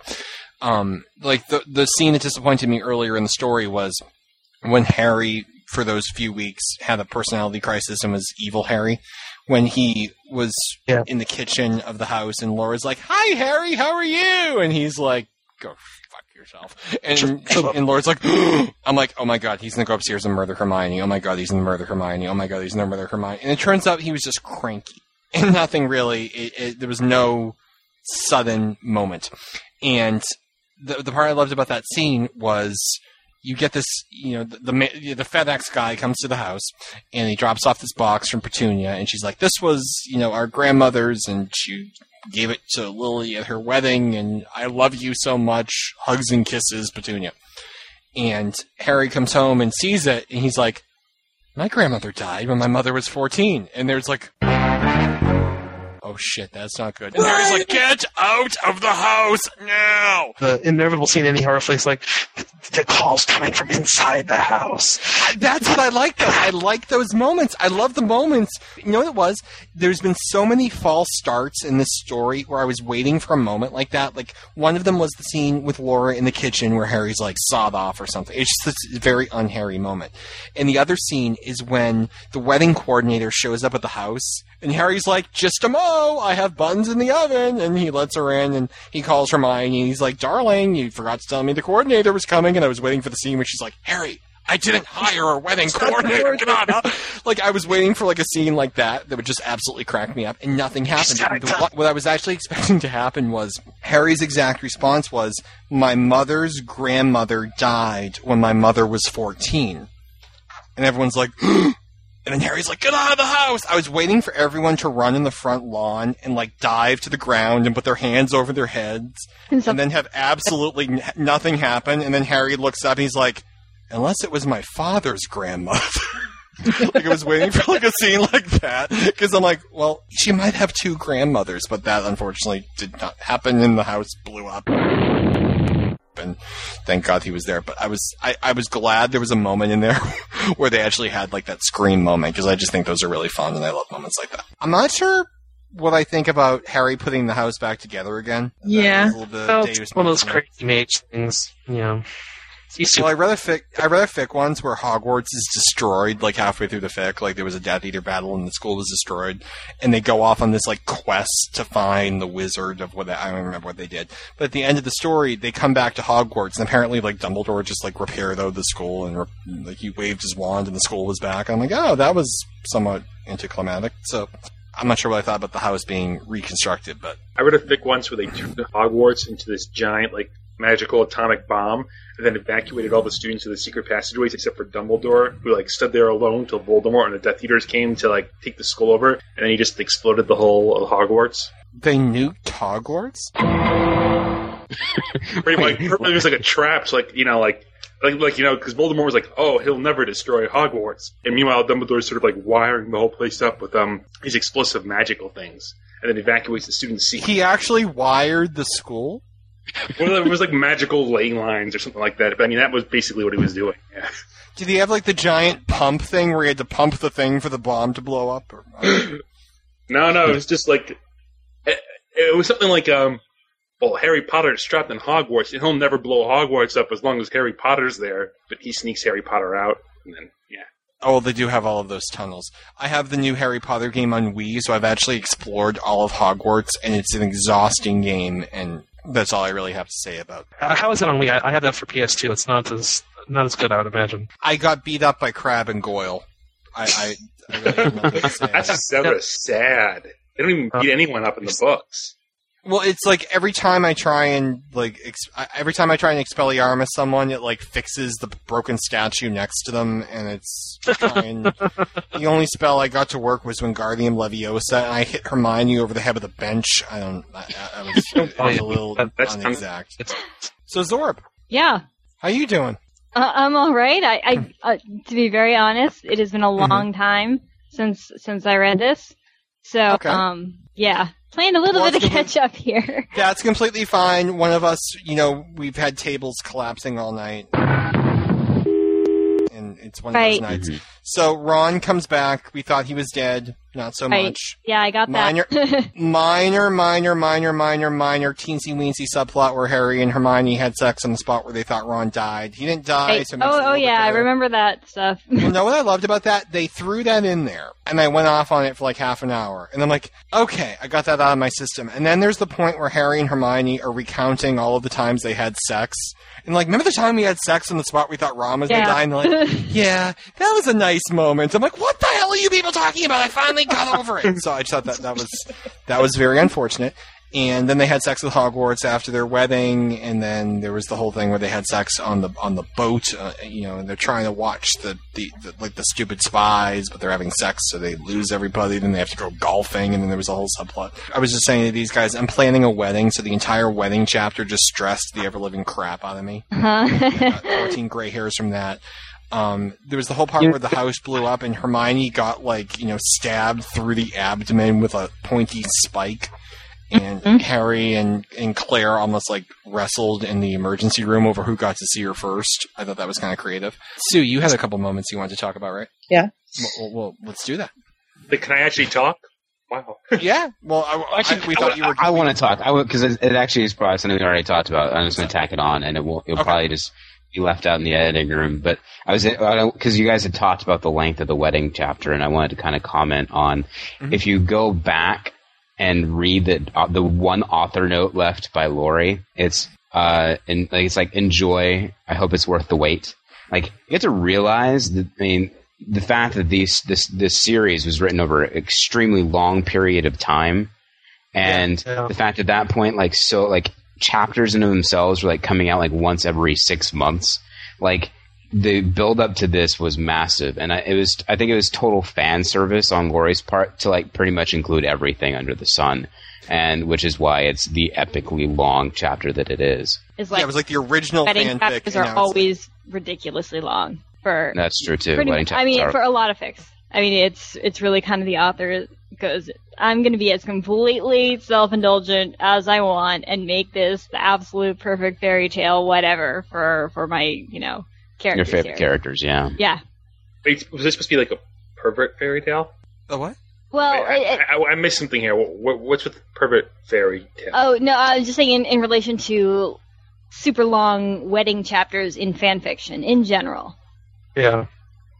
Um, like the the scene that disappointed me earlier in the story was when Harry, for those few weeks, had a personality crisis and was evil Harry. When he was in the kitchen of the house, and Laura's like, "Hi, Harry, how are you?" And he's like, "Go fuck yourself." And and Laura's like, "I'm like, oh my god, he's gonna go upstairs and murder Hermione. Oh my god, he's gonna murder Hermione. Oh my god, he's gonna murder Hermione." And it turns out he was just cranky, and nothing really. It, it, there was no sudden moment, and the the part I loved about that scene was you get this, you know, the the, the FedEx guy comes to the house and he drops off this box from Petunia, and she's like, "This was, you know, our grandmother's, and she gave it to Lily at her wedding, and I love you so much, hugs and kisses, Petunia." And Harry comes home and sees it, and he's like, "My grandmother died when my mother was 14," and there's like. Oh shit, that's not good. And Harry's like, get out of the house now. The inevitable scene in any horror flick's like the calls coming from inside the house. That's what I like though. I like those moments. I love the moments. You know what it was? There's been so many false starts in this story where I was waiting for a moment like that. Like one of them was the scene with Laura in the kitchen where Harry's like sawed off or something. It's just this very unharry moment. And the other scene is when the wedding coordinator shows up at the house and Harry's like, just a I have buns in the oven. And he lets her in and he calls Hermione and he's like, darling, you forgot to tell me the coordinator was coming. And I was waiting for the scene where she's like, Harry, I didn't hire a wedding coordinator. Come on, huh? Like I was waiting for like a scene like that that would just absolutely crack me up, and nothing happened. The- what, what I was actually expecting to happen was Harry's exact response was, "My mother's grandmother died when my mother was 14," and everyone's like. And then Harry's like, get out of the house! I was waiting for everyone to run in the front lawn and like dive to the ground and put their hands over their heads and then have absolutely n- nothing happen. And then Harry looks up and he's like, unless it was my father's grandmother. like I was waiting for like a scene like that because I'm like, well, she might have two grandmothers, but that unfortunately did not happen. And the house blew up. And thank God he was there. But I was I, I was glad there was a moment in there where they actually had like that scream moment because I just think those are really fun and I love moments like that. I'm not sure what I think about Harry putting the house back together again. Yeah. That was a little bit oh, Well, it's one of those moment. crazy mage things, you know. Well, I rather fic I rather fic ones where Hogwarts is destroyed like halfway through the fic, like there was a Death Eater battle and the school was destroyed, and they go off on this like quest to find the wizard of what they, I don't remember what they did. But at the end of the story, they come back to Hogwarts, and apparently like Dumbledore just like repaired though the school and re- like he waved his wand and the school was back. I'm like, oh, that was somewhat anticlimactic. So I'm not sure what I thought about the house being reconstructed, but I read a fic once where they turned Hogwarts into this giant, like, magical atomic bomb, and then evacuated all the students to the secret passageways except for Dumbledore, who, like, stood there alone till Voldemort and the Death Eaters came to, like, take the school over, and then he just exploded the whole of Hogwarts. they nuked Hogwarts. Pretty much, it was like a trap, so, like, you know, like, like, like you know, because Voldemort was like, "Oh, he'll never destroy Hogwarts," and meanwhile, Dumbledore's sort of like wiring the whole place up with um these explosive magical things, and then evacuates the students' secret. He actually wired the school. Well, it was like magical ley lines or something like that. But I mean, that was basically what he was doing. Yeah. Did he have like the giant pump thing where he had to pump the thing for the bomb to blow up? Or, No, no, it was just like it, it was something like um. Well, Harry Potter's trapped in Hogwarts, and he'll never blow Hogwarts up as long as Harry Potter's there. But he sneaks Harry Potter out, and then yeah. oh, they do have all of those tunnels. I have the new Harry Potter game on Wii, so I've actually explored all of Hogwarts, and it's an exhausting game, and that's all I really have to say about. Uh, how is it on Wii? I, I have that for PS2. It's not as not as good, I would imagine. I got beat up by Crabbe and Goyle. I, I, I really have nothing to say. That's so sad. They don't even beat anyone up in the books. Well, it's like every time I try and like ex- I- every time I try and Expelliarmus someone, it like fixes the broken statue next to them, and it's fine. the only spell I got to work was when Wingardium Leviosa, and I hit Hermione over the head of the bench. I don't. I, I- I was, it was a little That's- unexact. So Zorb, Yeah. how are you doing? Uh, I'm all right. I, I uh, to be very honest, it has been a Mm-hmm. long time since since I read this. So, Okay. um, yeah, playing a little Well, bit of catch up here. That's completely fine. One of us, you know, we've had tables collapsing all night. And it's one of those nights. Mm-hmm. So Ron comes back. We thought he was dead. Not so much. Yeah, I got Minor, that. minor, minor, minor, minor, minor, teensy weensy subplot where Harry and Hermione had sex on the spot where they thought Ron died. He didn't die. Right. So oh, it makes it a oh, oh yeah, I remember that stuff. You know what I loved about that? They threw that in there, and I went off on it for like half an hour, and I'm like, okay, I got that out of my system. And then there's the point where Harry and Hermione are recounting all of the times they had sex, and like, remember the time we had sex on the spot we thought Ron was gonna Yeah. die? And they're like, yeah, that was a nice moment. I'm like, what the hell are you people talking about? I finally got over it. So I just thought that that was that was very unfortunate. And then they had sex with Hogwarts after their wedding, and then there was the whole thing where they had sex on the on the boat. Uh, you know, and they're trying to watch the, the, the like the stupid spies, but they're having sex, so they lose everybody. Then they have to go golfing, and then there was a whole subplot. I was just saying to these guys, I'm planning a wedding, so the entire wedding chapter just stressed the ever living crap out of me. Huh? 14 gray hairs from that. Um, there was the whole part where the house blew up and Hermione got like you know stabbed through the abdomen with a pointy spike, and Harry and and Claire almost like wrestled in the emergency room over who got to see her first. I thought that was kind of creative. Sue, you had a couple moments you wanted to talk about, right? Yeah. Well, well, well let's do that. But can I actually talk? Wow. yeah. Well, I, I, we thought you were. I, want to talk. I because it, it actually is probably something we already talked about. I'm just going to tack it on, and it will. It'll probably just be left out in the editing room. But I was because you guys had talked about the length of the wedding chapter, and I wanted to kind of comment on if you go back and read the uh, the one author note left by Lori. It's uh, and like it's like enjoy. I hope it's worth the wait. Like you have to realize that. I mean, the fact that these this this series was written over an extremely long period of time, and the fact at that point, like so, like chapters into themselves were like coming out like once every six months. Like the build up to this was massive, and I, it was I think it was total fan service on Lori's part to like pretty much include everything under the sun, and which is why it's the epically long chapter that it is. It's like yeah, it was like the original wedding fanfic. chapters are now it's- always ridiculously long for That's true too. pretty I mean, are- for a lot of fics. I mean, it's it's really kind of the author goes, I'm going to be as completely self-indulgent as I want and make this the absolute perfect fairy tale, whatever, for for my you know characters. your favorite here. characters, yeah. Yeah. Wait, was this supposed to be like a pervert fairy tale? The what? Well, I, it- I, I missed something here. What, what, what's with pervert fairy tale? Oh no, I was just saying in, in relation to super long wedding chapters in fan fiction in general. Yeah.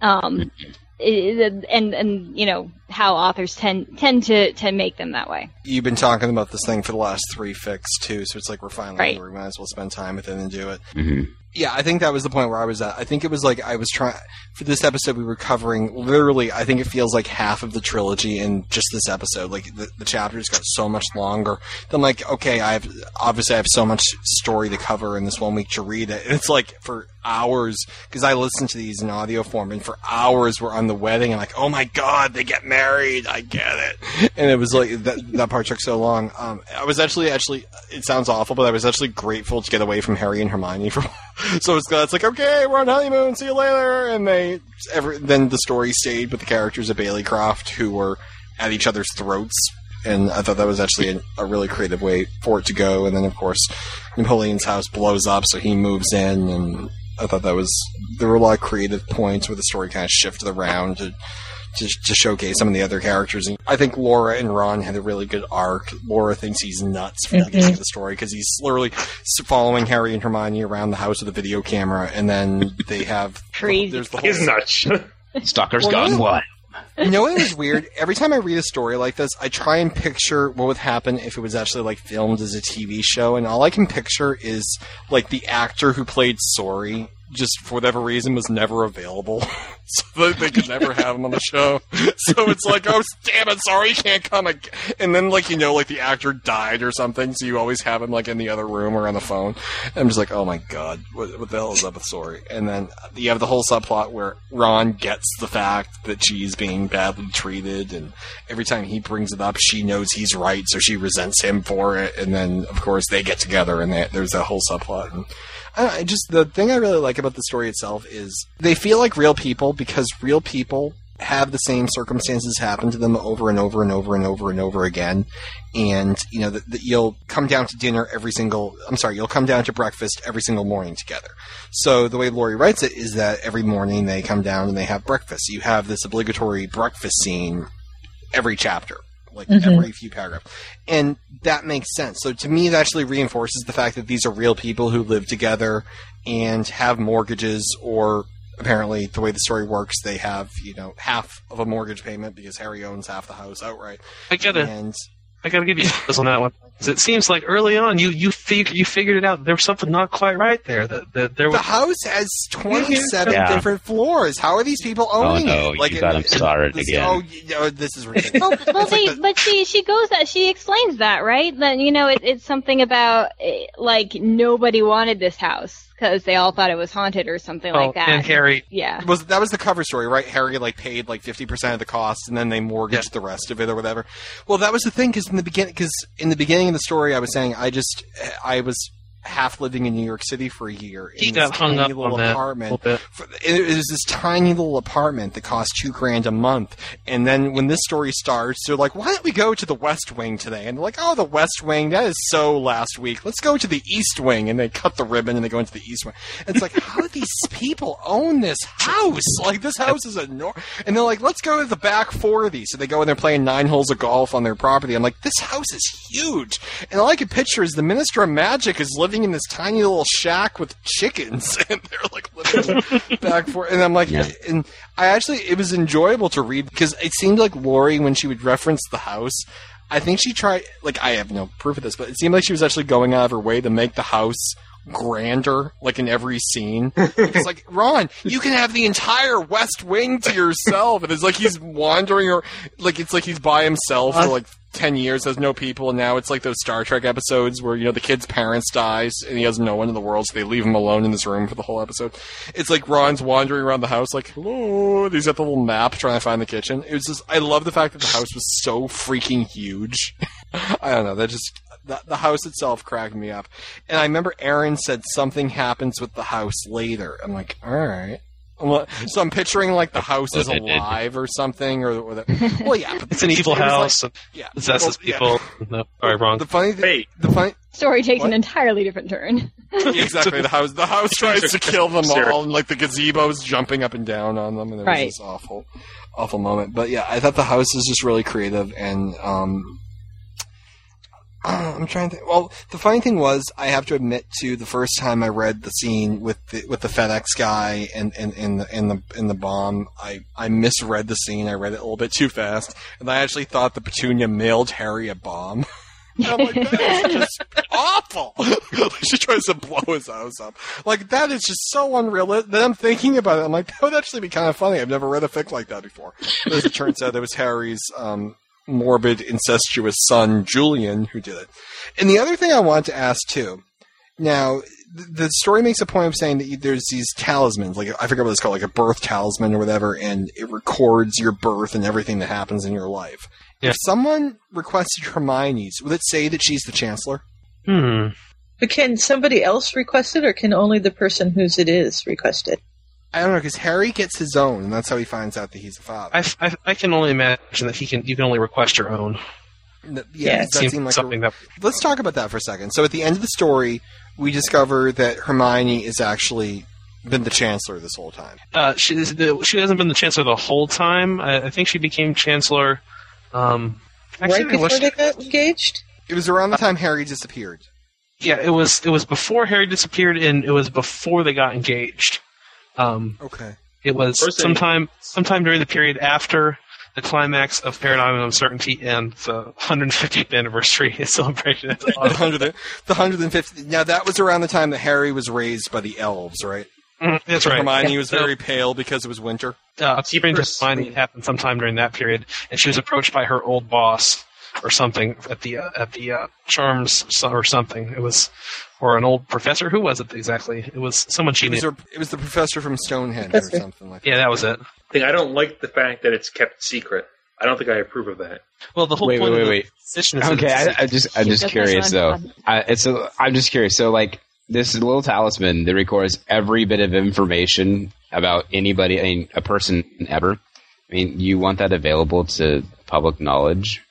Um, it, and and you know how authors tend tend to to make them that way. You've been talking about this thing for the last three fics too, so it's like we're finally Right. We might as well spend time with it and do it. Mm-hmm. Yeah, I think that was the point where I was at. I think it was like I was trying for this episode. We were covering literally. I think it feels like half of the trilogy in just this episode. Like the, the chapters got so much longer. Then like okay, I have obviously I have so much story to cover in this one week to read it. And it's like for hours because I listened to these in audio form, and for hours we're on the wedding and like oh my god, they get married. I get it. And it was like that that part took so long. Um, I was actually actually it sounds awful, but I was actually grateful to get away from Harry and Hermione for so it's, it's like okay we're on honeymoon see you later and they every, then the story stayed with the characters of bailey croft who were at each other's throats and i thought that was actually a, a really creative way for it to go and then of course napoleon's house blows up so he moves in and i thought that was there were a lot of creative points where the story kind of shifted around to to, to showcase some of the other characters. And I think Laura and Ron had a really good arc. Laura thinks he's nuts for the mm-hmm. beginning of the story because he's literally following Harry and Hermione around the house with a video camera, and then they have Crazy. There's the whole He's nuts. Stalker's Well, gone yeah. You know what was weird? Every time I read a story like this, I try and picture what would happen if it was actually like filmed as a TV show, and all I can picture is like the actor who played Sorry just for whatever reason was never available, so they could never have him on the show. So it's like, oh damn it, Sorry can't come, ag-" and then like you know like the actor died or something, so you always have him like in the other room or on the phone. And I'm just like, oh my god, what, what the hell is up with Sorry? And then you have the whole subplot where Ron gets the fact that she's being badly treated, and every time he brings it up, she knows he's right, so she resents him for it. And then, of course, they get together, and they, there's that whole subplot. And I, just the thing I really like about the story itself is they feel like real people because real people have the same circumstances happen to them over and over and over and over and over again. And you know that you'll come down to dinner every single i'm sorry you'll come down to breakfast every single morning together. So the way Lori writes it is that every morning they come down and they have breakfast. You have this obligatory breakfast scene every chapter like Mhm. every few paragraphs and that makes sense so to me it actually reinforces the fact that these are real people who live together and have mortgages or apparently the way the story works they have you know half of a mortgage payment because harry owns half the house outright I gotta, and I gotta give you this on that one. 'Cause It seems like early on you you fig- you figured it out. There was something not quite right there. That, that there the house has 27 Yeah. different floors how are these people owning Oh owning no, it like you got him it- started this, again. oh you this is ridiculous well, well they, but she she goes that she explains that right. That you know it, it's something about eh, like nobody wanted this house because they all thought it was haunted or something like that. Oh, and Harry. Yeah. was that was the cover story, right? Harry like paid like fifty percent of the cost, and then they mortgaged the rest of it or whatever. Well, that was the thing because in the beginning, because in the beginning the story, I was saying I just I was half living in New York City for a year. He in got this hung tiny up little on that apartment. little. For- It was this tiny little apartment that cost two grand a month. And then when this story starts, they're like, "Why don't we go to the West Wing today?" And they're like, "Oh, the West Wing, that is so last week. Let's go to the East Wing." And they cut the ribbon and they go into the East Wing. It's like, how do these people own this house? Like this house is enormous. And they're like, "Let's go to the back four of. So they go and they're playing nine holes of golf on their property. I'm like, this house is huge. And all I could picture is the Minister of Magic is living in this tiny little shack with chickens, and they're like living back for. And I'm like, and I actually, it was enjoyable to read because it seemed like Lori when she would reference the house. I think she tried, like, I have no proof of this, but it seemed like she was actually going out of her way to make the house grander, like in every scene. It's like, Ron, you can have the entire West Wing to yourself. And it's like he's wandering or, like, it's like he's by himself for uh, like 10 years, has no people, and now it's like those Star Trek episodes where, you know, the kid's parents dies and he has no one in the world, so they leave him alone in this room for the whole episode. It's like Ron's wandering around the house like, hello, he's got the little map trying to find the kitchen. It was just, I love the fact that the house was so freaking huge. I don't know, that just, the, the house itself cracked me up. And I remember Aaron said something happens with the house later. I'm like, alright. So I'm picturing like the house is alive or something, or, or the, well, yeah, but It's an evil it was like- house. yeah, possesses well, yeah. people. No, sorry, wrong. The funny thing, the funny, Story takes What? an entirely different turn. exactly. The house, the house tries to kill them all, and like the gazebo's jumping up and down on them, and it was Right. this awful, awful moment. But yeah, I thought the house is just really creative, and um, I'm trying to. Think. Well, the funny thing was, I have to admit, to the first time I read the scene with the with the FedEx guy and and and the and the and the bomb, I I misread the scene. I read it a little bit too fast, and I actually thought the Petunia mailed Harry a bomb. And I'm like, that is just awful. she tries to blow his house up. Like that is just so unrealistic. Then I'm thinking about it. I'm like, that would actually be kind of funny. I've never read a fic like that before. But as it turns out, it was Harry's um, morbid, incestuous son Julian who did it. And the other thing I wanted to ask too. Now, th- the story makes a point of saying that you, there's these talismans, like I forget what it's called, like a birth talisman or whatever, and it records your birth and everything that happens in your life. If someone requested Hermione's, would it say that she's the Chancellor? Hmm. But can somebody else request it, or can only the person whose it is request it? I don't know because Harry gets his own, and that's how he finds out that he's the father. I, I, I can only imagine that he can. You can only request your own. N- Yeah, yeah, it that seems like something a, that- Let's talk about that for a second. So at the end of the story, we discover that Hermione is actually been the Chancellor this whole time. Uh, she she hasn't been the chancellor the whole time. I, I think she became chancellor. Um, actually, right I before wish- they got engaged? It was around the time Harry disappeared. yeah, it was it was before Harry disappeared, and it was before they got engaged. Um, Okay. It was First they- sometime sometime during the period after the climax of Paradigm of Uncertainty and the 150th anniversary celebration. the hundred, the hundred and fifty. Now that was around the time that Harry was raised by the elves, right? Mm, that's right. Hermione Yeah. was very pale because it was winter. uh, Strange Hermione happened sometime during that period, and she was approached by her old boss or something at the uh, at the uh, Charms or something. It was or an old professor. Who was it exactly? It was someone she It was, knew. her, it was the professor from Stonehenge or something like. Yeah, that was it. thing. I don't like the fact that it's kept secret. I don't think I approve of that. Well, the whole Wait, point wait, of wait, the wait. position Okay, I, I just, I'm just curious though. I, it's a, I'm just curious. So, like, this little talisman that records every bit of information about anybody, I mean, a person ever. I mean, you want that available to public knowledge?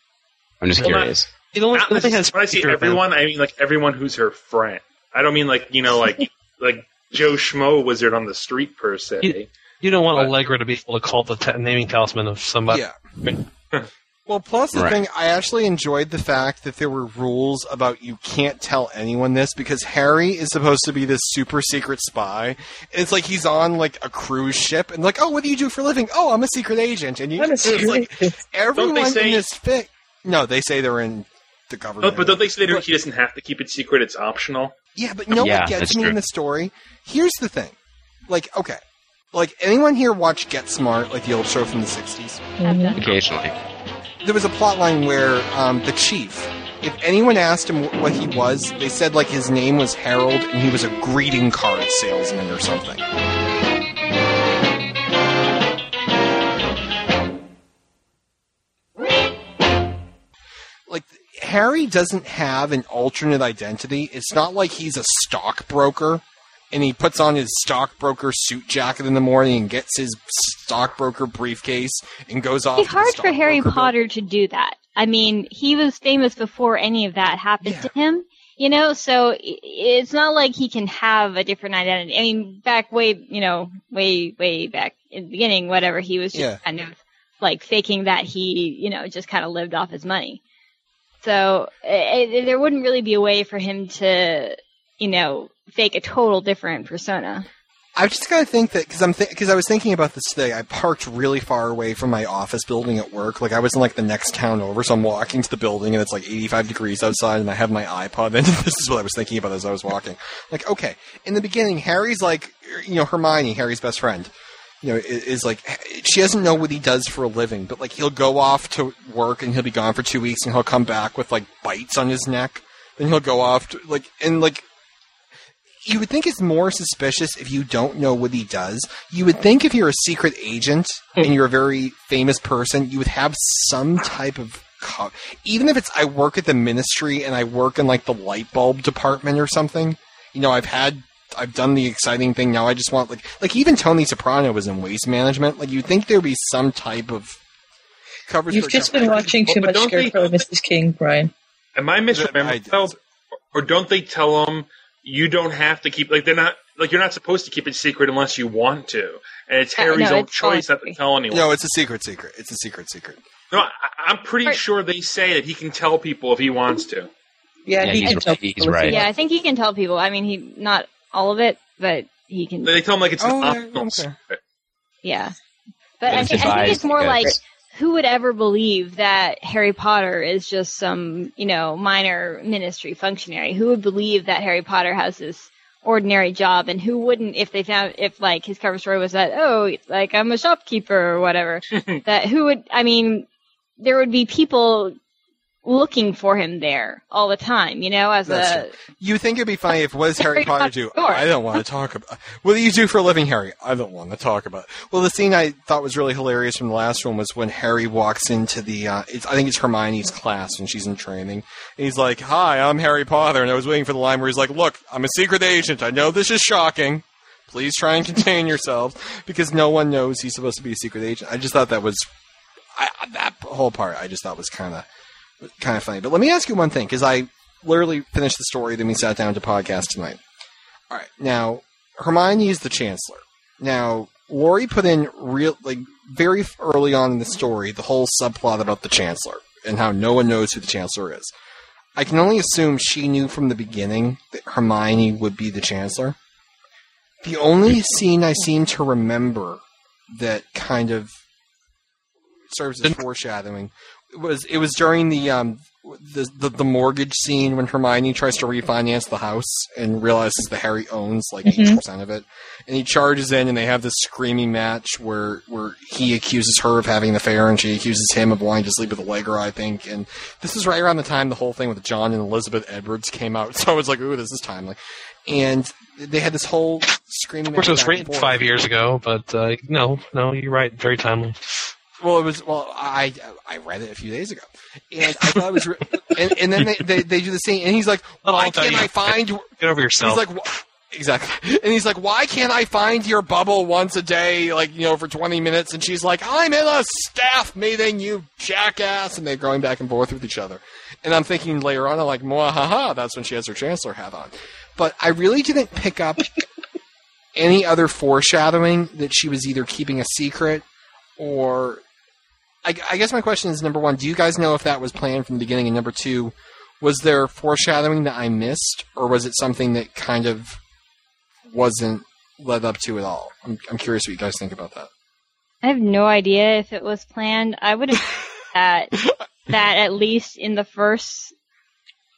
I'm just Well, not- curious. It only, Not it only has when I say picture of them. everyone, I mean like everyone who's her friend. I don't mean like you know like like Joe Schmo wizard on the street per se. You- You don't want But- Allegra to be able to call the ta- naming talisman of somebody. Yeah. Well, plus the Right. thing, I actually enjoyed the fact that there were rules about you can't tell anyone this because Harry is supposed to be this super secret spy. It's like he's on like a cruise ship and like, oh, what do you do for a living? Oh, I'm a secret agent. And you, it's like everyone Don't say- in this fic. No, they say they're in the No, government. but don't they say that he doesn't have to keep it secret? It's optional. Yeah, but no know Yeah, what gets me true. in the story? Here's the thing. Like, okay. Like, anyone here watch Get Smart, like the old show from the 60s? Occasionally. There was a plot line where um, the chief, if anyone asked him what he was, they said, like, his name was Harold and he was a greeting card salesman or something. Harry doesn't have an alternate identity. It's not like he's a stockbroker and he puts on his stockbroker suit jacket in the morning and gets his stockbroker briefcase and goes off. It's hard for Harry Potter to do that. I mean, he was famous before any of that happened to him. You know, so it's not like he can have a different identity. I mean, back way, you know, way, way back in the beginning, whatever, he was just Yeah. kind of like faking that he, you know, just kind of lived off his money. So eh, eh, i i there wouldn't really be a way for him to, you know, fake a total different persona. I just gotta think that because I'm because I was thinking about this today. I parked really far away from my office building at work. Like I was in like the next town over, so I'm walking to the building and it's like 85 degrees outside, and I have my iPod. And this is what I was thinking about as I was walking. Like, okay, in the beginning, Harry's like, you know, Hermione, Harry's best friend. You know, is like she doesn't know what he does for a living, but like he'll go off to work and he'll be gone for two weeks, and he'll come back with like bites on his neck. Then he'll go off to like and like you would think it's more suspicious if you don't know what he does. You would think if you're a secret agent hmm. and you're a very famous person, you would have some type of co- even if it's I work at the ministry and I work in like the light bulb department or something. You know, I've had I've done the exciting thing. Now I just want like like even Tony Soprano was in waste management. Like you'd think there'd be some type of coverage. You've just been watching too much don't they- Scarecrow Mrs. King, Brian. Am I misremembering? Or don't they tell them you don't have to keep like they're not like you're not supposed to keep it secret unless you want to, and it's Uh, Harry's no, own it's choice not to tell anyone. No, it's a secret secret. It's a secret secret. No, I, I'm pretty sure they say that he can tell people if he wants to. Yeah, Yeah, he he's can tell right. He's people right. Yeah, I think he can tell people. I mean, he not all of it, but he can. They tell him like it's Oh, an yeah, optional okay. secret. Yeah. But I It's think, I think it's more because- like who would ever believe that Harry Potter is just some, you know, minor ministry functionary? Who would believe that Harry Potter has this ordinary job and who wouldn't if they found if like his cover story was that oh like I'm a shopkeeper or whatever that who would I mean there would be people looking for him there all the time you know as That's a true. You think it'd be funny if what does Harry Potter do? sure. I don't want to talk about. What do you do for a living, Harry? I don't want to talk about. Well, the scene I thought was really hilarious from the last one was when Harry walks into the. Uh, it's, I think it's Hermione's class when she's in training. And he's like, "Hi, I'm Harry Potter," and I was waiting for the line where he's like, "Look, I'm a secret agent. I know this is shocking. Please try and contain yourselves because no one knows he's supposed to be a secret agent." I just thought that was I, that whole part. I just thought was kind of kind of funny. But let me ask you one thing, because I literally finished the story, then we sat down to podcast tonight. All right, now Hermione is the Chancellor. Now Laurie put in real, like very early on in the story, the whole subplot about the Chancellor and how no one knows who the Chancellor is. I can only assume she knew from the beginning that Hermione would be the Chancellor. The only scene I seem to remember that kind of serves as foreshadowing was it was during the um the, the the mortgage scene when Hermione tries to refinance the house and realizes that Harry owns like 80 percent of it, and he charges in, and they have this screaming match where where he accuses her of having an affair, and she accuses him of wanting to sleep with Allegra, I think. And this is right around the time the whole thing with John and Elizabeth Edwards came out, so I was like, ooh, this is timely. And they had this whole screaming. Of course, match it was back written five years ago, but uh, no, no, you're right. Very timely. Well, it was. Well, I I read it a few days ago, and I thought it was. Re- and, and then they, they they do the same, and he's like, "Why can't I you- find?" Get over yourself. He's like, "Wh- exactly, and he's like, "Why can't I find your bubble once a day, like you know, for twenty minutes?" And she's like, "I'm in a staff meeting, you jackass!" And they're going back and forth with each other. And I'm thinking later on, I'm like, "Mwahaha!" That's when she has her chancellor hat on. But I really didn't pick up any other foreshadowing that she was either keeping a secret or I, I guess my question is number one, do you guys know if that was planned from the beginning? And number two, was there foreshadowing that I missed, or was it something that kind of wasn't led up to at all? I'm, I'm curious what you guys think about that. I have no idea if it was planned. I would have that that at least in the first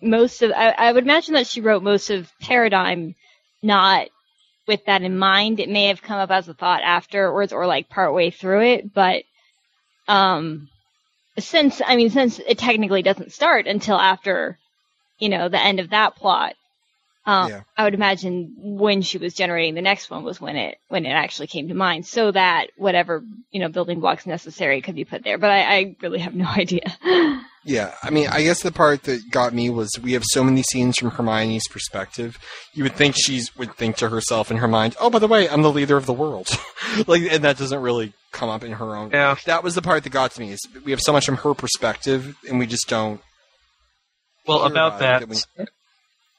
most of I, I would imagine that she wrote most of Paradigm not with that in mind. It may have come up as a thought afterwards or like partway through it, but um since I mean since it technically doesn't start until after you know the end of that plot. Um, Yeah. I would imagine when she was generating the next one was when it when it actually came to mind, so that whatever you know building blocks necessary could be put there. But I, I really have no idea. Yeah, I mean, I guess the part that got me was we have so many scenes from Hermione's perspective. You would think she would think to herself in her mind, "Oh, by the way, I'm the leader of the world," like, and that doesn't really come up in her own. Yeah, that was the part that got to me. Is we have so much from her perspective, and we just don't. Well, hear about it, that, we-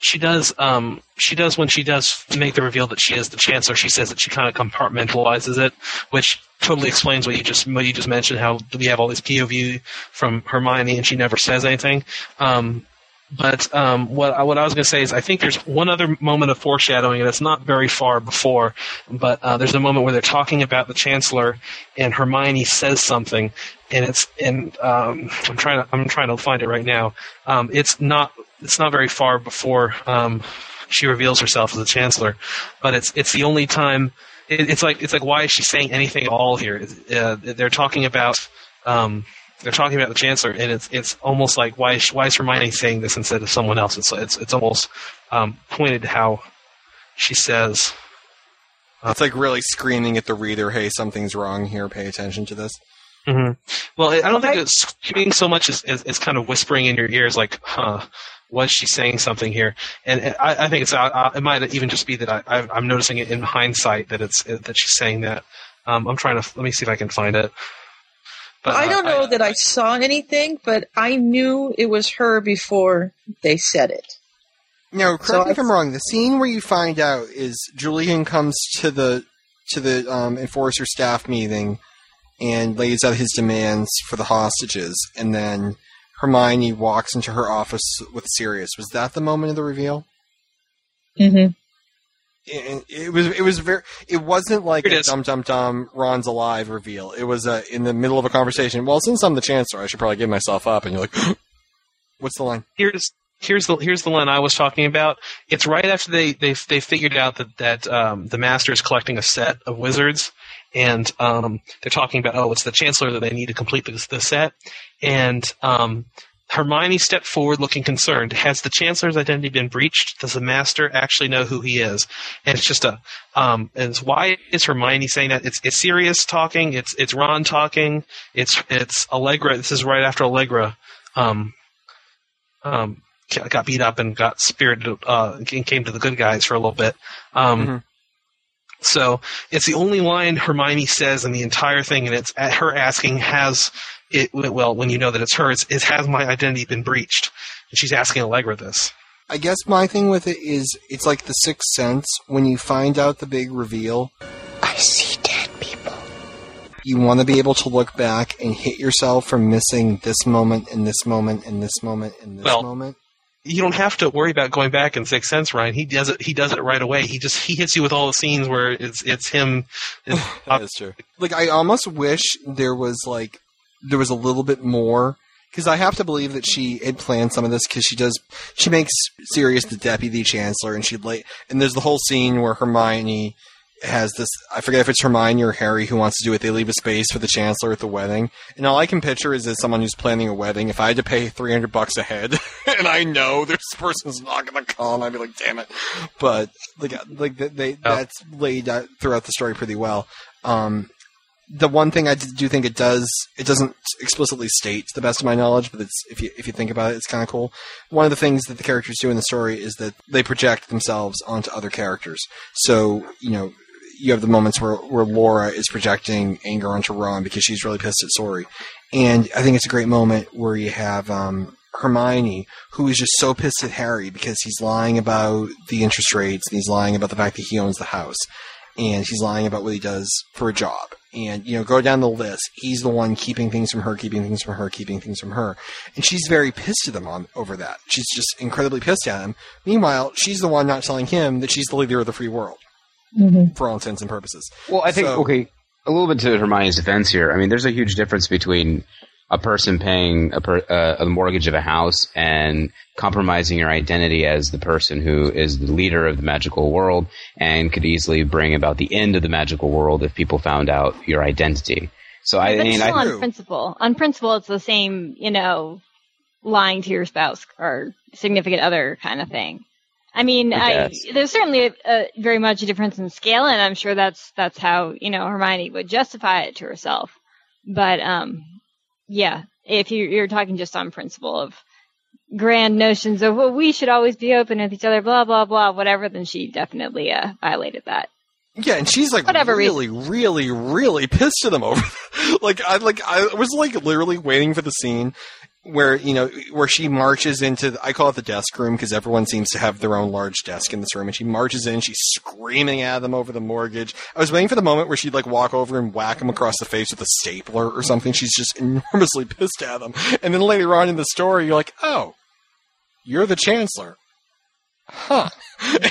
she does. Um, she does when she does make the reveal that she is the chancellor. She says that she kind of compartmentalizes it, which totally explains what you just what you just mentioned. How we have all this POV from Hermione, and she never says anything. Um, but um, what I- what I was going to say is, I think there's one other moment of foreshadowing, and it's not very far before. But uh, there's a moment where they're talking about the chancellor, and Hermione says something, and it's and um, I'm trying to I'm trying to find it right now. Um, it's not it's not very far before um, she reveals herself as the chancellor, but it's it's the only time. It, it's like it's like why is she saying anything at all here? Uh, they're talking about. Um, they're talking about the chancellor, and it's it's almost like why is, why is Hermione saying this instead of someone else? It's it's it's almost um, pointed to how she says. It's like really screaming at the reader, "Hey, something's wrong here. Pay attention to this." hmm Well, I I don't think it's screaming so much as, as, as kind of whispering in your ears, like, "Huh, was she saying something here?" And and I, I think it's uh, uh, it might even just be that I, I I'm noticing it in hindsight that it's that she's saying that. Um, I'm trying to let me see if I can find it. But I uh, don't know that I saw anything, but I knew it was her before they said it. No, correct So me if I'm wrong. The scene where you find out is Julian comes to the to the um, enforcer staff meeting and lays out his demands for the hostages, and then Hermione walks into her office with Sirius. Was that the moment of the reveal? Mm-hmm. It, it was. It was very. It wasn't like a dum dum dum Ron's alive reveal. It was uh, in the middle of a conversation. Well, since I'm the chancellor, I should probably give myself up. And you're like, what's the line? here's here's the here's the line I was talking about. It's right after they they they figured out that that um, the master is collecting a set of wizards, and um, they're talking about oh it's the chancellor that they need to complete the, the set, and um, Hermione stepped forward looking concerned. Has the chancellor's identity been breached? Does the master actually know who he is? And it's just a um, and why is Hermione saying that? It's it's Sirius talking. It's it's Ron talking. It's it's Allegra. This is right after Allegra. Um, um, got beat up and got spirited uh, and came to the good guys for a little bit. Um, So it's the only line Hermione says in the entire thing, and it's at her asking, "Has it? Well, when you know that it's her, it's, it has my identity been breached?" And she's asking Allegra this. I guess my thing with it is it's like the sixth sense when you find out the big reveal. I see dead people. You want to be able to look back and hit yourself for missing this moment and this moment and this moment and this Well, moment. You don't have to worry about going back in Sixth Sense, Ryan. He does it. He does it right away. He just he hits you with all the scenes where it's it's him. that is true. Like I almost wish there was like there was a little bit more because I have to believe that she had planned some of this because she does she makes Sirius the deputy chancellor and she like and there's the whole scene where Hermione has this I forget if it's Hermione or Harry who wants to do it. They leave a space for the chancellor at the wedding, and all I can picture is as someone who's planning a wedding, if I had to pay three hundred bucks a head, and I know this person's not going to come, I'd be like, damn it. But like like they, they that's laid out throughout the story pretty well. Um, the one thing I do think it does, it doesn't explicitly state, to the best of my knowledge, but it's if you if you think about it, it's kind of cool. One of the things that the characters do in the story is that they project themselves onto other characters. So you know, you have the moments where where Laura is projecting anger onto Ron because she's really pissed at Sori, and I think it's a great moment where you have um, Hermione who is just so pissed at Harry because he's lying about the interest rates and he's lying about the fact that he owns the house and he's lying about what he does for a job. And, you know, go down the list. He's the one keeping things from her, keeping things from her, keeping things from her. And she's very pissed at him on over that. She's just incredibly pissed at him. Meanwhile, she's the one not telling him that she's the leader of the free world. For all intents and purposes. Well, I think So- okay, a little bit to Hermione's defense here. I mean, there's a huge difference between a person paying a, per, uh, a mortgage of a house and compromising your identity as the person who is the leader of the magical world and could easily bring about the end of the magical world if people found out your identity. So I That's mean, still I on principle. On principle, it's the same, you know, lying to your spouse or significant other kind of thing. I mean, I I, there's certainly a, a very much a difference in scale, and I'm sure that's that's how you know Hermione would justify it to herself. But um, yeah, if you, you're talking just on principle of grand notions of well, we should always be open with each other, blah blah blah, whatever, then she definitely uh, violated that. Yeah, and she's like Whatever really, really, really pissed at him over. like I like I was like literally waiting for the scene where you know where she marches into I call it the desk room because everyone seems to have their own large desk in this room, and she marches in, she's screaming at them over the mortgage. I was waiting for the moment where she'd like walk over and whack him across the face with a stapler or something. She's just enormously pissed at them, and then later on in the story, you're like, oh, you're the chancellor. Huh.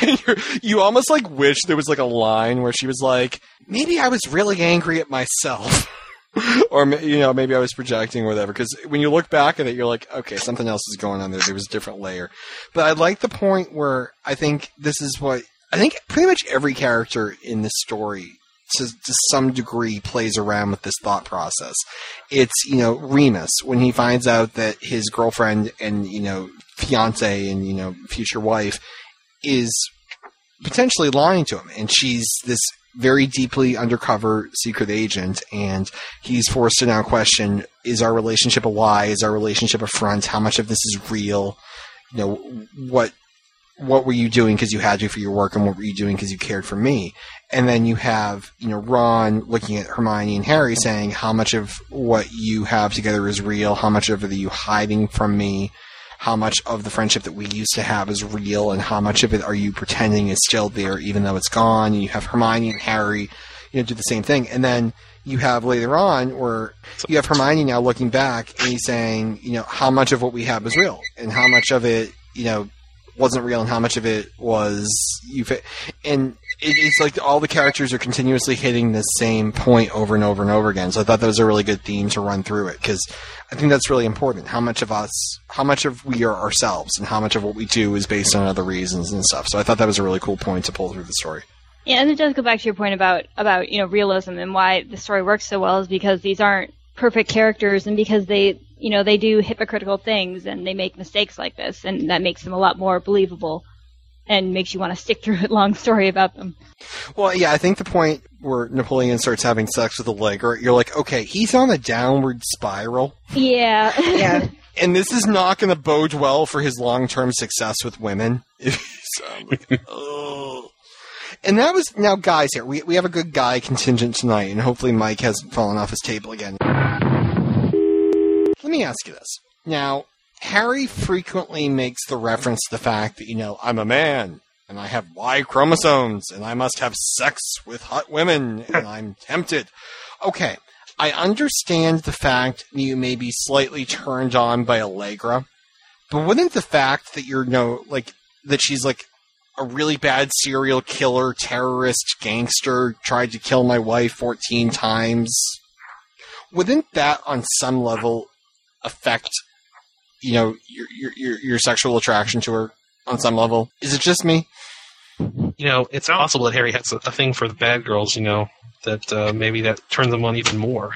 And you almost like wish there was like a line where she was like, maybe I was really angry at myself. or, you know, maybe I was projecting or whatever. Because when you look back at it, you're like, okay, something else is going on there. There was a different layer. But I like the point where I think this is what, I think pretty much every character in this story to, to some degree plays around with this thought process. It's, you know, Remus, when he finds out that his girlfriend and, you know, fiance and, you know, future wife is potentially lying to him. And she's this very deeply undercover secret agent. And he's forced to now question, is our relationship a lie? Is our relationship a front? How much of this is real? You know, what, what were you doing because you had to for your work and what were you doing because you cared for me? And then you have, you know, Ron looking at Hermione and Harry saying, how much of what you have together is real? How much of it are you hiding from me? How much of the friendship that we used to have is real? And how much of it are you pretending is still there even though it's gone? And you have Hermione and Harry, you know, do the same thing. And then you have later on where you have Hermione now looking back and he's saying, you know, how much of what we have is real and how much of it, you know, wasn't real and how much of it was you fa- and it's like all the characters are continuously hitting the same point over and over and over again. So i thought that was a really good theme to run through it because i think that's really important. How much of us how much of we are ourselves and how much of what we do is based on other reasons and stuff. So i thought that was a really cool point to pull through the story. Yeah, and it does go back to your point about about you know realism and why the story works so well is because these aren't perfect characters and because they you know they do hypocritical things and they make mistakes like this and that makes them a lot more believable and makes you want to stick through a long story about them. well yeah i think the point where napoleon starts having sex with allegra you're like okay he's on a downward spiral Yeah. Yeah. and this is not going to bode well for his long-term success with women. so I'm like, oh. And that was now, guys. Here we we have a good guy contingent tonight, and hopefully Mike hasn't fallen off his table again. Let me ask you this. Now, Harry frequently makes the reference to the fact that you know I'm a man and I have Y chromosomes and I must have sex with hot women and I'm tempted. Okay, I understand the fact that you may be slightly turned on by Allegra, but wouldn't the fact that you're no like that she's like a really bad serial killer, terrorist, gangster, tried to kill my wife 14 times, wouldn't that on some level affect you know your your your, your sexual attraction to her on some level? Is it just me? You know, it's possible that Harry has a, a thing for the bad girls. You know, that uh, maybe that turns them on even more,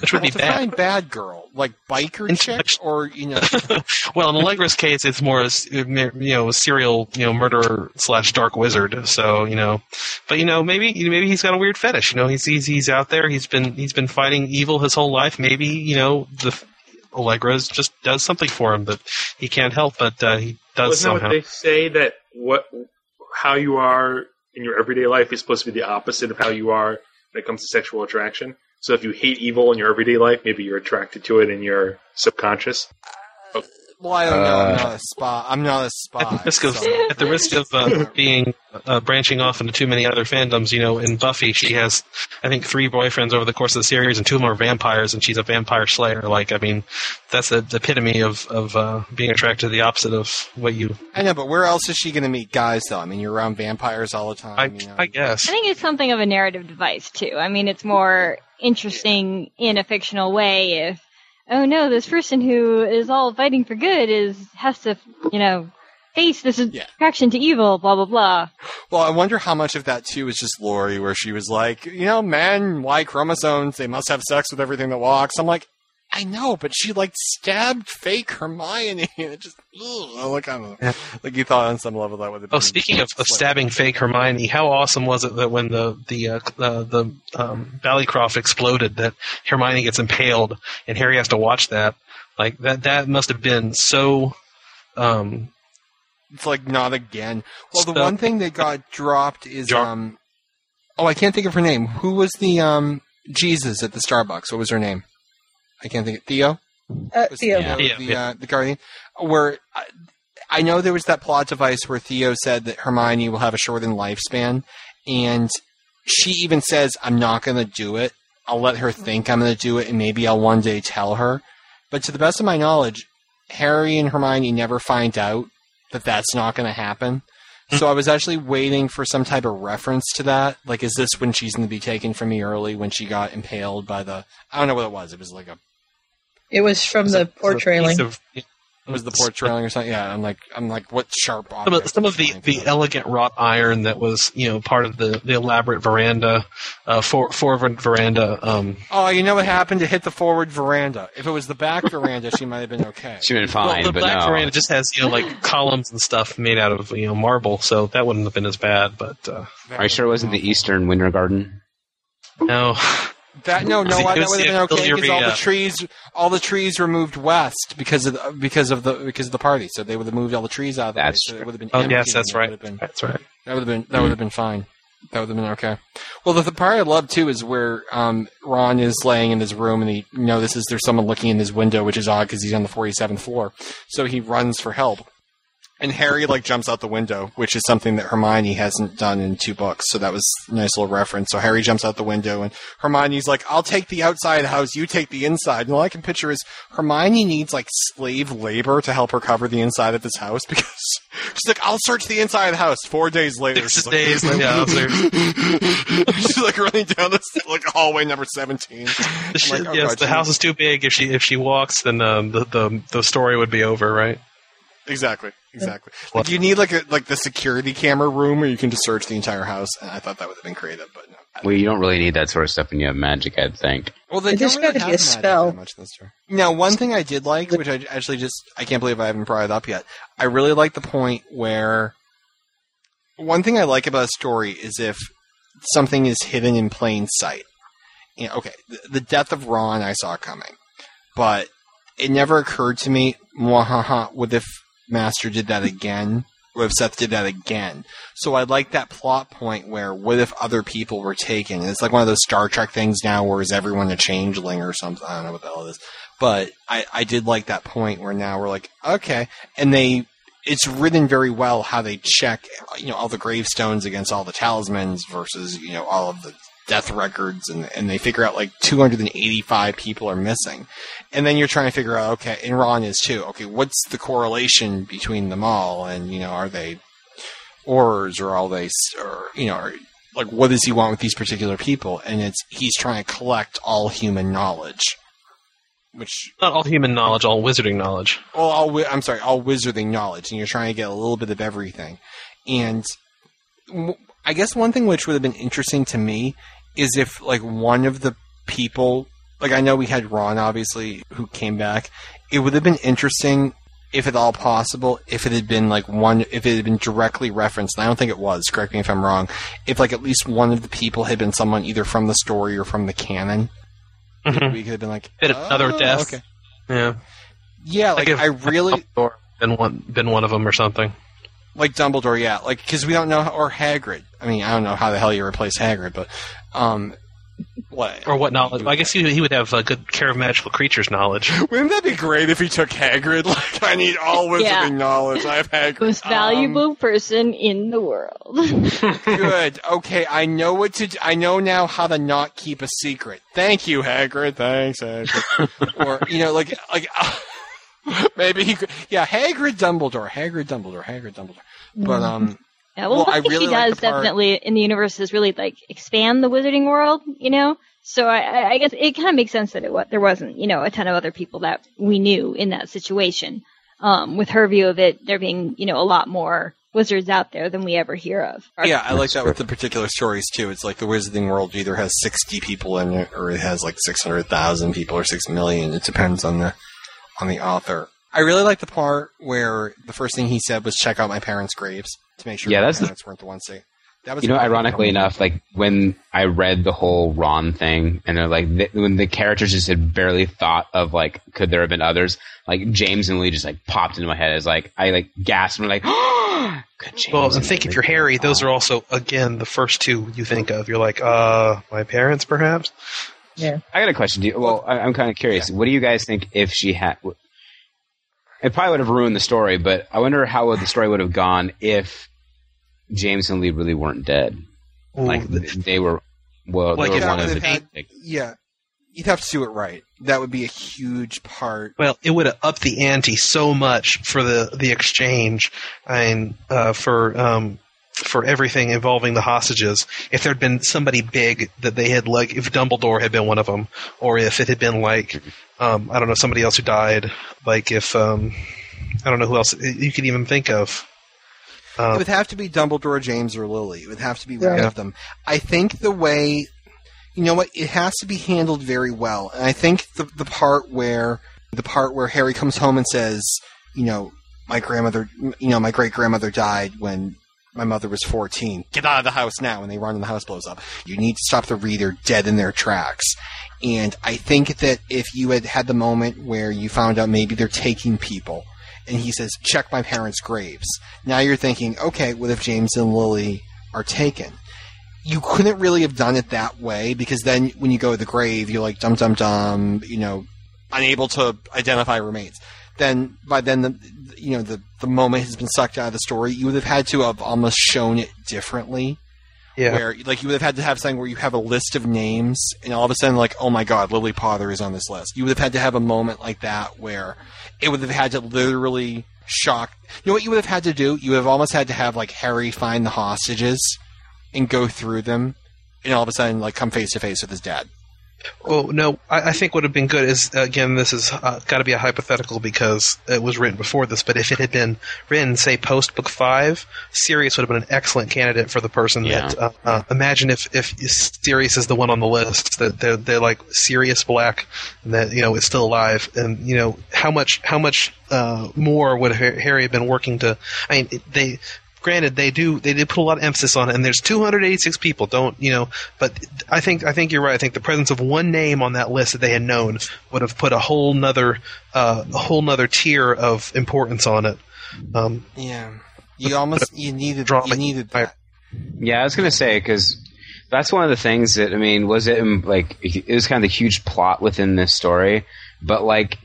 which would be bad. bad girl, like biker chick, or you know, Well, in Allegra's case, it's more as you know, a serial you know murderer slash dark wizard. So you know, but you know, maybe maybe he's got a weird fetish. You know, he's he's, he's out there. He's been he's been fighting evil his whole life. Maybe you know the Allegra's just does something for him that he can't help, but uh, he does Wasn't that what they say that what how you are in your everyday life is supposed to be the opposite of how you are when it comes to sexual attraction? So if you hate evil in your everyday life, maybe you're attracted to it in your subconscious. Well, I don't know. I'm Uh, not a spy. I'm not a spy. At the risk of, so- at the risk of uh, being uh, branching off into too many other fandoms, you know, in Buffy, she has, I think, three boyfriends over the course of the series, and two of them are vampires, and she's a vampire slayer. Like, I mean, that's the, the epitome of of uh, being attracted to the opposite of what you. I know, but where else is she going to meet guys, though? I mean, you're around vampires all the time. I, you know? I guess. I think it's something of a narrative device too. I mean, it's more interesting in a fictional way if, oh no, this person who is all fighting for good is has to, you know, face this attraction to evil, blah blah blah. Well, I wonder how much of that too is just Lori, where she was like, you know, men, Y chromosomes, they must have sex with everything that walks. I'm like, I know, but she like stabbed fake Hermione, and it just ugh, like I don't know, like you thought on some level that would have been. Oh, speaking of, of stabbing fake Hermione, how awesome was it that when the the uh, uh, the um, Ballycroft exploded, that Hermione gets impaled and Harry has to watch that? Like that that must have been so. Um, It's like not again. Well, the So- one thing that got dropped is um. Oh, I can't think of her name. Who was the um Jesus at the Starbucks? What was her name? I can't think. Theo. Uh, Was Theo. Theo the uh, the guardian. Where I, I know there was that plot device where Theo said that Hermione will have a shortened lifespan, and she even says, "I'm not going to do it. I'll let her think I'm going to do it, and maybe I'll one day tell her." But to the best of my knowledge, Harry and Hermione never find out that that's not going to happen. So I was actually waiting for some type of reference to that. Like, is this when she's going to be taken from me early when she got impaled by the? I don't know what it was. It was like a It was from the port railing. it was the porch railing or something. Yeah, I'm like, I'm like, what sharp some of, some of the, the elegant wrought iron that was you know part of the, the elaborate veranda, uh, for, forward veranda. Um, Oh, you know what happened? To hit the forward veranda. If it was the back veranda, she might have been okay. She'd been well, fine, the but black no. veranda just has you know like columns and stuff made out of you know marble, so that wouldn't have been as bad. But uh, Are you sure it wasn't the Eastern Winter Garden? no, That no, no, why that would have been okay because all the trees, all the trees were moved west because of the, because of the because of the party. So they would have moved all the trees out of the way. So it would have been. Oh, yes, that's it right. been- That's right. That would have been that would have been fine. That would have been okay. Well, the, the part I love too is where um, Ron is laying in his room and he notices there's someone looking in his window, which is odd because he's on the 47th floor. So he runs for help. And Harry like jumps out the window, which is something that Hermione hasn't done in two books. So that was a nice little reference. So Harry jumps out the window, and Hermione's like, "I'll take the outside of the house, you take the inside." And all I can picture is Hermione needs like slave labor to help her cover the inside of this house because she's like, "I'll search the inside of the house." Four days later, Six she's days, like, yeah, she's like running down this like hallway number seventeen. The like, oh, yes, God, the house is too big. If she if she walks, then um, the the the story would be over, right? Exactly, exactly. Like you need like a like the security camera room where you can just search the entire house. And I thought that would have been creative, but no. Well, you don't really need that sort of stuff when you have magic, I'd think. Well, they don't just really gotta have be a magic spell. that much in this story. Now, one thing I did like, which I actually just I can't believe I haven't brought it up yet. I really like the point where one thing I like about a story is if something is hidden in plain sight. You know, okay, the, the death of Ron I saw coming, but it never occurred to me. Mwahaha, what if Master did that again? What if Seth did that again? So I like that plot point where what if other people were taken? It's like one of those Star Trek things now where is everyone a changeling or something? I don't know what the hell it is. But I, I did like that point where now we're like, okay. And they, it's written very well how they check, you know, all the gravestones against all the talismans versus, you know, all of the death records and, and they figure out like 285 people are missing. And then you're trying to figure out, okay, and Ron is too. Okay, what's the correlation between them all? And, you know, are they ors or are they, or, you know, are, like what does he want with these particular people? And it's, he's trying to collect all human knowledge. Which Not all human knowledge, all wizarding knowledge. well, all, I'm sorry, all wizarding knowledge, and you're trying to get a little bit of everything. And w- I guess one thing which would have been interesting to me is if, like, one of the people, like, I know we had Ron, obviously, who came back. It would have been interesting, if at all possible, if it had been, like, one, if it had been directly referenced, and I don't think it was, correct me if I'm wrong, if, like, at least one of the people had been someone either from the story or from the canon. Mhm. We could have been like, Bit of another "Oh, death. Okay. Yeah, Yeah, like, if I really. Dumbledore been one been one of them or something. Like Dumbledore, yeah, like because we don't know, or Hagrid. I mean, I don't know how the hell you replace Hagrid, but um, what? Or what knowledge? Well, I guess he, he would have uh, good care of magical creatures knowledge. Wouldn't that be great if he took Hagrid? Like, I need all wizarding Yeah. knowledge. I have Hagrid. Most valuable person in the world. Good. Okay, I know what to. Do. I know now how to not keep a secret. Thank you, Hagrid. Thanks, Hagrid. or you know, like like maybe he. Could, yeah, Hagrid, Dumbledore, Hagrid, Dumbledore, Hagrid, Dumbledore. But um, Yeah, well, Well, one I thing really he like does the definitely in the universe is really like expand the wizarding world, you know. So I- I, I guess it kind of makes sense that it wa- there wasn't, you know, a ton of other people that we knew in that situation. Um, with her view of it, there being, you know, a lot more wizards out there than we ever hear of. Yeah, I like that with the particular stories too. It's like the Wizarding World either has sixty people in it, or it has like six hundred thousand people, or six million. It depends on the on the author. I really like the part where the first thing he said was check out my parents' graves to make sure Yeah, my that's the- parents weren't the ones to. That was you know, ironically moment. enough, like when I read the whole Ron thing, and they're like, th- when the characters just had barely thought of like, could there have been others? Like James and Lee just like popped into my head as like I like gasped and like, good James. Well, and think if you're Harry, those are also again the first two you think of. You're like, uh, my parents, perhaps. Yeah. I got a question. Do you, well, I, I'm kind of curious. What do you guys think if she had? It probably would have ruined the story, but I wonder how the story would have gone if James and Lee really weren't dead. like they were. Well, Like they were one of the. had- yeah, you'd have to do it right. That would be a huge part. Well, it would have upped the ante so much for the the exchange and uh, for um, for everything involving the hostages. If there'd been somebody big that they had like, if Dumbledore had been one of them, or if it had been like, um, I don't know, somebody else who died, like if um, I don't know who else you could even think of. it Um, would have to be Dumbledore, James, or Lily. It would have to be one of them. I think the way, you know what, it has to be handled very well. And I think the the part where the part where Harry comes home and says, you know, my grandmother, you know, my great grandmother died when my mother was 14. Get out of the house now. And they run and the house blows up. You need to stop the reader dead in their tracks. And I think that if you had had the moment where you found out maybe they're taking people, and he says, check my parents' graves. Now you're thinking, okay, what if James and Lily are taken? You couldn't really have done it that way because then when you go to the grave, you're like, dum dum dum, you know, unable to identify remains. Then by then the you know the the moment has been sucked out of the story. You would have had to have almost shown it differently. Yeah. Where like you would have had to have something where you have a list of names and all of a sudden like, oh my god, Lily Potter is on this list. You would have had to have a moment like that where it would have had to literally shock you know what you would have had to do? You would have almost had to have like Harry find the hostages and go through them and all of a sudden like come face to face with his dad. Oh no, I, I think what would have been good is again this has uh, got to be a hypothetical because it was written before this. But if it had been written, say post book five, Sirius would have been an excellent candidate for the person Yeah. that. Uh, uh, imagine if if Sirius is the one on the list that they're they're like Sirius Black, and that you know is still alive, and you know how much how much uh, more would Harry have been working to? I mean, they granted they do they did put a lot of emphasis on it and there's 286 people don't you know but i think i think you're right i think the presence of one name on that list that they had known would have put a whole nother uh, a whole nother tier of importance on it um, Yeah. You almost you needed you needed that. Yeah, I was gonna say because that's one of the things that I mean was it um, like it was kind of the huge plot within this story, but like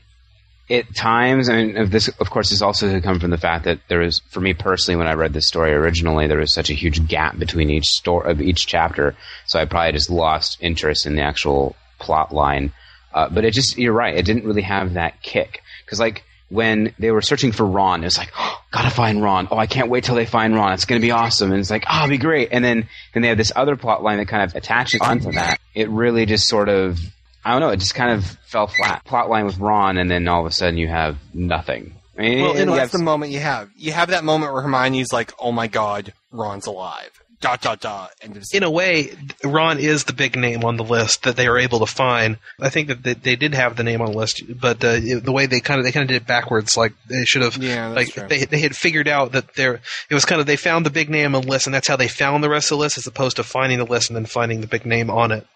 at times, I mean, of this of course is also to come from the fact that there is for me personally when I read this story originally there was such a huge gap between each story of each chapter, so I probably just lost interest in the actual plot line. Uh, but it just you're right, it didn't really have that kick because like when they were searching for Ron, it was like, oh, gotta find Ron. Oh, I can't wait till they find Ron. It's gonna be awesome. And it's like, oh, it'll be great. And then, then they have this other plot line that kind of attaches onto that. It really just sort of, I don't know, it just kind of fell flat. Plot line with Ron, and then all of a sudden you have nothing. I mean, Well, it- and that's have- the moment you have. You have that moment where Hermione's like, "Oh my God, Ron's alive." Dot dot dot. And just, in a way ron is the big name on the list that they were able to find i think that they, they did have the name on the list but uh, the way they kind of they kind of did it backwards like they should have Yeah, that's like true. they, they had figured out that there it was kind of they found the big name on the list and that's how they found the rest of the list as opposed to finding the list and then finding the big name on it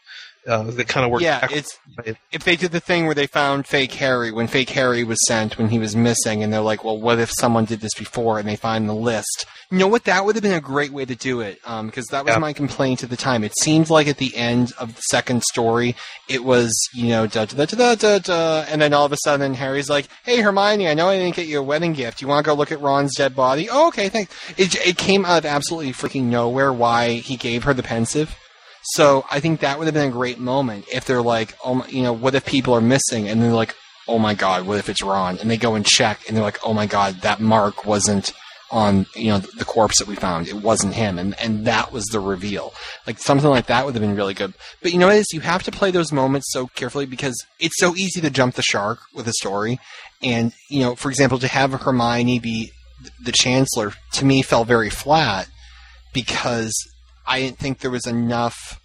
uh, they kind of worked yeah, backwards. it's if they did the thing where they found fake Harry when fake Harry was sent when he was missing, and they're like, "Well, what if someone did this before?" And they find the list. You know what? That would have been a great way to do it, because that was Yeah. my complaint at the time. It seemed like at the end of the second story, it was you know da da da da da da, and then all of a sudden Harry's like, "Hey Hermione, I know I didn't get you a wedding gift. Do you want to go look at Ron's dead body?" Oh, okay, thanks. It it came out of absolutely freaking nowhere why he gave her the Pensieve. So I think that would have been a great moment if they're like, oh, my, you know, what if people are missing? And they're like, oh my god, what if it's Ron? And they go and check, and they're like, oh my god, that mark wasn't on, you know, the corpse that we found. It wasn't him, and and that was the reveal. Like something like that would have been really good. But you know what is? You have to play those moments so carefully because it's so easy to jump the shark with a story. And you know, for example, to have Hermione be the Chancellor to me fell very flat because I didn't think there was enough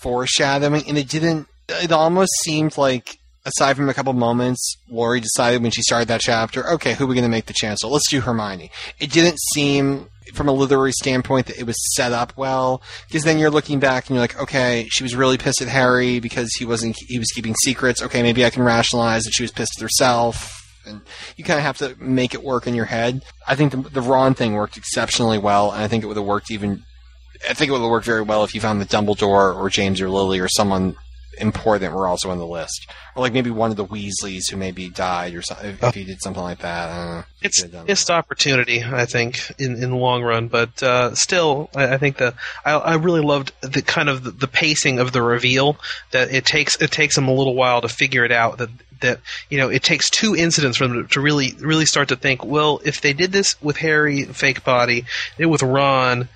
foreshadowing, and it didn't. It almost seemed like, aside from a couple moments, Laurie decided when she started that chapter, okay, who are we going to make the Chancellor? Let's do Hermione. It didn't seem, from a literary standpoint, that it was set up well, because then you're looking back and you're like, okay, she was really pissed at Harry because he wasn't, he was keeping secrets. Okay, maybe I can rationalize that she was pissed at herself. And you kind of have to make it work in your head. I think the, the Ron thing worked exceptionally well, and I think it would have worked even I think it would have worked very well if you found that Dumbledore or James or Lily or someone important were also on the list, or like maybe one of the Weasleys who maybe died or something. If, if he did something like that, I don't know. It's missed opportunity, I think, in, in the long run. But uh, still, I, I think the I, I really loved the kind of the, the pacing of the reveal. That it takes it takes them a little while to figure it out. That that you know it takes two incidents for them to really really start to think. Well, if they did this with Harry, fake body, did it with Ron,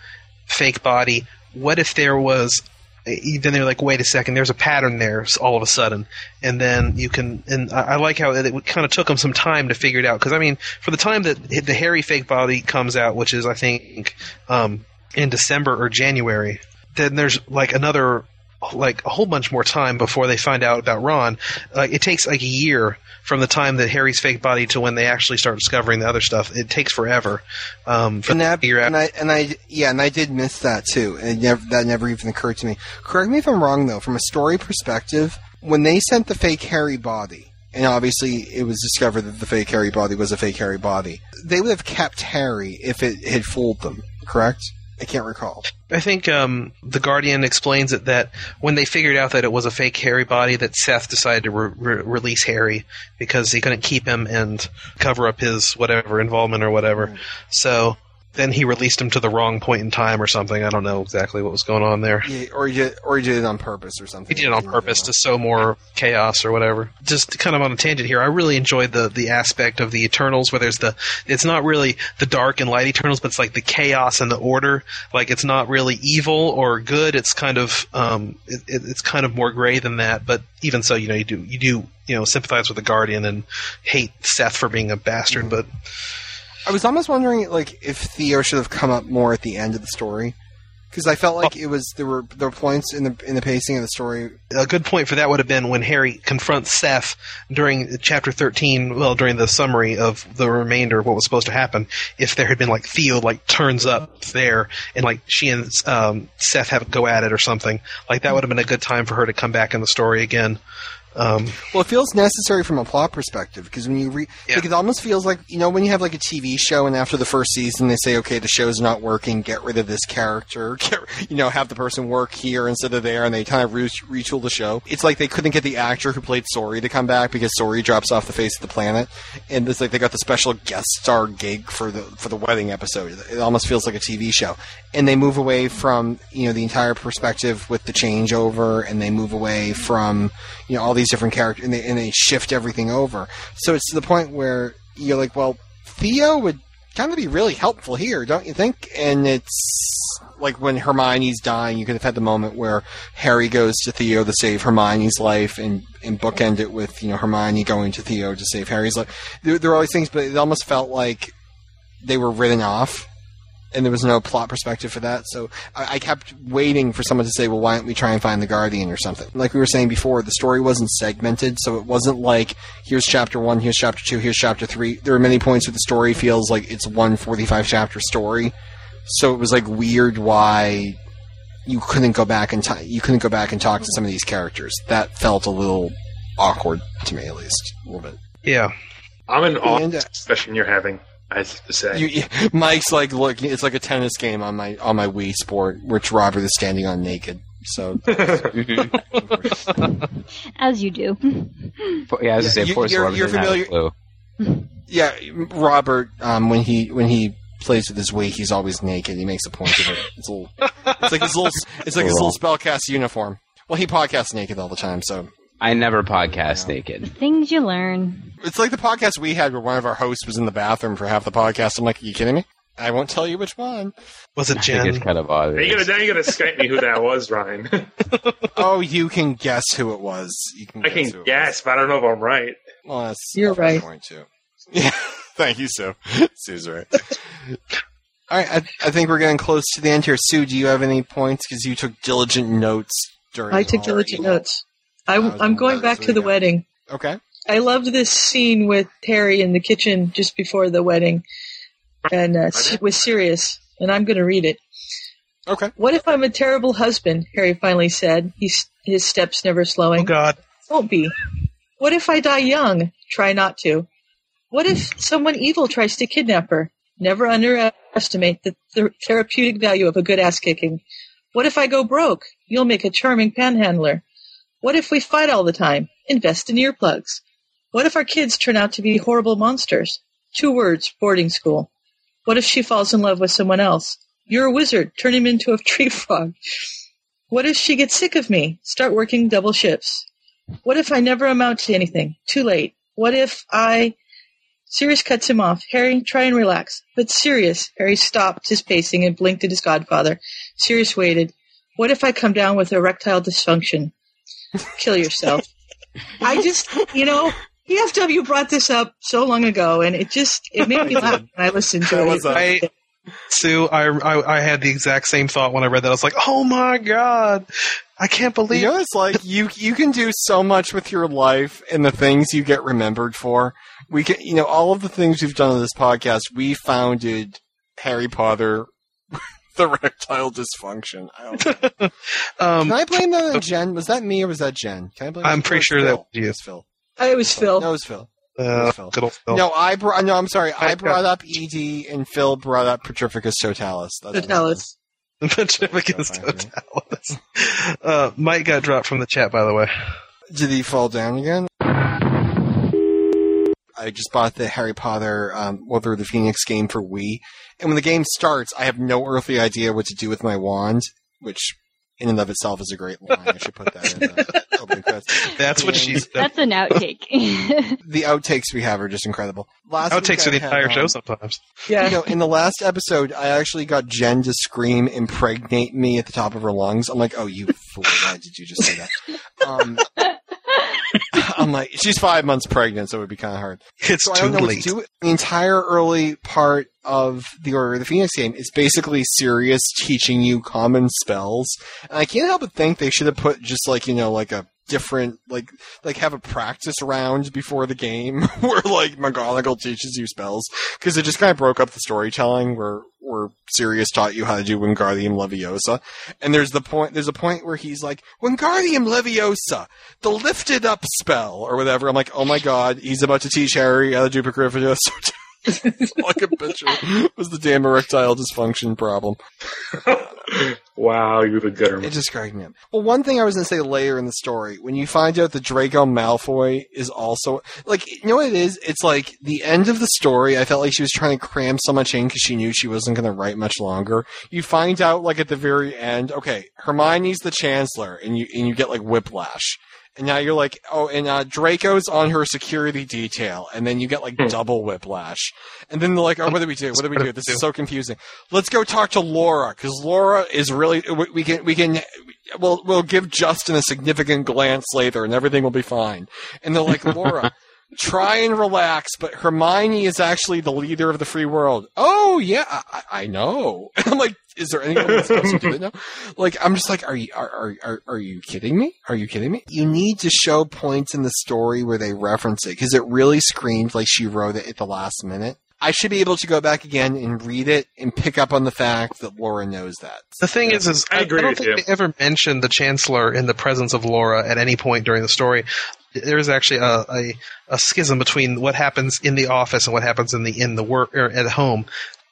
fake body. What if there was? Then they're like, wait a second, there's a pattern there. All of a sudden, and then you can. And I, I like how it, it kind of took them some time to figure it out. Because I mean, for the time that the Harry fake body comes out, which is I think um, in December or January, then there's like another like a whole bunch more time before they find out about Ron. Uh, it takes like a year from the time that Harry's fake body to when they actually start discovering the other stuff. It takes forever. Um, for and that, to figure out. and I, and I, yeah, and I did miss that too, and never, that never even occurred to me. Correct me if I'm wrong though. From a story perspective, when they sent the fake Harry body, and obviously it was discovered that the fake Harry body was a fake Harry body, they would have kept Harry if it had fooled them. Correct? I can't recall. I think um, the Guardian explains it that when they figured out that it was a fake Harry body, that Seth decided to re- re- release Harry because he couldn't keep him and cover up his whatever involvement or whatever. So then he released him to the wrong point in time or something. I don't know exactly what was going on there. Yeah, or he did, or he did it on purpose or something. He did it on purpose to sow more chaos or whatever. Just kind of on a tangent here, I really enjoyed the the aspect of the Eternals where there's the it's not really the dark and light Eternals, but it's like the chaos and the order. Like it's not really evil or good. It's kind of um it, it, it's kind of more gray than that. But even so, you know, you do you do you know sympathize with the Guardian and hate Seth for being a bastard, but. I was almost wondering, like, if Theo should have come up more at the end of the story, because I felt like it was there were there were points in the in the pacing of the story. a good point for that would have been when Harry confronts Seth during chapter 13, well, during the summary of the remainder of what was supposed to happen. If there had been like Theo like turns up there and like she and um, Seth have a go at it or something, like that would have been a good time for her to come back in the story again. Um, Well, it feels necessary from a plot perspective because when you read, like, it almost feels like you know when you have like a TV show and after the first season they say, okay, the show's not working, get rid of this character, get, you know, have the person work here instead of there, and they kind of re- retool the show. It's like they couldn't get the actor who played Sori to come back because Sori drops off the face of the planet, and it's like they got the special guest star gig for the for the wedding episode. It almost feels like a TV show, and they move away from you know the entire perspective with the changeover, and they move away from you know all these different characters, and they and they shift everything over. So it's to the point where you're like, well, Theo would kind of be really helpful here, don't you think? And it's like when Hermione's dying, you could have had the moment where Harry goes to Theo to save Hermione's life, and and bookend it with you know Hermione going to Theo to save Harry's life. There, there are all these things, but it almost felt like they were written off and there was no plot perspective for that. So I, I kept waiting for someone to say, "Well, why don't we try and find the Guardian or something?" Like we were saying before, the story wasn't segmented, so it wasn't like here's chapter one, here's chapter two, here's chapter three. There are many points where the story feels like it's one 45 chapter story. So it was like weird why you couldn't go back and t- you couldn't go back and talk to some of these characters. That felt a little awkward to me, at least a little bit. Yeah. I'm in awe And, of uh, the discussion you're having. I have to say. You, you- Mike's like, look, it's like a tennis game on my on my Wii Sport, which Robert is standing on naked. So As you do. Yeah, as I was Yeah, gonna say, you- poor you're- Robert you're doesn't have a familiar- yeah, Robert, um, when he when he plays with his Wii, he's always naked. He makes a point of it. It's a little, it's like his little, it's like his little spellcast uniform. Well, he podcasts naked all the time, so I never podcast naked. Things you learn. it's like the podcast we had where one of our hosts was in the bathroom for half the podcast. I'm like, are you kidding me? I won't tell you which one. Was it I think it's kind of odd. Now you gonna, now you gotta Skype me who that was, Ryan. oh, you can guess who it was. You can I guess can guess, but I don't know if I'm right. Well, that's You're right. Point too. Yeah, Thank you, Sue. Sue's right. All right, I, I think we're getting close to the end here. Sue, do you have any points? Because you took diligent notes during. I took diligent our- notes. I, was I'm going back to the There you go. wedding. Okay. I loved this scene with Harry in the kitchen just before the wedding, and uh, s- was serious. And I'm going to read it. Okay. What if I'm a terrible husband? Harry finally said. He's, his steps never slowing. Oh God. Won't be. What if I die young? Try not to. What if someone evil tries to kidnap her? Never underestimate the th- therapeutic value of a good ass kicking. What if I go broke? You'll make a charming panhandler. What if we fight all the time? Invest in earplugs. What if our kids turn out to be horrible monsters? Two words, boarding school. What if she falls in love with someone else? You're a wizard. Turn him into a tree frog. What if she gets sick of me? Start working double shifts. What if I never amount to anything? Too late. What if I. Sirius cuts him off. Harry, try and relax. But Sirius. Harry stopped his pacing and blinked at his godfather. Sirius waited. What if I come down with erectile dysfunction? Kill yourself. I just, you know, PFW brought this up so long ago, and it just it made me laugh when I listened to it. I, Sue, I, I I had the exact same thought when I read that. I was like, "Oh my god, I can't believe." You know, it's like you you can do so much with your life and the things you get remembered for. We can, you know, all of the things we've done on this podcast. We founded Harry Potter, the erectile dysfunction. I don't know. Um, Can I blame that on Jen? Was that me or was that Jen? Can I blame? I'm pretty sure Phil? that was you. It was Phil. Uh, It was Phil. No, it was Phil. Uh, good old Phil. No, I brought. No, I'm sorry. I I- brought up Ed, and Phil brought up Petrificus totalis. That's Totalis. Petrificus totalis. Uh, Mike got dropped from the chat, by the way. Did he fall down again? I just bought the Harry Potter um, Order of the Phoenix game for Wii, and when the game starts, I have no earthly idea what to do with my wand, which in and of itself is a great line. I should put that in the opening credits. That's what And she. That's an outtake. The outtakes we have are just incredible. Last Outtakes week for the I had, entire show um, sometimes. Yeah. You know, in the last episode, I actually got Jen to scream "impregnate me" at the top of her lungs. I'm like, "Oh, you fool! Why did you just say that?" Um, I'm like, she's five months pregnant, so it would be kind of hard. It's so I too don't know late. what to do. The entire early part of the Order of the Phoenix game is basically Sirius teaching you common spells, and I can't help but think they should have put just like you know like a different like like have a practice round before the game where like McGonagall teaches you spells because it just kind of broke up the storytelling where where Sirius taught you how to do Wingardium Leviosa, and there's the point there's a point where he's like Wingardium Leviosa, the lifted up spell or whatever. I'm like, oh my god, he's about to teach Harry how to do Petrificus. All I could picture was the damn erectile dysfunction problem. wow, you're the gooder. It just cracked me up. Well, one thing I was going to say later in the story, when you find out that Draco Malfoy is also like, you know what it is? It's like the end of the story. I felt like she was trying to cram so much in because she knew she wasn't going to write much longer. You find out like at the very end, okay, Hermione's the Chancellor, and you and you get like whiplash. And now you're like, oh, and uh, Draco's on her security detail, and then you get like double whiplash. And then they're like, oh, what do we do? What do we do? This is so confusing. Let's go talk to Laura because Laura is really we, we can we can we'll we'll give Justin a significant glance later, and everything will be fine. And they're like, Laura. Try and relax, but Hermione is actually the leader of the free world. Oh yeah, I, I know. I'm like, is there anyone that's supposed to do it now? Like, I'm just like, are you are, are are are you kidding me? Are you kidding me? You need to show points in the story where they reference it because it really screamed like she wrote it at the last minute. I should be able to go back again and read it and pick up on the fact that Laura knows that. The thing is, is I, I don't think they ever mentioned the Chancellor in the presence of Laura at any point during the story. There is actually a, a, a schism between what happens in the office and what happens in the in the work or at home.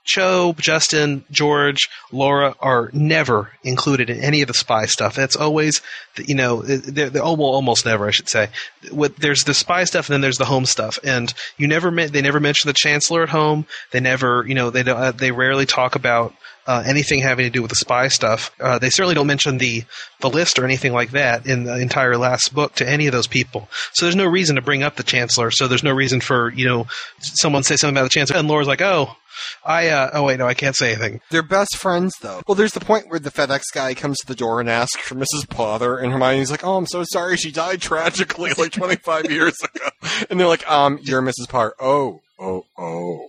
Cho, Justin, George, Laura are never included in any of the spy stuff. It's always, you know, they're, they're, oh, well, almost never, I should say. What, there's the spy stuff and then there's the home stuff. And you never, they never mention the Chancellor at home. They never, you know, they don't, uh, they rarely talk about uh, anything having to do with the spy stuff. Uh, they certainly don't mention the the list or anything like that in the entire last book to any of those people. So there's no reason to bring up the Chancellor. So there's no reason for you know someone say something about the Chancellor. And Laura's like, oh, I uh, oh wait, no, I can't say anything. They're best friends, though. Well, there's the point where the FedEx guy comes to the door and asks for Mrs. Potter, and Hermione's like, "Oh, I'm so sorry, she died tragically like 25 years ago." And they're like, "Um, you're Mrs. Potter." Oh, oh, oh, oh,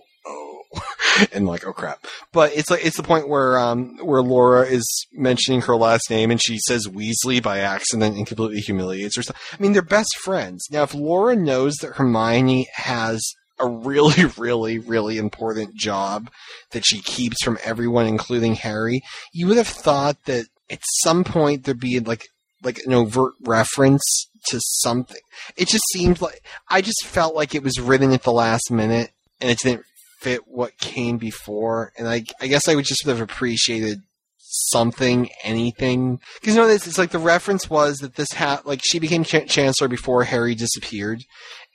and like, oh crap. But it's like it's the point where um where Laura is mentioning her last name and she says Weasley by accident and completely humiliates herself. I mean, they're best friends. Now, if Laura knows that Hermione has a really, really, really important job that she keeps from everyone, including Harry, you would have thought that at some point there'd be like like an overt reference to something. It just seemed like I just felt like it was written at the last minute and it didn't fit what came before. And I I guess I would just have appreciated something, anything. Because you know, it's, it's like the reference was that this hat, like she became ch- chancellor before Harry disappeared,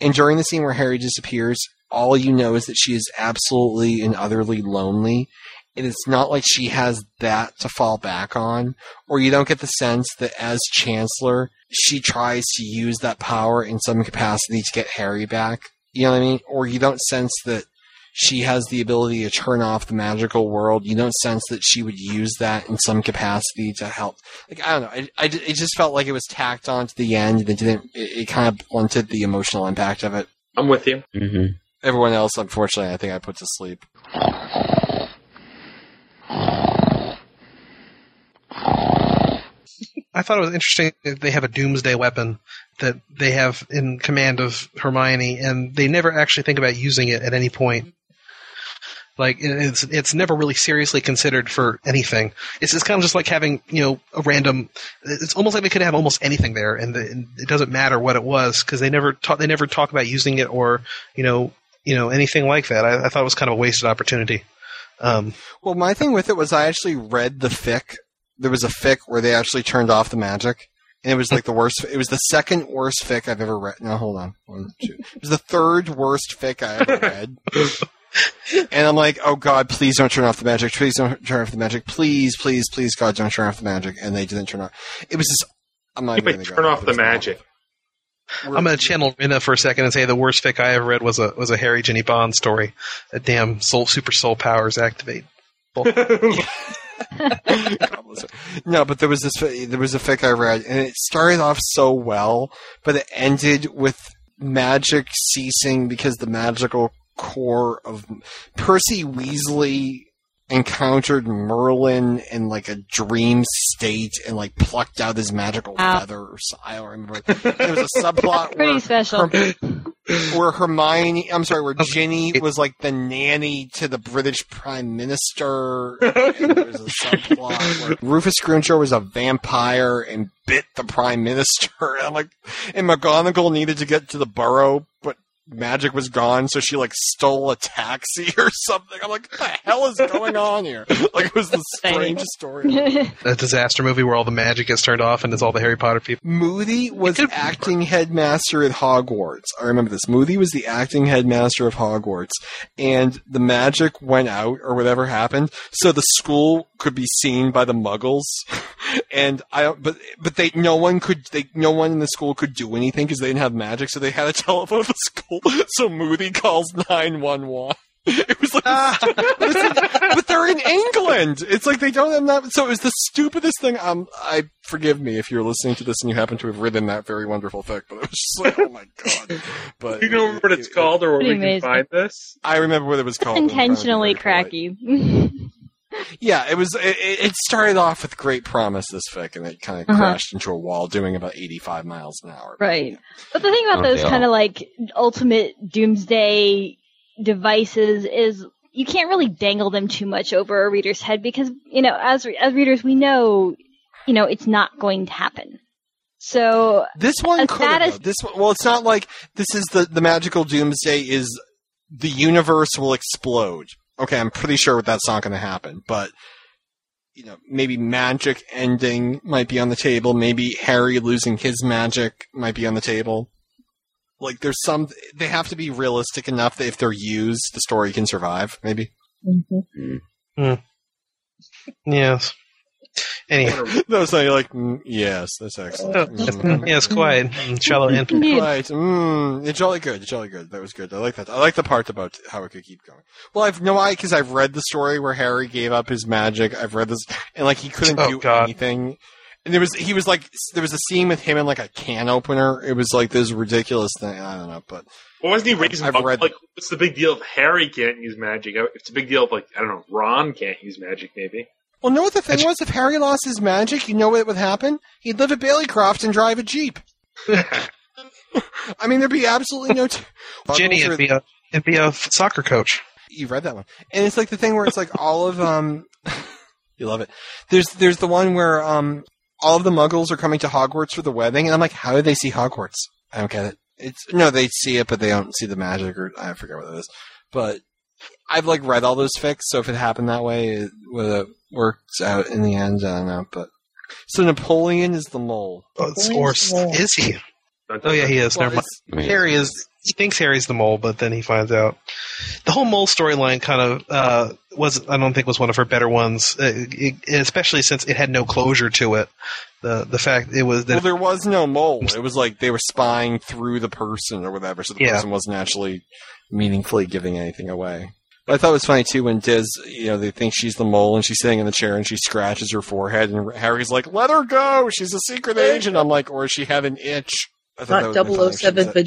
and during the scene where Harry disappears, all you know is that she is absolutely and utterly lonely. And it's not like she has that to fall back on, or you don't get the sense that as chancellor, she tries to use that power in some capacity to get Harry back. You know what I mean? Or you don't sense that she has the ability to turn off the magical world. You don't sense that she would use that in some capacity to help. Like I don't know. I, I it just felt like it was tacked on to the end, and it didn't. It, it kind of blunted the emotional impact of it. I'm with you. Mm-hmm. Everyone else, unfortunately, I think I put to sleep. I thought it was interesting that they have a doomsday weapon that they have in command of Hermione, and they never actually think about using it at any point. Like it's it's never really seriously considered for anything. It's kind of just like having you know a random. It's almost like they could have almost anything there, and, the, and it doesn't matter what it was because they never talk. They never talk about using it or you know you know anything like that. I, I thought it was kind of a wasted opportunity. Um, Well, my thing with it was I actually read the fic. There was a fic where they actually turned off the magic, and it was like the worst. It was the second worst fic I've ever read. No, hold on. One, two. It was the third worst fic I ever read. and I'm like, oh God, please don't turn off the magic. Please don't turn off the magic. Please, please, please, God, don't turn off the magic. And they didn't turn off. It was just. I'm not You even gonna turn go. off the was magic. I'm going to channel Rina for a second and say the worst fic I ever read was a was a Harry Ginny Bond story. A damn soul super soul powers activate. No, but there was this there was a fic I read, and it started off so well, but it ended with magic ceasing because the magical core of Percy Weasley encountered Merlin in like a dream state and like plucked out his magical Wow. feather. Or so, I don't remember. There was a subplot Pretty where special. where Hermione, I'm sorry, where Ginny was like the nanny to the British Prime Minister. And there was a subplot where Rufus Scrimgeour was a vampire and bit the Prime Minister. And I'm like, and McGonagall needed to get to the burrow, but magic was gone, so she like stole a taxi or something. I'm like, what the hell is going on here? Like, it was the strangest story. A disaster movie where all the magic gets turned off and it's all the Harry Potter people. Moody was acting headmaster at Hogwarts. I remember this. Moody was the acting headmaster of Hogwarts, and the magic went out or whatever happened, so the school could be seen by the Muggles. And I, but but they no one could they no one in the school could do anything because they didn't have magic, so they had to telephone the school. So Moody calls nine one one. It was like, but, like- but they're in England. It's like they don't have that. So it was the stupidest thing. Um, I forgive me if you're listening to this and you happen to have written that very wonderful fic, but it was just like, oh my god. But You know what it's called, or where Pretty we can find this? I remember what it was called. Intentionally cracky. Yeah, it was. It, it started off with great promise. This fic, and it kind of Uh-huh. crashed into a wall, doing about 85 miles an hour. Right. But the thing about those kind of like ultimate doomsday devices is you can't really dangle them too much over a reader's head because, you know, as, as readers, we know, you know, it's not going to happen. So This one could have. as- This one, well, it's not like this is the the magical doomsday. Is the universe will explode? Okay, I'm pretty sure that's not going to happen, but you know, maybe magic ending might be on the table. Maybe Harry losing his magic might be on the table. Like, there's some. They have to be realistic enough that if they're used, the story can survive. Maybe. Hmm. Yes. Anyway, no, so you're like, mm, yes, that's excellent. Oh, Mm. yes, quite mm, shallow and Right. Mm, it's jolly good. It's jolly good. That was good. I like that. I like the part about how it could keep going. Well, I've no I because I've read the story where Harry gave up his magic. I've read this and like he couldn't Oh, do God. anything. And there was he was like there was a scene with him in like a can opener. It was like this ridiculous thing. I don't know, but Well, wasn't he raising I've bugs? read- Like, what's the big deal if Harry can't use magic? It's a big deal if, like, I don't know, Ron can't use magic, maybe. Well, know what the thing was? If Harry lost his magic, you know what would happen? He'd live at Baileycroft and drive a jeep. I mean, there'd be absolutely no. T- Ginny and be a and be a soccer coach. you read that one, and it's like the thing where it's like all of um, you love it. There's there's the one where um, all of the Muggles are coming to Hogwarts for the wedding, and I'm like, how do they see Hogwarts? I don't get it. It's no, they see it, but they don't see the magic, or I forget what it is. But I've like read all those fics, so if it happened that way, it would have works out in the end. I don't know, but so Napoleon is the mole. Oh, it's, or s- is he? Oh yeah, he is. Well, Never mind. Harry is. He thinks Harry's the mole, but then he finds out the whole mole storyline kind of uh, was. I don't think was one of her better ones, uh, it, especially since it had no closure to it. The the fact it was Well, that there was no mole. It was like they were spying through the person or whatever, so the Yeah. person wasn't actually meaningfully giving anything away. But I thought it was funny too when Diz, you know, they think she's the mole and she's sitting in the chair and she scratches her forehead and Harry's like, "Let her go. She's a secret agent." I'm like, or she have an itch. I thought Not would've been funny if she 007, but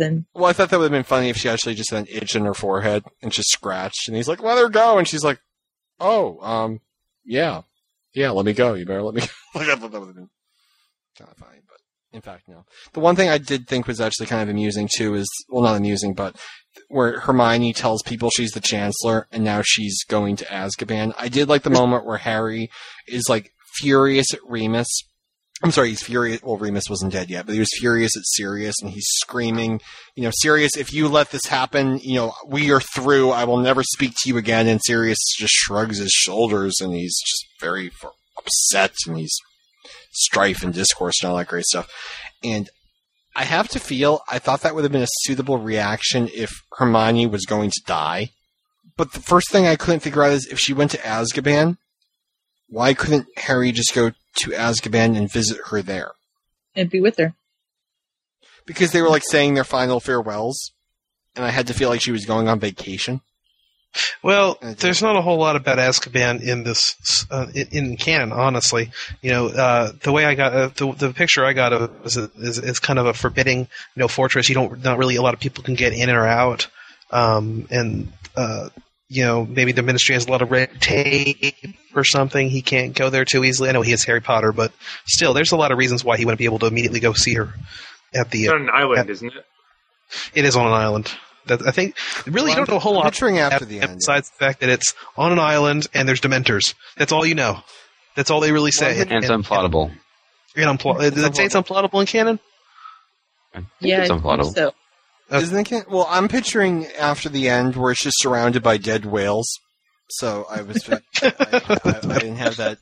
D7. Well, I thought that would have been funny if she actually just had an itch in her forehead and just scratched, and he's like, "Let her go," and she's like, "Oh, um, yeah, yeah, let me go. You better let me." go. like I thought that would have been kind of funny, but in fact, no. The one thing I did think was actually kind of amusing too is, well, not amusing, but where Hermione tells people she's the Chancellor and now she's going to Azkaban. I did like the moment where Harry is like furious at Remus. I'm sorry, he's furious. Well, Remus wasn't dead yet, but he was furious at Sirius, and he's screaming, "You know, Sirius, if you let this happen, you know, we are through. I will never speak to you again." And Sirius just shrugs his shoulders, and he's just very upset, and he's strife and discourse and all that great stuff. And I have to feel I thought that would have been a suitable reaction if Hermione was going to die. But the first thing I couldn't figure out is if she went to Azkaban, why couldn't Harry just go to Azkaban and visit her there? And be with her. Because they were like saying their final farewells, and I had to feel like she was going on vacation. Well, there's not a whole lot about Azkaban in this uh, in, in canon, honestly. You know, uh, the way I got uh, the, the picture I got of it is, is is kind of a forbidding, you know, fortress. You don't not really a lot of people can get in or out, um, and uh, you know maybe the ministry has a lot of red tape or something. He can't go there too easily. I know he is Harry Potter, but still, there's a lot of reasons why he wouldn't be able to immediately go see her at the. It's on an island, at- isn't it? it is on an island. That, I think really Well, you don't know a whole I'm lot. picturing after about the end, besides the fact that it's on an island and there's Dementors. That's all you know. That's all they really say. And it's unplottable. and unpl- Did it say it's unplottable in canon? Yeah, it's I think unplottable. so. Isn't it? Can- Well, I'm picturing after the end where it's just surrounded by dead whales. So I was, I, I, I didn't have that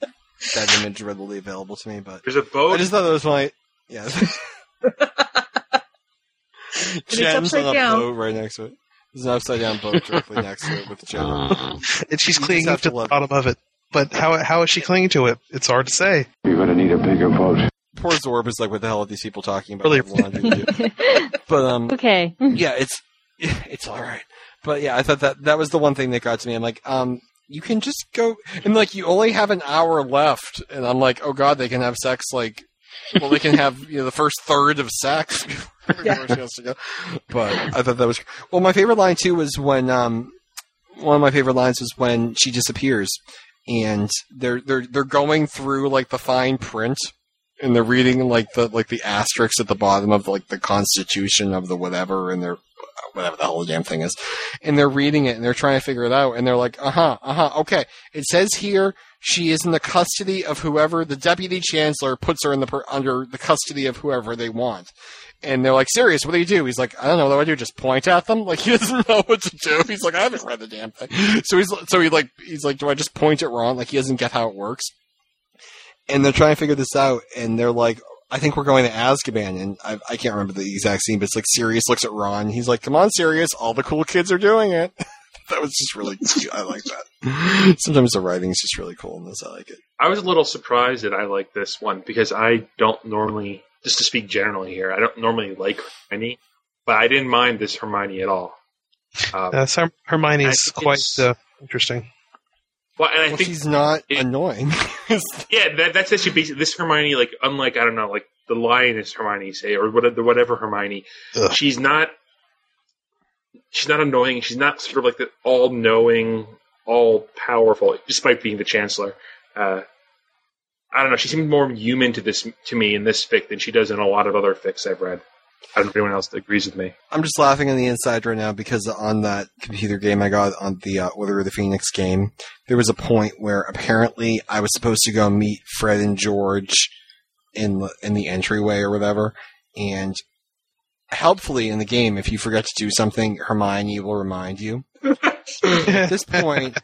that image readily available to me, but There's a boat. I just thought it was funny. Yeah. Gems on a down. boat right next to it. There's an upside down boat directly next to it with the gem. Uh, And she's clinging just have to to the love bottom of it. But how how is she clinging to it? It's hard to say. You're gonna need a bigger boat. Poor Zorb is like, what the hell are these people talking about? Really? Laundry to do. but um, Okay. yeah, it's it's all right. But yeah, I thought that that was the one thing that got to me. I'm like, um, you can just go and like you only have an hour left, and I'm like, oh god, they can have sex like, well, they can have you know the first third of sex before she has to go. But I thought that was well. My favorite line too was when um, one of my favorite lines was when she disappears, and they're they're they're going through like the fine print and they're reading like the like the asterisks at the bottom of like the constitution of the whatever and they're whatever the whole damn thing is. And they're reading it and they're trying to figure it out and they're like uh-huh uh-huh okay. It says here she is in the custody of whoever the deputy chancellor puts her in the per- under the custody of whoever they want. And they're like Sirius what do you do? He's like i don't know what do i do? Just point at them? Like he doesn't know what to do. He's like i haven't read the damn thing. So he's so he like he's like do i just point it wrong? Like he doesn't get how it works. And they're trying to figure this out, and they're like, I think we're going to Azkaban, and I, I can't remember the exact scene, but it's like Sirius looks at Ron, he's like, come on, Sirius, all the cool kids are doing it. that was just really cute. I like that. Sometimes the writing is just really cool in this. I like it. I was a little surprised that I like this one because I don't normally, just to speak generally here, I don't normally like Hermione, but I didn't mind this Hermione at all. Um, Uh, so Hermione is quite uh, interesting. Well, and I Well, think she's not annoying. yeah, that, that's actually this Hermione. Like, unlike I don't know, like the Lioness Hermione, say, or whatever, whatever Hermione, Ugh. she's not. She's not annoying. She's not sort of like the all-knowing, all-powerful, despite being the Chancellor. Uh, I don't know. She seems more human to this to me in this fic than she does in a lot of other fics I've read. I don't know if anyone else agrees with me. I'm just laughing on the inside right now because on that computer game I got on the uh, Order of the Phoenix game, there was a point where apparently I was supposed to go meet Fred and George in the, in the entryway or whatever, and helpfully in the game, if you forget to do something, Hermione will remind you. At this point,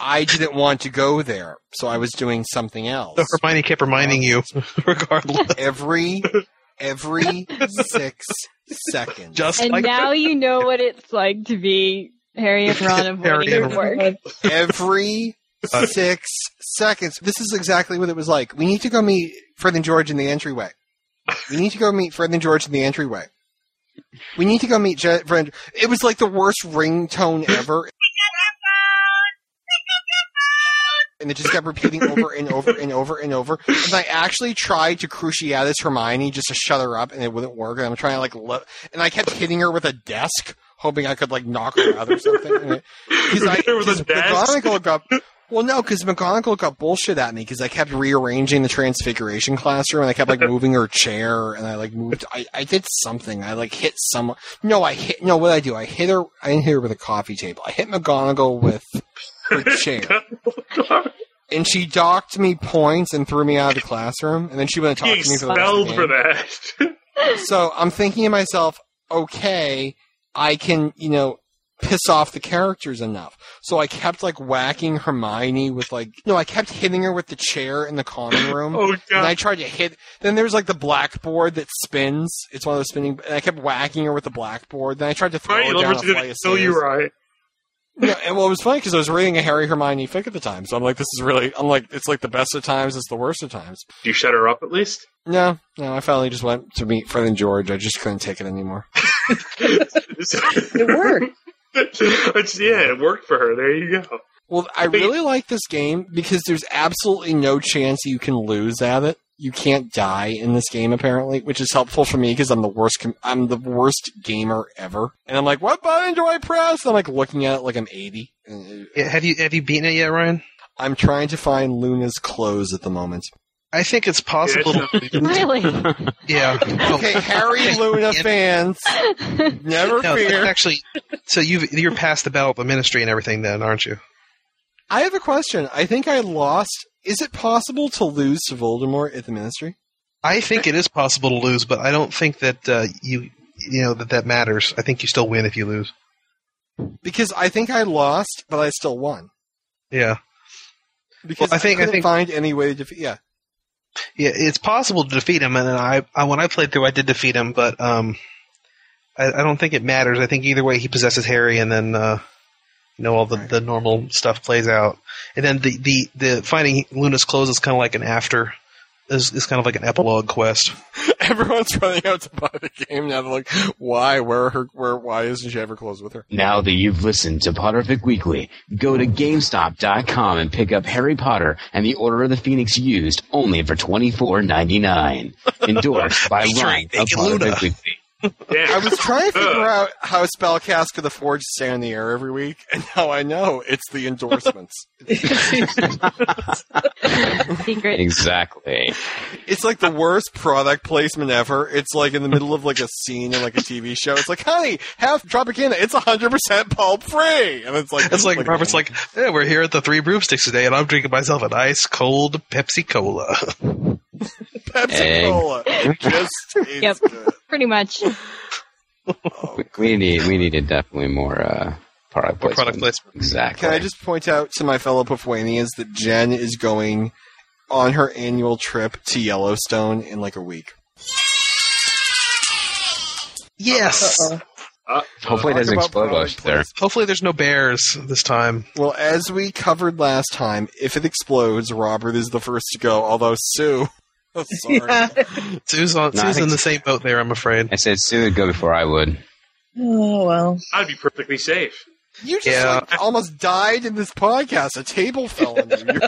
I didn't want to go there, so I was doing something else. So Hermione kept reminding you, regardless. Every every six seconds. Just and now you know what it's like to be Harry and Ron avoiding your and work. every uh, six seconds. This is exactly what it was like. We need to go meet Fred and George in the entryway. We need to go meet Fred and George in the entryway. We need to go meet Je- Fred. It was like the worst ringtone ever. And it just kept repeating over and over and over and over. And I actually tried to cruciatus Hermione just to shut her up, and it wouldn't work. And I'm trying to like, lo- and I kept hitting her with a desk, hoping I could like knock her out or something. Because I, her a desk? McGonagall got well, no, because McGonagall got bullshit at me because I kept rearranging the Transfiguration classroom and I kept like moving her chair and I like moved. I, I did something. I like hit someone. No, I hit. No, what did I do? I hit her. I didn't hit her with a coffee table. I hit McGonagall with her chair. And she docked me points and threw me out of the classroom. And then she went to talk to me for the rest of the for that. So I'm thinking to myself, okay, I can, you know, piss off the characters enough. So I kept like whacking Hermione with like, no, I kept hitting her with the chair in the common room. Oh, God. And I tried to hit, then there's like the blackboard that spins. It's one of those spinning, and I kept whacking her with the blackboard. Then I tried to throw Right, her down a flight of kill you, stairs. right? Yeah, and well, it was funny because I was reading a Harry Hermione fic at the time, so I'm like, this is really, I'm like, it's like the best of times, it's the worst of times. Do you shut her up at least? No, no, I finally just went to meet Fred and George. I just couldn't take it anymore. it worked. it's, yeah, it worked for her. There you go. Well, I really like this game because there's absolutely no chance you can lose at it. You can't die in this game apparently, which is helpful for me because I'm the worst. Com- I'm the worst gamer ever, and I'm like, what button do I press? I'm like looking at it like I'm 80. Yeah, have you have you beaten it yet, Ryan? I'm trying to find Luna's clothes at the moment. I think it's possible. Really? Yeah. Okay, Harry Luna fans, never No, fear. actually, so you you're past the battle of the ministry and everything, then, aren't you? I have a question. I think I lost. Is it possible to lose to Voldemort at the Ministry? I think it is possible to lose, but I don't think that uh, you you know that that matters. I think you still win if you lose. Because I think I lost, but I still won. Yeah. Because Well, I think- I couldn't think- find any way to defeat. Yeah, Yeah, it's possible to defeat him, and then I, I when I played through, I did defeat him, but um, I, I don't think it matters. I think either way, he possesses Harry, and then uh, you know all the, the normal stuff plays out, and then the the, the finding Luna's clothes is kind of like an after, is, is kind of like an epilogue quest. everyone's running out to buy the game now. They're like, "Why? Where are her? Where? Why isn't she ever close with her?" Now that you've listened to Potterfic Weekly, go to GameStop.com and pick up Harry Potter and the Order of the Phoenix used only for twenty four ninety nine. Endorsed by Ron of Potterfic Weekly. I was trying to figure out how Spellcast could afford to stay on the air every week, and now I know it's the endorsements. Secret. Exactly. It's like the worst product placement ever. It's like in the middle of like a scene in like a TV show. It's like, honey, have Tropicana. It's hundred percent pulp free, and it's like It's like Robert's like, yeah, we're here at the Three Broomsticks today, and I'm drinking myself an ice cold Pepsi Cola. Pepsi Cola. Just tastes Yep. good. Pretty much. We- We need we needed definitely more uh, product placement. product placement. Exactly. Can I just point out to my fellow Pufuanians that Jen is going on her annual trip to Yellowstone in like a week. Yes. Hopefully it doesn't explode about while it's there. Hopefully, there's no bears this time. Well, as we covered last time, if it explodes, Robert is the first to go. Although Sue, oh, sorry. Sue's on. No, Sue's in the same boat there. I'm afraid. I said Sue would go before I would. Oh well. I'd be perfectly safe. You just Yeah. like, almost died in this podcast. A table fell on you.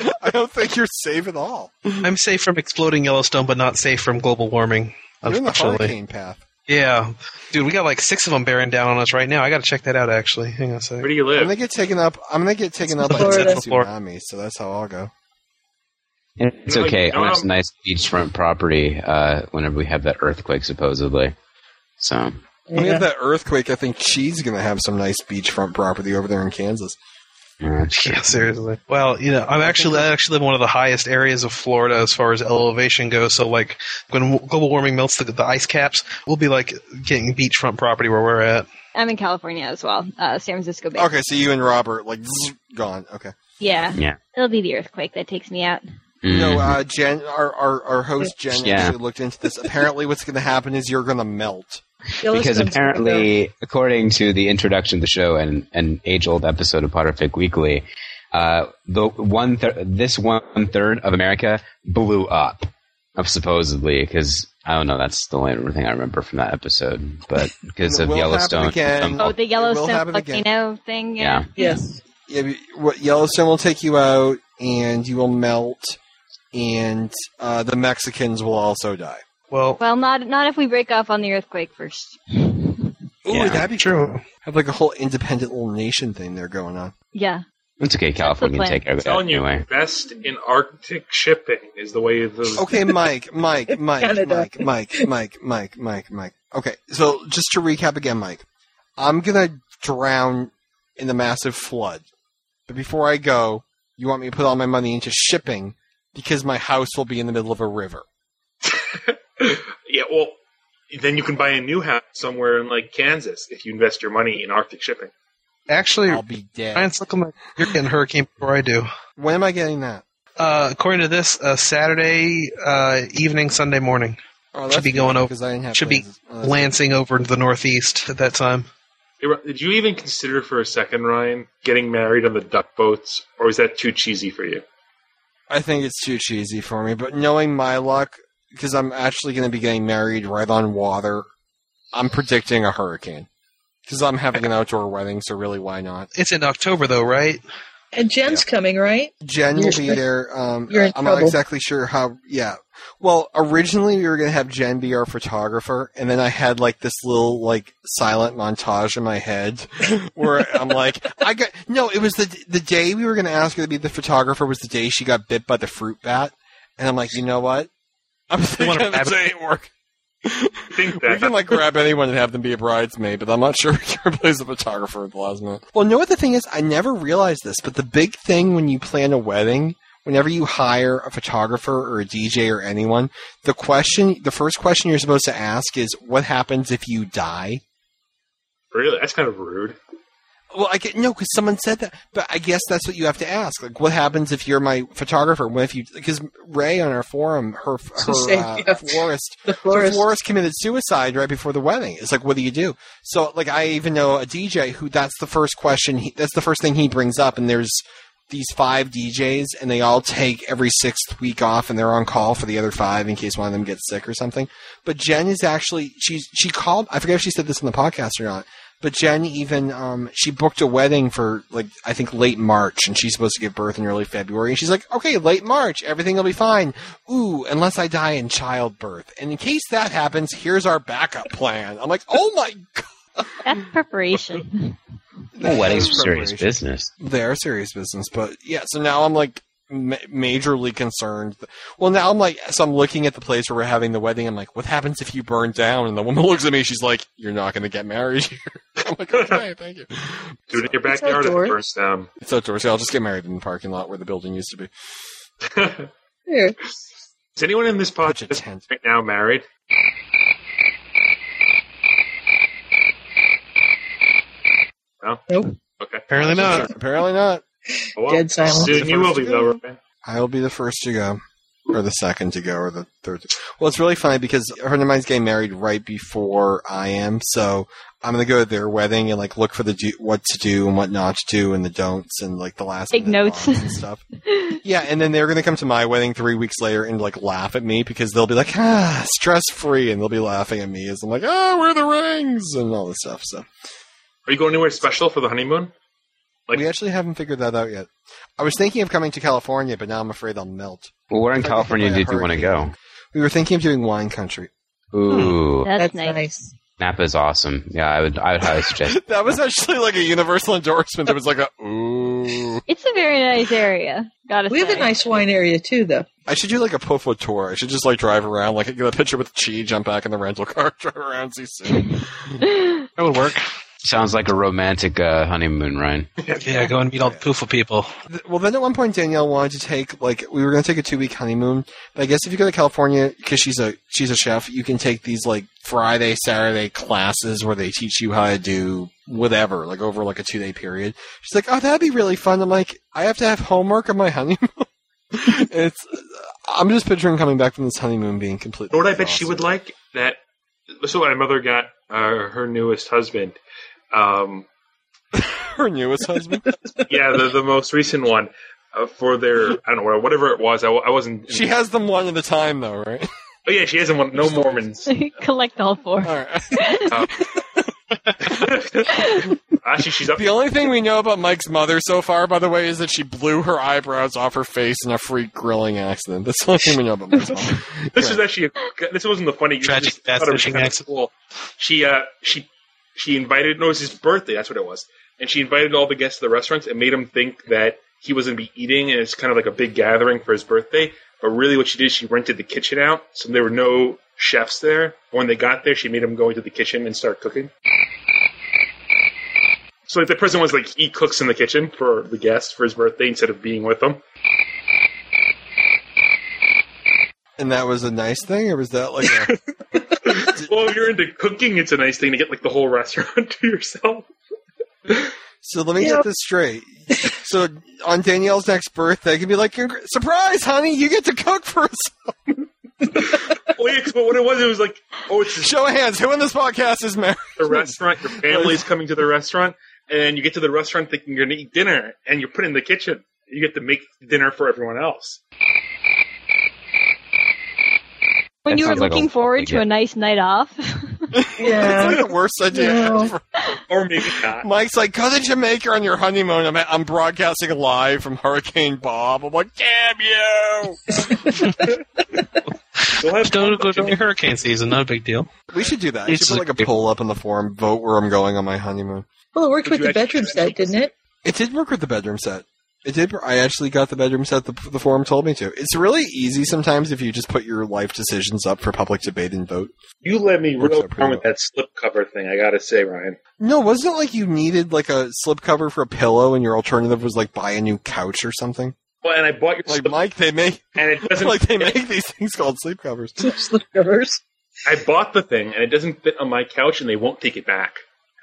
I don't think you're safe at all. I'm safe from exploding Yellowstone, but not safe from global warming. You're in the Unfortunately. hurricane path. Yeah, dude, we got like six of them bearing down on us right now. I got to check that out. Actually, hang on a second. Where do you live? I'm gonna get taken up. I'm gonna get taken up by a Florida. tsunami. So that's how I'll go. It's You know, okay. you know, I want I'm- nice beachfront property uh, whenever we have that earthquake, supposedly. So When we have that earthquake, I think she's gonna have some nice beachfront property over there in Kansas. Yeah, seriously. Well, you know, I'm actually I actually live in one of the highest areas of Florida as far as elevation goes. So, like, when global warming melts the, the ice caps, we'll be like getting beachfront property where we're at. I'm in California as well, uh, San Francisco Bay. Okay, so you and Robert like zzz, gone. Okay. Yeah. Yeah. It'll be the earthquake that takes me out. No, mhm. uh, Jen, our, our our host Jen Yeah. actually looked into this. Apparently, what's going to happen is you're going to melt. because apparently, according to the introduction to the show and an age-old episode of Potterfic Weekly, uh, the one thir- this one third of America blew up, uh, supposedly because I don't know. That's the only thing I remember from that episode, but because of Yellowstone. again. um, Oh, the Yellowstone happen again. volcano thing. yeah. Yes. Yeah, what Yellowstone will take you out, and you will melt, and uh, the Mexicans will also die. Well, Well, not not if we break off on the earthquake first. Ooh, Yeah. that'd be true. Have like a whole independent little nation thing there going on. Yeah. It's okay. California can take care I'm telling you, anyway. best in Arctic shipping is the way the Okay, Mike, Mike, Mike, Mike, Mike, Mike, Mike, Mike, Mike. Okay, so just to recap again, Mike, I'm gonna drown in the massive flood, but before I go, you want me to put all my money into shipping because my house will be in the middle of a river. yeah. Well, then you can buy a new house somewhere in like Kansas if you invest your money in Arctic shipping. Actually, I'll be dead. Ryan's looking like you're getting hurricane before I do. When am I getting that? Uh, according to this, uh, Saturday uh, evening, Sunday morning. Oh, Should be going over. because I didn't have Should be plans. Oh, that's- lancing over into the northeast at that time. Did you even consider for a second, Ryan, getting married on the duck boats, or is that too cheesy for you? I think it's too cheesy for me, but knowing my luck, because I'm actually going to be getting married right on water, I'm predicting a hurricane. Because I'm having an outdoor wedding, so really, why not? It's in October though, right? And Jen's coming, right? Jen will You're- be there. Um, you're in I'm not exactly sure how. Yeah. Well, originally we were going to have Jen be our photographer, and then I had like this little like silent montage in my head where I'm like, I got no. It was the the day we were going to ask her to be the photographer was the day she got bit by the fruit bat, and I'm like, you know what? I'm thinking wanna this rabbit- ain't work. I think We can like grab anyone and have them be a bridesmaid, but I'm not sure we can replace the photographer at the last minute. Well, know what the thing is? I never realized this, but the big thing when you plan a wedding, whenever you hire a photographer or a DJ or anyone, the question, the first question you're supposed to ask is, "What happens if you die?" really that's kind of rude. Well, I get no, because someone said that, but I guess that's what you have to ask. Like, what happens if you're my photographer? What if you? Because Ray on our forum, her her Same, uh, yeah. florist, The the florist. florist committed suicide right before the wedding. It's like, what do you do? So, like, I even know a DJ who that's the first question. He, that's the first thing he brings up, and there's these five DJs, and they all take every sixth week off, and they're on call for the other five in case one of them gets sick or something. But Jen is actually she's she called. I forget if she said this in the podcast or not. But Jen even um, she booked a wedding for like I think late March, and she's supposed to give birth in early February. And she's like, okay, late March, everything will be fine. Ooh, unless I die in childbirth. And in case that happens, here's our backup plan. I'm like, oh my god, That's preparation. Well, weddings are serious business. They're serious business, but yeah. So now I'm like ma- majorly concerned. Well, now I'm like, so I'm looking at the place where we're having the wedding. I'm like, what happens if you burn down? And the woman looks at me. She's like, you're not going to get married here. I'm like, okay, thank you. Do it in your backyard if it outdoors. burns um, down. It's outdoors. Yeah, I'll just get married in the parking lot where the building used to be. Here. Is anyone in this Such podcast right now married? No. Nope. Okay. Apparently not. Apparently not. Oh, well, Dead silence. Soon you will be though, Ryan. I will be the first to go. Or or the second to go, or the third. To, well, it's really funny because her and mine's getting married right before I am, so I'm gonna go to their wedding and like look for the do, what to do and what not to do and the don'ts and like the last Take notes. and stuff. yeah, and then they're gonna come to my wedding three weeks later and like laugh at me because they'll be like, ah, stress free, and they'll be laughing at me as I'm like, ah, where are the rings and all this stuff. So Are you going anywhere special for the honeymoon? We actually haven't figured that out yet. I was thinking of coming to California, but now I'm afraid I'll melt. Well, where in If I get hit California did you want to go? We were thinking of doing wine country. Ooh, hmm, That's, That's nice. nice. Napa's awesome. Yeah, I would. I would highly suggest. That was actually like a universal endorsement. It was like a ooh. It's a very nice area. Gotta We say. have a nice wine area too, though. I should do like a Pofo tour. I should just like drive around, like get a picture with Chi, jump back in the rental car, drive around, see Sue. That would work. Sounds like a romantic uh, honeymoon, Ryan. Yeah, go and meet all the pooful people. Well, then at one point Danielle wanted to take like we were going to take a two week honeymoon, but I guess if you go to California because she's a she's a chef, you can take these like Friday Saturday classes where they teach you how to do whatever, like over like a two day period. She's like, oh, that'd be really fun. I'm like, I have to have homework on my honeymoon. it's I'm just picturing coming back from this honeymoon being completely. You know what I bet she would like? That. So my mother got uh, her newest husband. Um, her newest husband. yeah, the the most recent one uh, for their I don't know whatever it was. I, I wasn't. She has them one at a time though, right? Oh yeah, she hasn't one. No Mormons. Collect all four. Uh, actually, she's up. The only thing we know about Mike's mother so far, by the way, is that she blew her eyebrows off her face in a freak grilling accident. That's the only thing we know about Mike's mom. This is actually a, this wasn't the funny Tragic this- death thought it was fishing accident. Cool. She uh she she invited no it was his birthday that's what it was and she invited all the guests to the restaurants and made them think that he was going to be eating and it's kind of like a big gathering for his birthday but really what she did she rented the kitchen out so there were no chefs there when they got there she made them go into the kitchen and start cooking. So like the person was like he cooks in the kitchen for the guests for his birthday instead of being with them. And that was a nice thing, or was that like a? well, if you're into cooking, it's a nice thing to get like the whole restaurant to yourself. So let me Yeah. get this straight. So on Danielle's next birthday, it could be like, "Surprise, honey! You get to cook for us." well, yeah, 'cause what it was, it was like, oh, it's show of hands. Who in this podcast is married? The restaurant, your family's coming to the restaurant, and you get to the restaurant thinking you're going to eat dinner, and you're put in the kitchen. You get to make dinner for everyone else. When That you were sounds like looking a- forward to a nice night off. Yeah. It's like the worst idea No. ever. Or maybe not. Mike's like, go to Jamaica on your honeymoon. I'm, I'm broadcasting live from Hurricane Bob. I'm like, damn you! Just don't go during hurricane season. Not a big deal. We should do that. I It's should put like a poll up in the forum, vote where I'm going on my honeymoon. Well, it worked with the bedroom set, didn't it? It did work with the bedroom set. It did. I actually got the bedroom set. The, the forum told me to. It's really easy sometimes if you just put your life decisions up for public debate and vote. You let me Works real out pretty wrong with that slip cover thing, I gotta say, Ryan. No, wasn't it like you needed like a slipcover for a pillow, and your alternative was like buy a new couch or something? Well, and I bought your like Mike. They make and it doesn't like they make these things called sleep covers. Slip covers. I bought the thing, and it doesn't fit on my couch, and they won't take it back.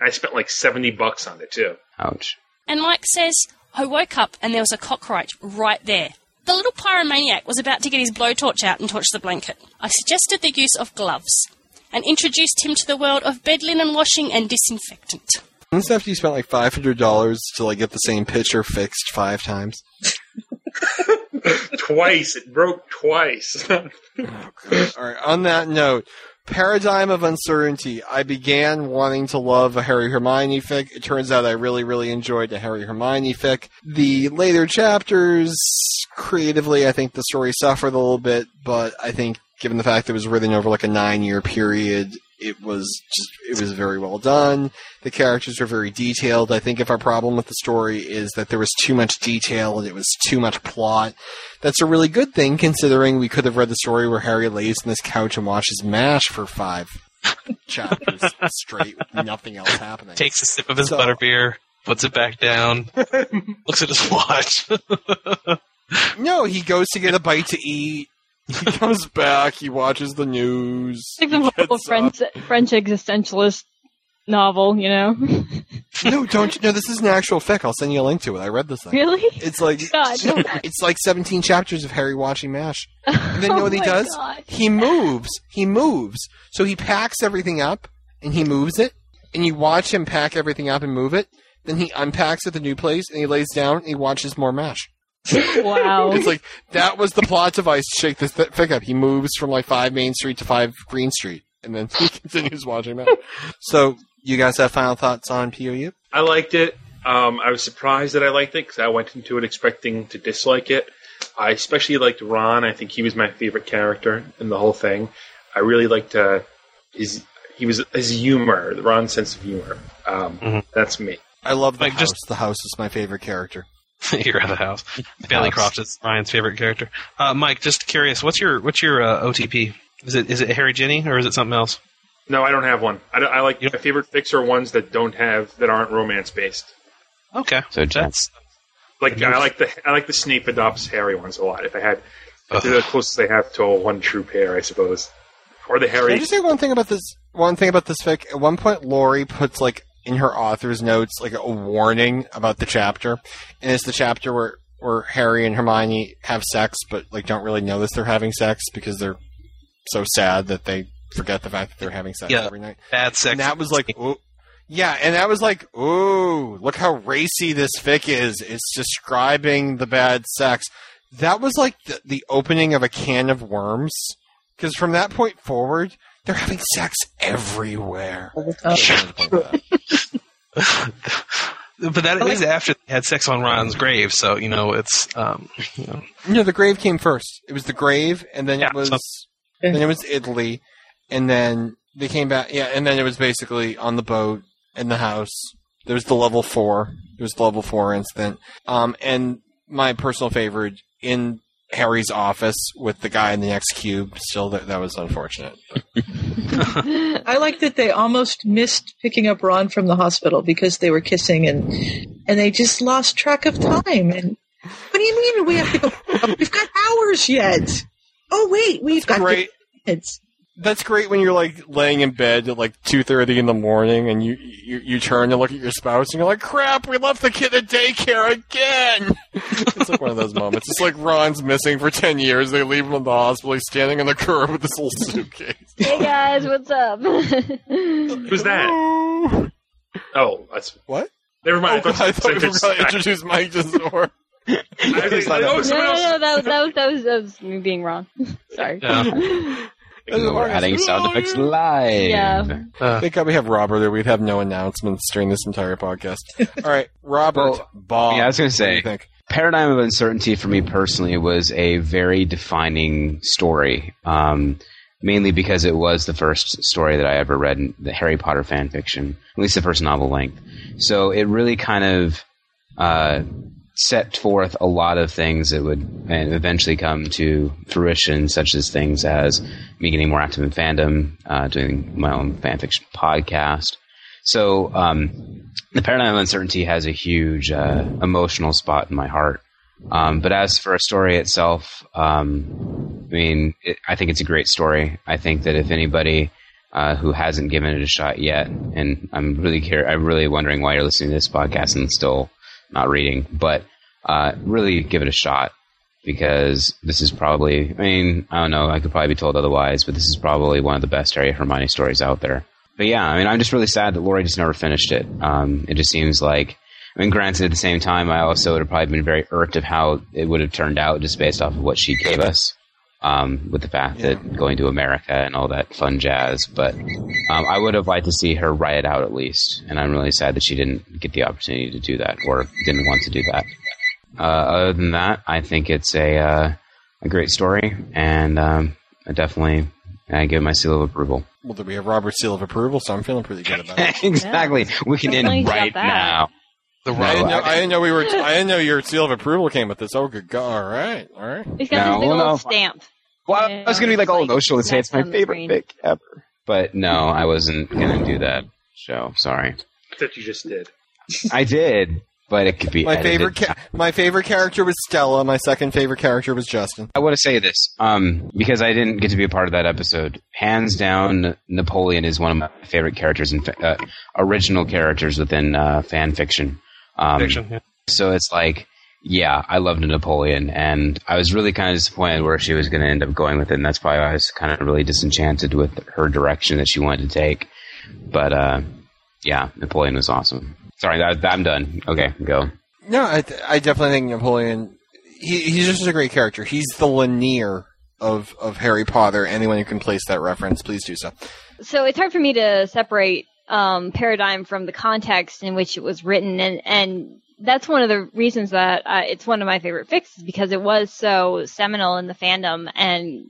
I spent like seventy bucks on it too. Ouch. And Mike says, I woke up and there was a cockroach right there. The little pyromaniac was about to get his blowtorch out and torch the blanket. I suggested the use of gloves and introduced him to the world of bed linen washing and disinfectant. And stuff you spent like five hundred dollars to like get the same picture fixed five times. twice, it broke twice. All right. On that note, paradigm of uncertainty. I began wanting to love a Harry Hermione fic. It turns out I really, really enjoyed the Harry Hermione fic. The later chapters, creatively, I think the story suffered a little bit, but I think given the fact that it was written over like a nine-year period, it was just it was very well done. The characters are very detailed. I think if our problem with the story is that there was too much detail and it was too much plot, that's a really good thing considering we could have read the story where Harry lays on this couch and watches MASH for five chapters straight with nothing else happening. Takes a sip of his butterbeer, puts it back down, looks at his watch. No, he goes to get a bite to eat. He comes back. He watches the news. It's like the whole French, French existentialist novel, you know? no, don't you? No, this is an actual fic. I'll send you a link to it. I read this thing. Really? It's like God. no, it's like 17 chapters of Harry watching MASH. And then you know what he Oh my does? God. He moves. He moves. So he packs everything up and he moves it. And you watch him pack everything up and move it. Then he unpacks at the new place and he lays down and he watches more MASH. Wow. It's like that was the plot device to shake this th- fic up. He moves from like five Main Street to five Green Street, and then he continues watching that. So, you guys have final thoughts on POU? I liked it. Um, I was surprised that I liked it because I went into it expecting to dislike it. I especially liked Ron. I think he was my favorite character in the whole thing. I really liked uh, his he was his humor, Ron's sense of humor. Um, That's me. I love the Like, house. just- the house is my favorite character. You're at the house. Bailey Croft is Ryan's favorite character. Uh, Mike, just curious, what's your what's your uh, OTP? Is it is it Harry Ginny or is it something else? No, I don't have one. I, I like my favorite fics are ones that don't have that aren't romance based. Okay, so that's Like I like the I like the Snape adopts Harry ones a lot. If I had, they're the closest I have to a one true pair, I suppose. Or the Harry. Can I Harry. just say one thing about this? One thing about this fic. At one point, Lori puts like in her author's notes like a warning about the chapter, and it's the chapter where where Harry and Hermione have sex, but like don't really notice they're having sex because they're so sad that they forget the fact that they're having sex Yeah, every night. bad sex. And that was like, ooh, yeah, and that was like, ooh, look how racy this fic is. It's describing the bad sex. That was like the, the opening of a can of worms. Because from that point forward, they're having sex everywhere. Oh. But that is after they had sex on Ron's grave, so you know it's um, you know No, the grave came first. It was the grave, and then Yeah, it was so- then it was Italy, and then they came back. Yeah, and then it was basically on the boat in the house. There was the level four. There was the level four incident. Um, and my personal favorite in Harry's office with the guy in the next cube. Still, that that was unfortunate. I like that they almost missed picking up Ron from the hospital because they were kissing and and they just lost track of time. And what do you mean we have to go? We've got hours yet. Oh wait, we've got great. minutes. That's great when you're like laying in bed at like two thirty in the morning, and you, you you turn to look at your spouse, and you're like, "Crap, we left the kid at daycare again." it's like one of those moments. It's like Ron's missing for ten years. They leave him in the hospital. He's standing on the curb with this little suitcase. Hey guys, what's up? Who's that? Oh, that's what? Never mind. Oh, I I thought, thought we were going to introduce Mike to Zor. I was like, oh, no, no, no, that, that was that was that was me being wrong. Sorry. We're adding sound effects live. Yeah. Thank God we have Robert there. We'd have no announcements during this entire podcast. All right, Robert. Ball. Yeah, I was going to what do say, think? Paradigm of Uncertainty for me personally was a very defining story. Um, mainly because it was the first story that I ever read in the Harry Potter fan fiction, at least the first novel length. So it really kind of uh, set forth a lot of things that would eventually come to fruition, such as things as me getting more active in fandom, uh, doing my own fanfiction podcast. So um, the paradigm of uncertainty has a huge uh, emotional spot in my heart. Um, but as for a story itself, um, I mean, it, I think it's a great story. I think that if anybody uh, who hasn't given it a shot yet, and I'm really care, I'm really wondering why you're listening to this podcast and still not reading, but uh, really give it a shot because this is probably, I mean, I don't know, I could probably be told otherwise, but this is probably one of the best Harry Hermione stories out there. But yeah, I mean, I'm just really sad that Laurie just never finished it. Um, it just seems like, I mean, granted, at the same time, I also would have probably been very irked of how it would have turned out just based off of what she gave us. Um, with the fact that going to America and all that fun jazz, but um, I would have liked to see her write it out at least, and I'm really sad that she didn't get the opportunity to do that or didn't want to do that. Uh, other than that, I think it's a uh, a great story, and um, I definitely I give my seal of approval. Well, do we have Robert's seal of approval? So I'm feeling pretty good about it. exactly, we can Definitely end got right that. now. I didn't, know, I didn't know we were. I didn't know your seal of approval came with this. Oh, good God! All right, all right. He's got No, this big well, old no. stamp. Well, I was going to be like all emotional and say it's my favorite screen. pick ever, but no, I wasn't going to do that. Show, sorry. that you just did. I did. but it could be My edited. favorite, ca- my favorite character was Stella. My second favorite character was Justin. I want to say this um, because I didn't get to be a part of that episode. Hands down, Napoleon is one of my favorite characters and uh, original characters within uh, fan fiction. Um, Fiction, yeah. So it's like, yeah, I loved Napoleon, and I was really kind of disappointed where she was going to end up going with it, and that's why I was kind of really disenchanted with her direction that she wanted to take. But uh, yeah, Napoleon was awesome. Sorry, that, I'm done. Okay, go. No, I, I definitely think Napoleon. He, he's just a great character. He's the Lanier of of Harry Potter. Anyone who can place that reference, please do so. so it's hard for me to separate um, paradigm from the context in which it was written, and and that's one of the reasons that uh, it's one of my favorite fixes because it was so seminal in the fandom and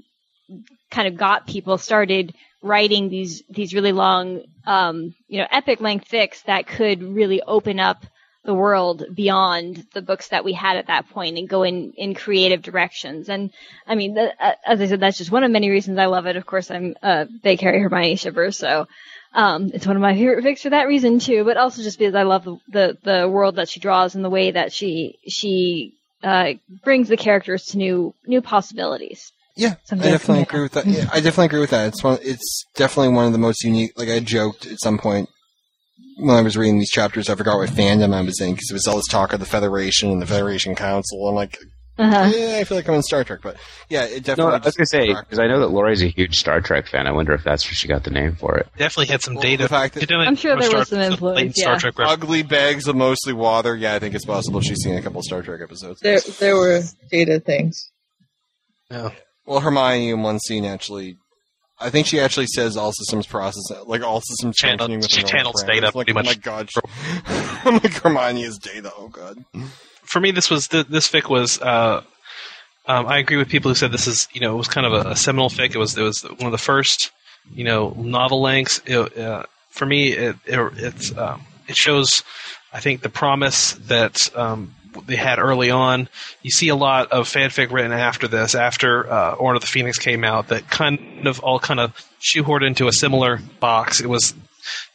kind of got people started writing these these really long, um, you know, epic length fics that could really open up the world beyond the books that we had at that point and go in, in creative directions. And I mean, the, uh, as I said, that's just one of many reasons I love it. Of course, I'm a big Harry Hermione shipper, so um, it's one of my favorite fics for that reason too. But also just because I love the the, the world that she draws and the way that she she uh, brings the characters to new new possibilities. Yeah, Something I definitely agree with that. Yeah, I definitely agree with that. It's one. It's definitely one of the most unique. Like I joked at some point when I was reading these chapters, I forgot what fandom I was in because it was all this talk of the Federation and the Federation Council. I'm like, Uh-huh. yeah, I feel like I'm in Star Trek, but yeah, it No, definitely. I was gonna say because I know that Lori's a huge Star Trek fan. I wonder if that's where she got the name for it. Definitely had some Well, data. the fact that- I'm sure there Star- was some influence, yeah. Star Trek reference. ugly bags of mostly water. Yeah, I think it's possible she's seen a couple Star Trek episodes. There, there were data things. Yeah. Well, Hermione in one scene actually, I think she actually says all systems process, like all systems Channel- functioning with she normal channels data Like, pretty oh my much. god, I'm like Hermione is data. Oh god. For me, this was th- this fic was. Uh, um, I agree with people who said this is you know it was kind of a, a seminal fic. It was it was one of the first you know novel lengths. It, uh, for me, it, it um, it shows I think the promise that um, they had early on. You see a lot of fanfic written after this, after uh, Order of the Phoenix came out, that kind of all kind of shoehorned into a similar box. It was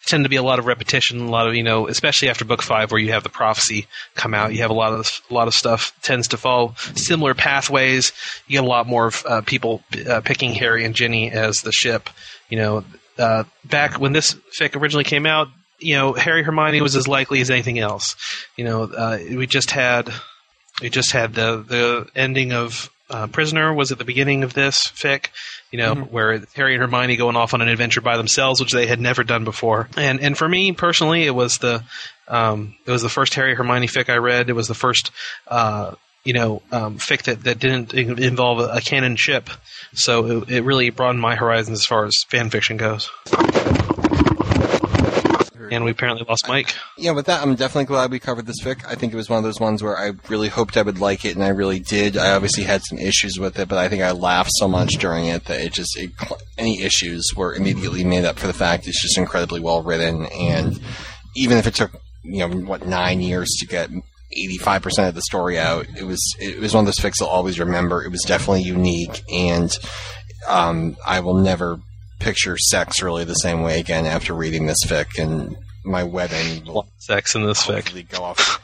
tend to be a lot of repetition, a lot of you know, especially after book five, where you have the prophecy come out. You have a lot of a lot of stuff tends to follow similar pathways. You get a lot more of uh, people uh, picking Harry and Ginny as the ship. You know, uh, back when this fic originally came out, you know, Harry Hermione was as likely as anything else. You know, uh, we just had we just had the the ending of uh, Prisoner was at the beginning of this fic, you know, where it's Harry and Hermione going off on an adventure by themselves, which they had never done before. And and for me personally, it was the um, it was the first Harry Hermione fic I read. It was the first uh, you know um, fic that that didn't involve a, a canon ship. So it, it really broadened my horizons as far as fan fiction goes. And we apparently lost Mike. Yeah, with that, I'm definitely glad we covered this fic. I think it was one of those ones where I really hoped I would like it, and I really did. I obviously had some issues with it, but I think I laughed so much during it that it just it, any issues were immediately made up for the fact it's just incredibly well written, and even if it took you know what nine years to get 85% of the story out, it was it was one of those fics I'll always remember. It was definitely unique, and um, I will never picture sex really the same way again after reading this fic and my wedding will Sex in this fic. hopefully go off.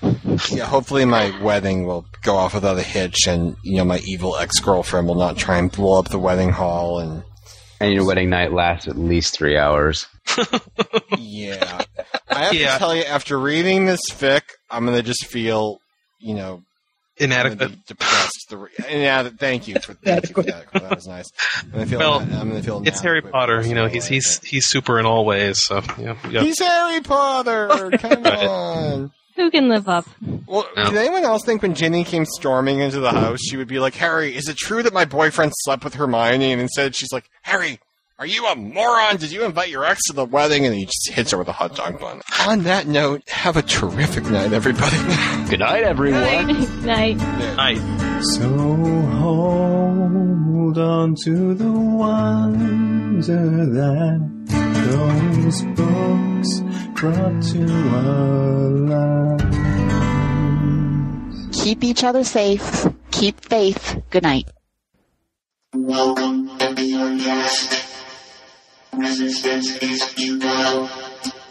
yeah, hopefully my wedding will go off without a hitch, and you know my evil ex girlfriend will not try and blow up the wedding hall. And And your wedding night lasts at least three hours. yeah, I have Yeah. to tell you, after reading this fic, I'm gonna just feel, you know, Inadequate. I'm depressed. The re- yeah, thank you for thank you for that. That was nice. I'm gonna feel. Well, I'm gonna feel. It's Harry Potter, you know. the He's rest he's he's super in all ways. So yeah, you got- He's Harry Potter. Come on. Who can live up? Well, No. did anyone else think when Ginny came storming into the house, she would be like, Harry, is it true that my boyfriend slept with Hermione? And instead she's like, Harry, are you a moron? Did you invite your ex to the wedding? And he just hits her with a hot dog bun. On that note, have a terrific night, everybody. Good night, everyone. Night. Night. So hold on to the wonder that those books brought to our lives. Keep each other safe. Keep faith. Good night. Welcome to your guest. Resistance is futile.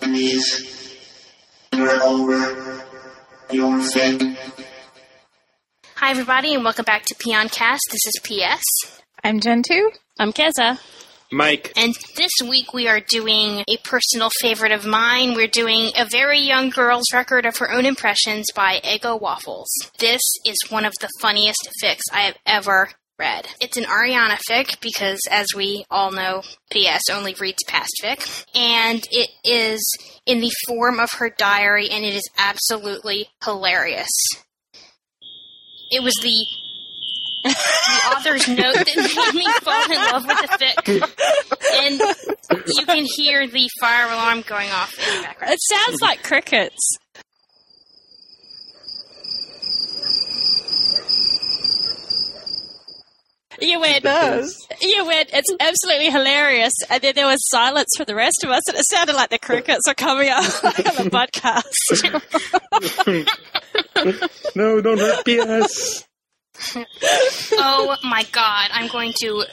Please turn over your fic. Hi, everybody, and welcome back to Peoncast. This is PS. I'm Jen 2. I'm Keza. Mike. And this week we are doing a personal favorite of mine. We're doing a very young girl's record of her own impressions by Ego Waffles. This is one of the funniest fics I have ever read. It's an Ariana fic because, as we all know, PS only reads past fic. And it is in the form of her diary, and it is absolutely hilarious. It was the the author's note that made me fall in love with the fic. And you can hear the fire alarm going off in the background. It sounds like crickets. You went, you went, it's absolutely hilarious. And then there was silence for the rest of us, and it sounded like the crickets were coming up on the podcast. no, don't hurt PS. oh my god, I'm going to.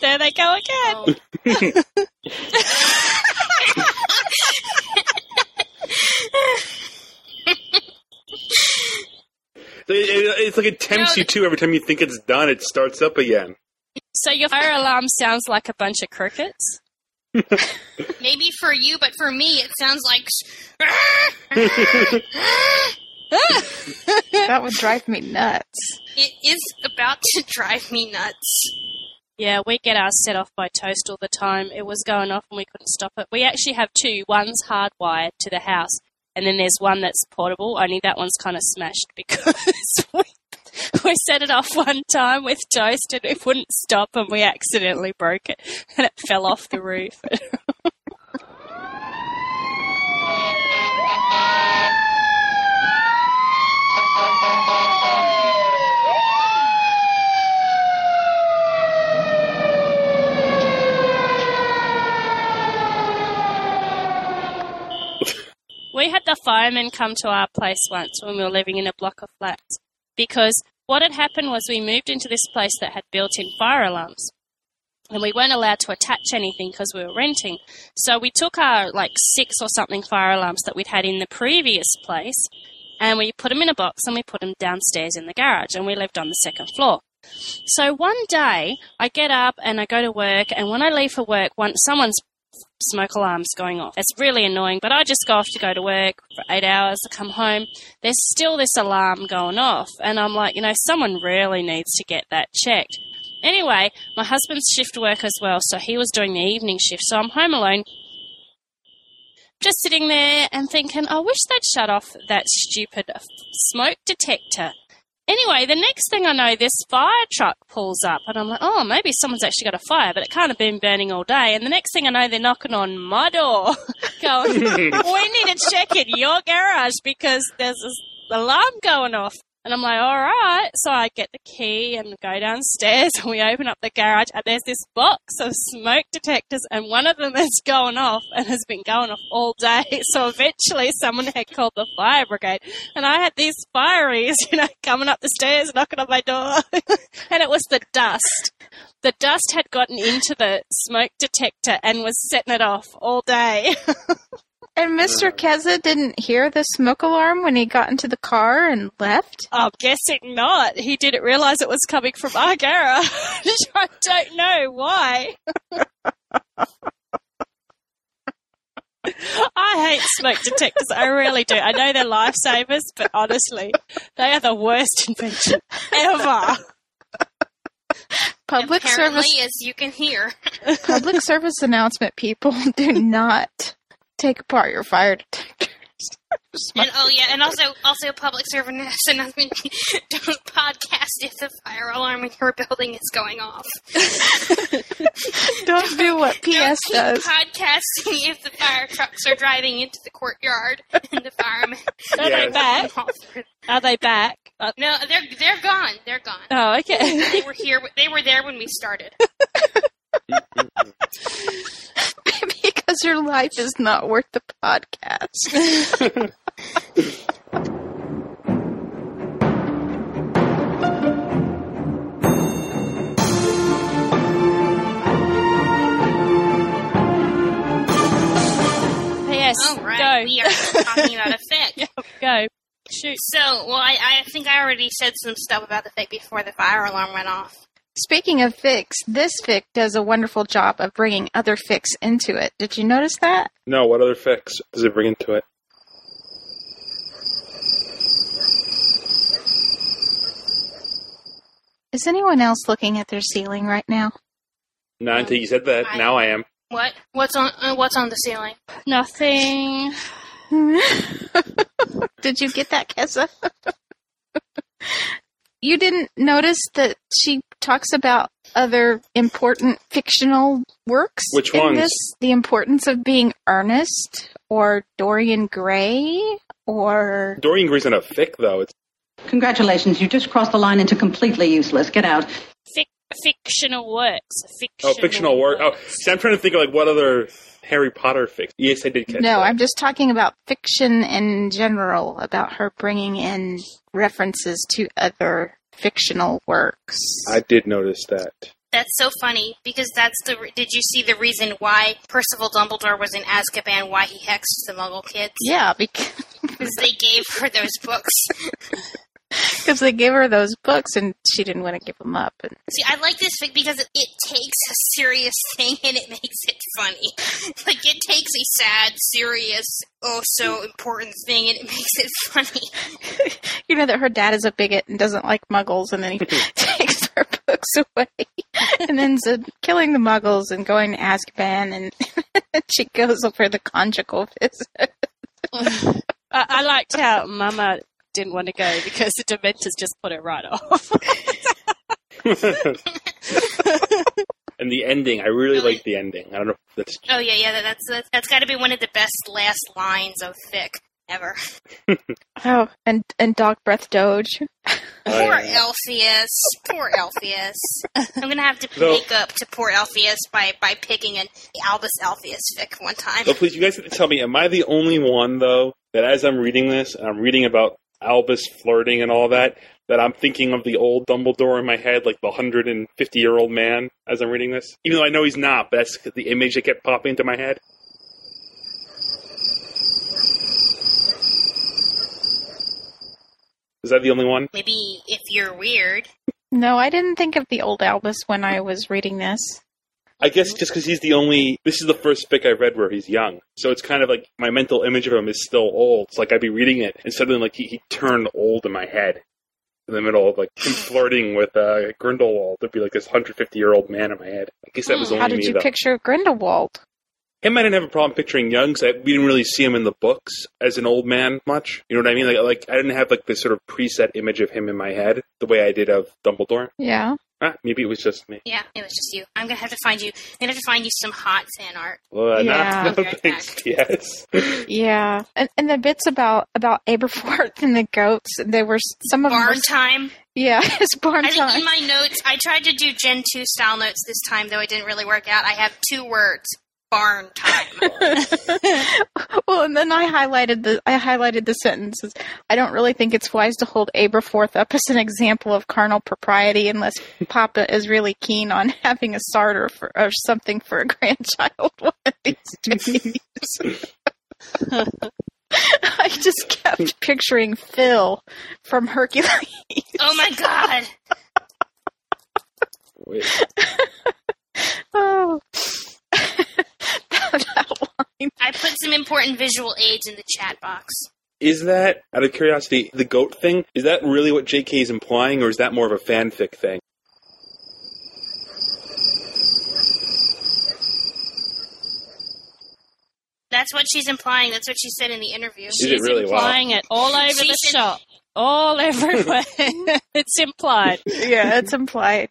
There they go again. It- oh. it- It's like it tempts you too. Every time you think it's done, it starts up again. So your fire alarm sounds like a bunch of crickets? Maybe for you, but for me, it sounds like. that would drive me nuts. It is about to drive me nuts. Yeah, we get ours set off by toast all the time. It was going off and we couldn't stop it. We actually have two. One's hardwired to the house, and then there's one that's portable, only that one's kind of smashed because we, we set it off one time with toast and it wouldn't stop and we accidentally broke it and it fell off the roof. We had the firemen come to our place once when we were living in a block of flats because what had happened was we moved into this place that had built in fire alarms and we weren't allowed to attach anything because we were renting. So we took our like six or something fire alarms that we'd had in the previous place and we put them in a box and we put them downstairs in the garage and we lived on the second floor. So one day I get up and I go to work and when I leave for work, one someone's smoke alarms going off. It's really annoying, but I just go off to go to work for eight hours. I come home, there's still this alarm going off, and I'm like, you know, someone really needs to get that checked. Anyway, my husband's shift work as well, so he was doing the evening shift, so I'm home alone. Just sitting there and thinking, I wish they'd shut off that stupid smoke detector. Anyway, the next thing I know, this fire truck pulls up, and I'm like, oh, maybe someone's actually got a fire, but it can't have been burning all day. And the next thing I know, they're knocking on my door, going, we need to check in your garage because there's this alarm going off. And I'm like, all right. So I get the key and go downstairs and we open up the garage and there's this box of smoke detectors and one of them is going off and has been going off all day. So eventually someone had called the fire brigade and I had these fireys, you know, coming up the stairs, knocking on my door. and it was the dust. The dust had gotten into the smoke detector and was setting it off all day. And Mr. Uh. Keza didn't hear the smoke alarm when he got into the car and left? Oh, I'm guessing not. He didn't realize it was coming from our garage. I don't know why. I hate smoke detectors. I really do. I know they're lifesavers, but honestly, they are the worst invention ever. Public Apparently, service as you can hear. public service announcement people do not take apart your fire detector. And oh yeah, and also also public service announcement: don't podcast if the fire alarm in your building is going off. Don't do what PS Don't keep does. podcasting if the fire trucks are driving into the courtyard and the firemen. Are they back? Are they back? Uh, No, they're they're gone. They're gone. Oh, okay. They were here. They were there when we started. Because your life is not worth the podcast. Yes. All right, we are talking about a fic. Go. Shoot. So, well, I, I think I already said some stuff about the fic before the fire alarm went off. Speaking of fics, this fic does a wonderful job of bringing other fics into it. Did you notice that? No, what other fics does it bring into it? Is anyone else looking at their ceiling right now? Not until you said that. I- now I am. What? What's on? Uh, what's on the ceiling? Nothing. Did you get that, Kessa? you didn't notice that she talks about other important fictional works? Which in ones? This? The importance of being earnest, or Dorian Gray, or Dorian Gray's not a fic though. It's Congratulations, you just crossed the line into completely useless. Get out. Fic- fictional works. oh, fictional work. Oh, see, I'm trying to think of like what other Harry Potter fic. Yes, I did catch no, that. I'm just talking about fiction in general, about her bringing in references to other fictional works. I did notice that. That's so funny because that's the. re- Did you see the reason why Percival Dumbledore was in Azkaban? Why he hexed the Muggle kids? Yeah, because Because they gave her those books. because they gave her those books and she didn't want to give them up. And See, I like this fic because it, it takes a serious thing and it makes it funny. Like it takes a sad, serious, oh so important thing and it makes it funny. you know that her dad is a bigot and doesn't like Muggles, and then he takes her books away, and then ends up killing the Muggles and going to Azkaban, and she goes for the conjugal visit. I, I liked how Mama didn't want to go because the Dementors just put it right off. and the ending, I really like the ending. I don't know if that's Oh yeah, yeah, that- that's that's, that's got to be one of the best last lines of fic ever. Oh, and and Dog Breath Doge. Poor oh, Elphias. Poor Elphias. I'm gonna have to Though- make up to poor Elphias by by picking an Albus Elphias fic one time. So please, you guys have to tell me, am I the only one though that as I'm reading this, and I'm reading about Albus flirting and all that, that I'm thinking of the old Dumbledore in my head, like the 150 year old man, as I'm reading this? Even though I know he's not, but that's the image that kept popping into my head. Is that the only one? Maybe if you're weird. No, I didn't think of the old Albus when I was reading this. I guess just because he's the only. This is the first fic I've read where he's young, so it's kind of like my mental image of him is still old. It's like I'd be reading it, and suddenly like he, he turned old in my head, in the middle of like him flirting with uh, Grindelwald. There'd be like this 150 year old man in my head. I guess that was only How did me you though. picture Grindelwald? him, I didn't have a problem picturing young because we didn't really see him in the books as an old man much. You know what I mean? Like, like I didn't have like this sort of preset image of him in my head the way I did of Dumbledore. Yeah. Ah, maybe it was just me. Yeah, it was just you. I'm gonna have to find you. I'm gonna have to find you some hot fan art. Well, uh, Yeah. not, no thanks. Yes. Yeah, and, and the bits about about Aberforth and the goats, they were some of. Barn were- time. Yeah, it's barn I think time. in my notes, I tried to do Gen 2 style notes this time, though it didn't really work out. I have two words: barn time. well, and then I highlighted the I highlighted the sentences. I don't really think it's wise to hold Aberforth up as an example of carnal propriety unless Papa is really keen on having a starter for or something for a grandchild one of these days. I just kept picturing Phil from Hercules. oh my god! Oh. Wait. Oh. I put some important visual aids in the chat box. Is that, out of curiosity, the goat thing? Is that really what J.K. is implying, or is that more of a fanfic thing? That's what she's implying. That's what she said in the interview. She's it really? Wow. implying it all over She the said- shop, all everywhere. it's implied. yeah, it's implied.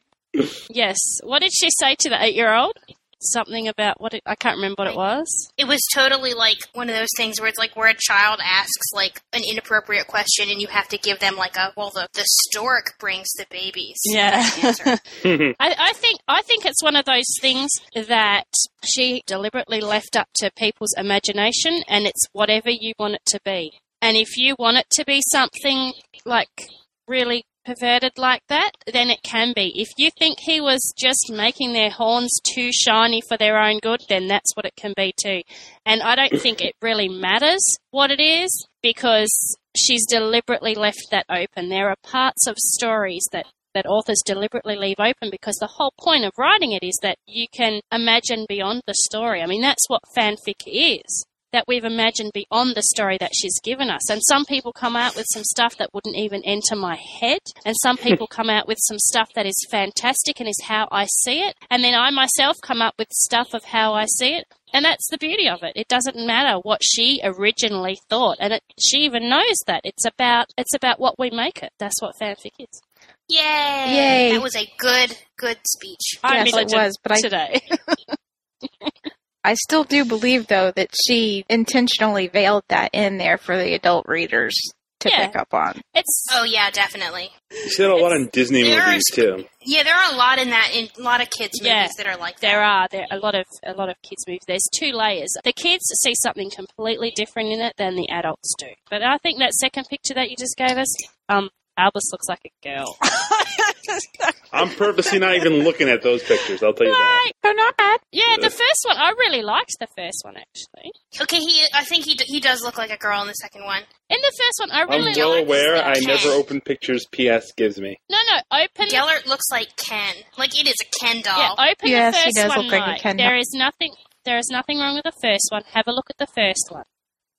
Yes. What did she say to the eight-year-old? Something about what it, I can't remember what it was. It was totally like one of those things where it's like where a child asks like an inappropriate question and you have to give them like a well the the stork brings the babies. Yeah. I, I think I think it's one of those things that she deliberately left up to people's imagination, and it's whatever you want it to be. And if you want it to be something like really perverted like that, then it can be. If you think he was just making their horns too shiny for their own good, then that's what it can be too. And I don't think it really matters what it is because she's deliberately left that open. There are parts of stories that that authors deliberately leave open because the whole point of writing it is that you can imagine beyond the story. I mean, that's what fanfic is. That we've imagined beyond the story that she's given us. And some people come out with some stuff that wouldn't even enter my head. And some people come out with some stuff that is fantastic and is how I see it. And then I myself come up with stuff of how I see it. And that's the beauty of it. It doesn't matter what she originally thought. And it, she even knows that. It's about, it's about what we make it. That's what fanfic is. Yay! Yay. That was a good, good speech. I'm yes, it was, but I today. I still do believe though that she intentionally veiled that in there for the adult readers to Yeah. pick up on. It's oh yeah, definitely. You see that a lot in Disney There's- movies too. Yeah, there are a lot in that in a lot of kids movies Yeah. that are like that. There are there are a lot of a lot of kids movies. There's two layers. The kids see something completely different in it than the adults do. But I think that second picture that you just gave us, um, Albus looks like a girl. I'm purposely not even looking at those pictures. I'll tell you that. They're not bad. Yeah, the first one I really liked the first one actually. Okay, he I think he d- he does look like a girl in the second one. In the first one, I really I'm well liked aware. I Ken. never open pictures PS gives me. No, no, open. Gellert looks like Ken. Like it is a Ken doll. Yeah, open Yes, the he first does one. look like a Mike. Ken There doll. is nothing. There is nothing wrong with the first one. Have a look at the first one.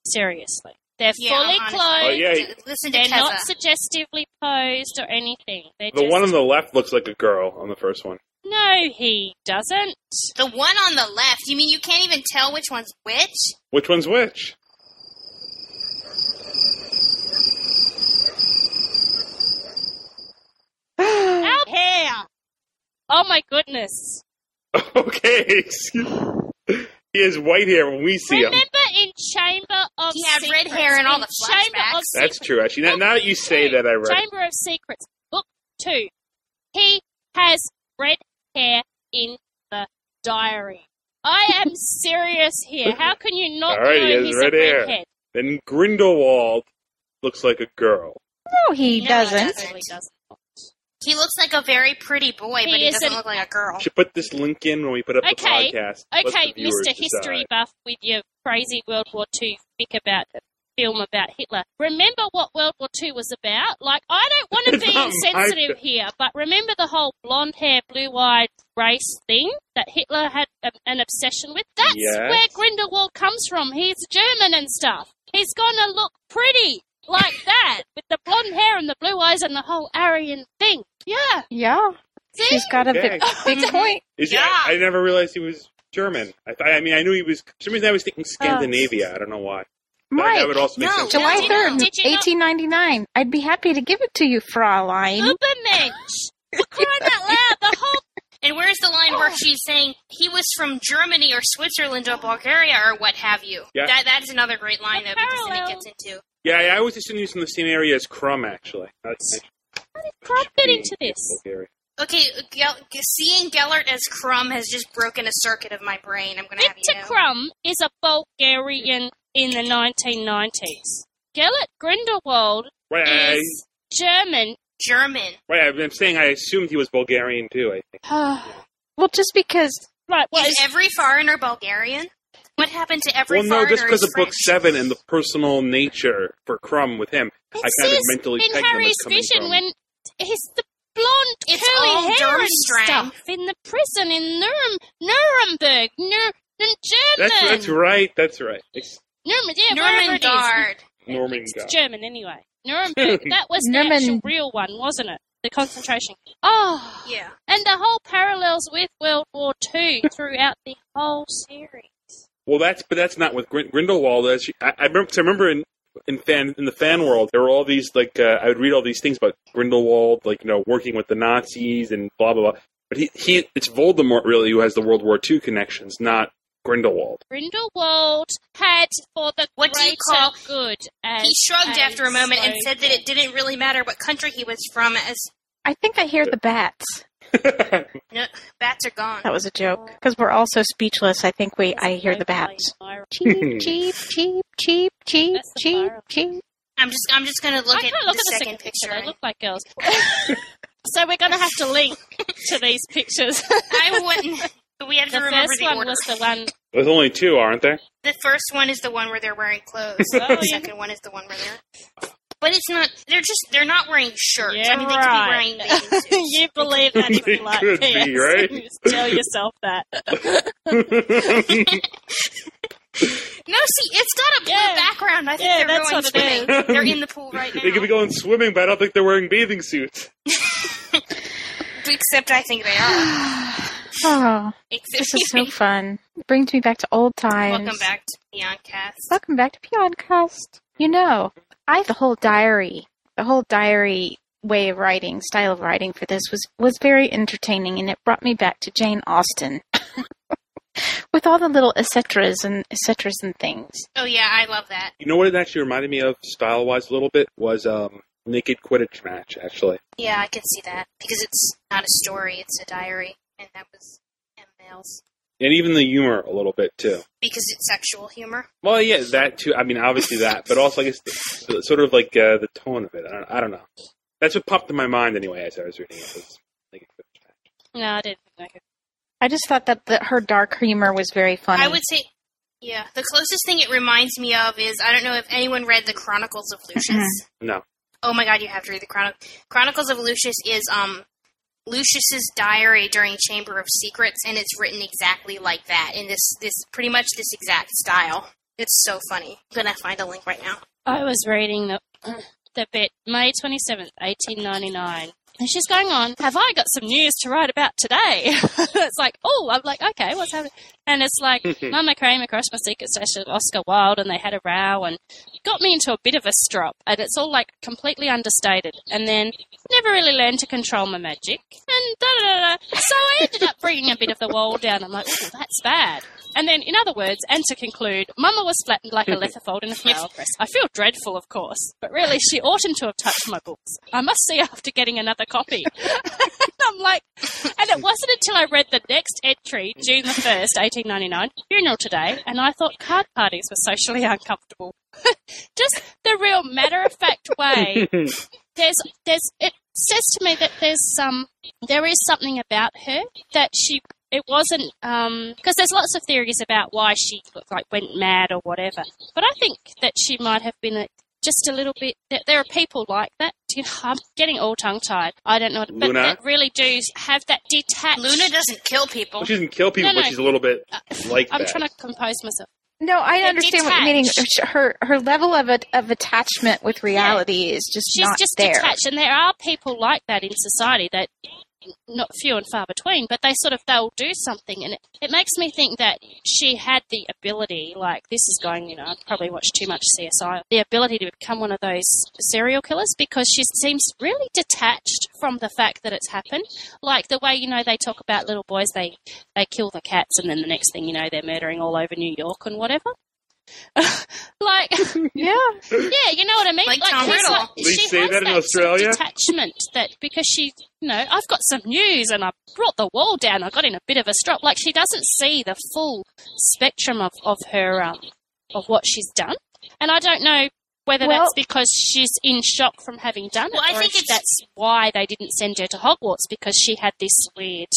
Seriously, they're Yeah, fully honestly. clothed. Oh, yeah. Listen to They're not suggestively posed or anything. They're The just, one on the left looks like a girl on the first one. No, he doesn't. The one on the left. You mean you can't even tell which one's which? Which one's which? Out hair. Oh my goodness! Okay, excuse He has white hair when we see him. Remember in Chamber of He had red Secrets, hair in all the Chamber flashbacks. of That's Secrets, true, actually. Now, now that you say that, I read. Chamber of Secrets, book two. He has red hair in the diary. I am serious here. How can you not All right, know he has he's red a hair. redhead? Then Grindelwald looks like a girl. No, he No, he doesn't. doesn't. He doesn't. He looks like a very pretty boy, He but he doesn't an- look like a girl. Should put this link in when we put up Okay, the podcast. Let okay, the Mr. History decide. buff with your crazy World War II fic about film about Hitler. Remember what World War II was about? Like, I don't want to be not my insensitive here, but remember the whole blonde hair, blue eyed race thing that Hitler had a, an obsession with? That's Yes. where Grindelwald comes from. He's German and stuff. He's gonna look pretty like that with the blonde hair and the blue eyes and the whole Aryan thing. Yeah. Yeah. See? She's got a Okay. big, big point. Is he, I, I never realized he was German. I, th- I mean, I knew he was. For some reason, I was thinking uh, Scandinavia. I don't know why. That- Mike, that would also make sense. July Did you know- 3rd, did you know- 1899. I'd be happy to give it to you, Fraulein. Ubermensch. For crying out loud, the whole And where's the line where she's saying he was from Germany or Switzerland or Bulgaria or what have you? Yeah. That that is another great line though because then it gets into Yeah, I I always assumed he was from the same area as Krum, actually. Not- crop get into this. Okay, Gel- seeing Gellert as Krum has just broken a circuit of my brain. I'm gonna have you Viktor know. Krum is a Bulgarian in the 1990s. Gellert Grindelwald Right, I, is German. German. right, I'm saying I assumed he was Bulgarian too. I think. Well, just because. right, well, is every foreigner Bulgarian? What happened to every foreigner? well, no, foreigner? just because is of book French? seven and the personal nature for Krum with him, I it kind of says mentally in pegged him as Harry's coming vision from. when he's the blonde It's curly all hair and stuff in the prison in Nurem, Nuremberg, Nur, in German. That's that's right. That's right. It's Nuremberg, yeah, wherever it is. Nurmengard. Norman It's God. German anyway. Nuremberg. that was the Norman- actual real one, wasn't it? The concentration. Oh, Yeah. and the whole parallels with World War Two throughout the whole series. Well, that's but that's not with Grin- Grindelwald. As she, I, I remember, 'cause I remember in in fan in the fan world, there were all these like uh, I would read all these things about Grindelwald, like you know, working with the Nazis and blah blah blah. But he he it's Voldemort really who has the World War II connections, not Grindelwald. Grindelwald had for the What do you call- good. As He shrugged a after a moment and said that it didn't really matter what country he was from, as I think I hear the bats. No, bats are gone. That was a joke. Because we're all so speechless, I think we I hear the bats. Cheep, cheep, cheap, cheap, cheap, That's the cheep, cheep. I'm just I'm just gonna look I at look the at the second picture. They and- look like girls. so we're going to have to link to these pictures. I wouldn't. But we have to the remember first the one order. was the one. There's only two, aren't there? The first one is the one where they're wearing clothes. Oh, the yeah. second one is the one where they're. But it's not. They're just. They're not wearing shirts. Yeah, I mean, they right. could be wearing bathing suits. you believe that if They you like could be, yes. right? Just tell yourself that. No, see, it's got a blue background. I think Yeah, they're that's going what it swimming. They're in the pool right now. They could be going swimming, but I don't think they're wearing bathing suits. Except I think they are. Oh, Except this is so fun. Brings me back to old times. Welcome back to Beyond Cast. Welcome back to Peoncast. You know, I the whole diary, the whole diary way of writing, style of writing for this was was very entertaining, and it brought me back to Jane Austen, with all the little etceteras and etceteras and things. Oh yeah, I love that. You know what it actually reminded me of, style wise, a little bit was um, naked Quidditch match. Actually, Yeah, I can see that because it's not a story; it's a diary, and that was M. Males and even the humor a little bit too. because it's sexual humor. Well, yeah, that too. I mean, obviously that, but also I guess the, the, sort of like uh, the tone of it. I don't, I don't know. That's what popped in my mind anyway as I was reading it. Was naked Quidditch. No, I didn't like it. I just thought that the, her dark humor was very funny. I would say, yeah, the closest thing it reminds me of is I don't know if anyone read the Chronicles of Lucius. No. Oh my god, you have to read the Chronic- Chronicles of Lucius is um Lucius's diary during Chamber of Secrets, and it's written exactly like that in this this pretty much this exact style. It's so funny. I'm gonna find a link right now. I was reading the the bit May twenty seventh, eighteen ninety nine. And she's going on, have I got some news to write about today? it's like, oh, I'm like, okay, what's happening? And it's like, Mama came across my secret of Oscar Wilde and they had a row and got me into a bit of a strop. And it's all like completely understated. And then never really learned to control my magic. And da da da da. So I ended up bringing a bit of the wall down. I'm like, oh, that's bad. And then, in other words, and to conclude, Mama was flattened like a leather fold in a flower press. I feel dreadful, of course, but really, she oughtn't to have touched my books. I must see after getting another copy. I'm like, and it wasn't until I read the next entry, June the 1st, 1899, funeral today, and I thought card parties were socially uncomfortable. Just the real matter of fact way. There's, there's, it says to me that there's some, there is something about her that she it wasn't um, because there's lots of theories about why she like went mad or whatever. But I think that she might have been a, just a little bit. There are people like that. You know, I'm getting all tongue tied. I don't know, but Luna? that really do have that detached. Luna doesn't kill people. Well, she doesn't kill people, No, no. but she's a little bit uh, like I'm that. trying to compose myself. No, I They're understand what you mean. Her her level of a, of attachment with reality is just She's not just there. detached, and there are people like that in society that not few and far between, but they sort of they'll do something, and it, it makes me think that she had the ability. Like this is going, you know, I've probably watched too much CSI. The ability to become one of those serial killers because she seems really detached from the fact that it's happened. Like the way you know they talk about little boys, they they kill the cats, and then the next thing you know they're murdering all over New York and whatever. like yeah. Yeah you know what i mean? Like Tom there's Riddle. like- They she say has that in sort of Australia? detachment that because she you know i've got some news and i brought the wall down. I got in a bit of a strop like she doesn't see the full spectrum of of her um of what she's done. And i don't know whether Well- that's because she's in shock from having done it Well, I or think if it's- that's why they didn't send her to hogwarts because she had this weird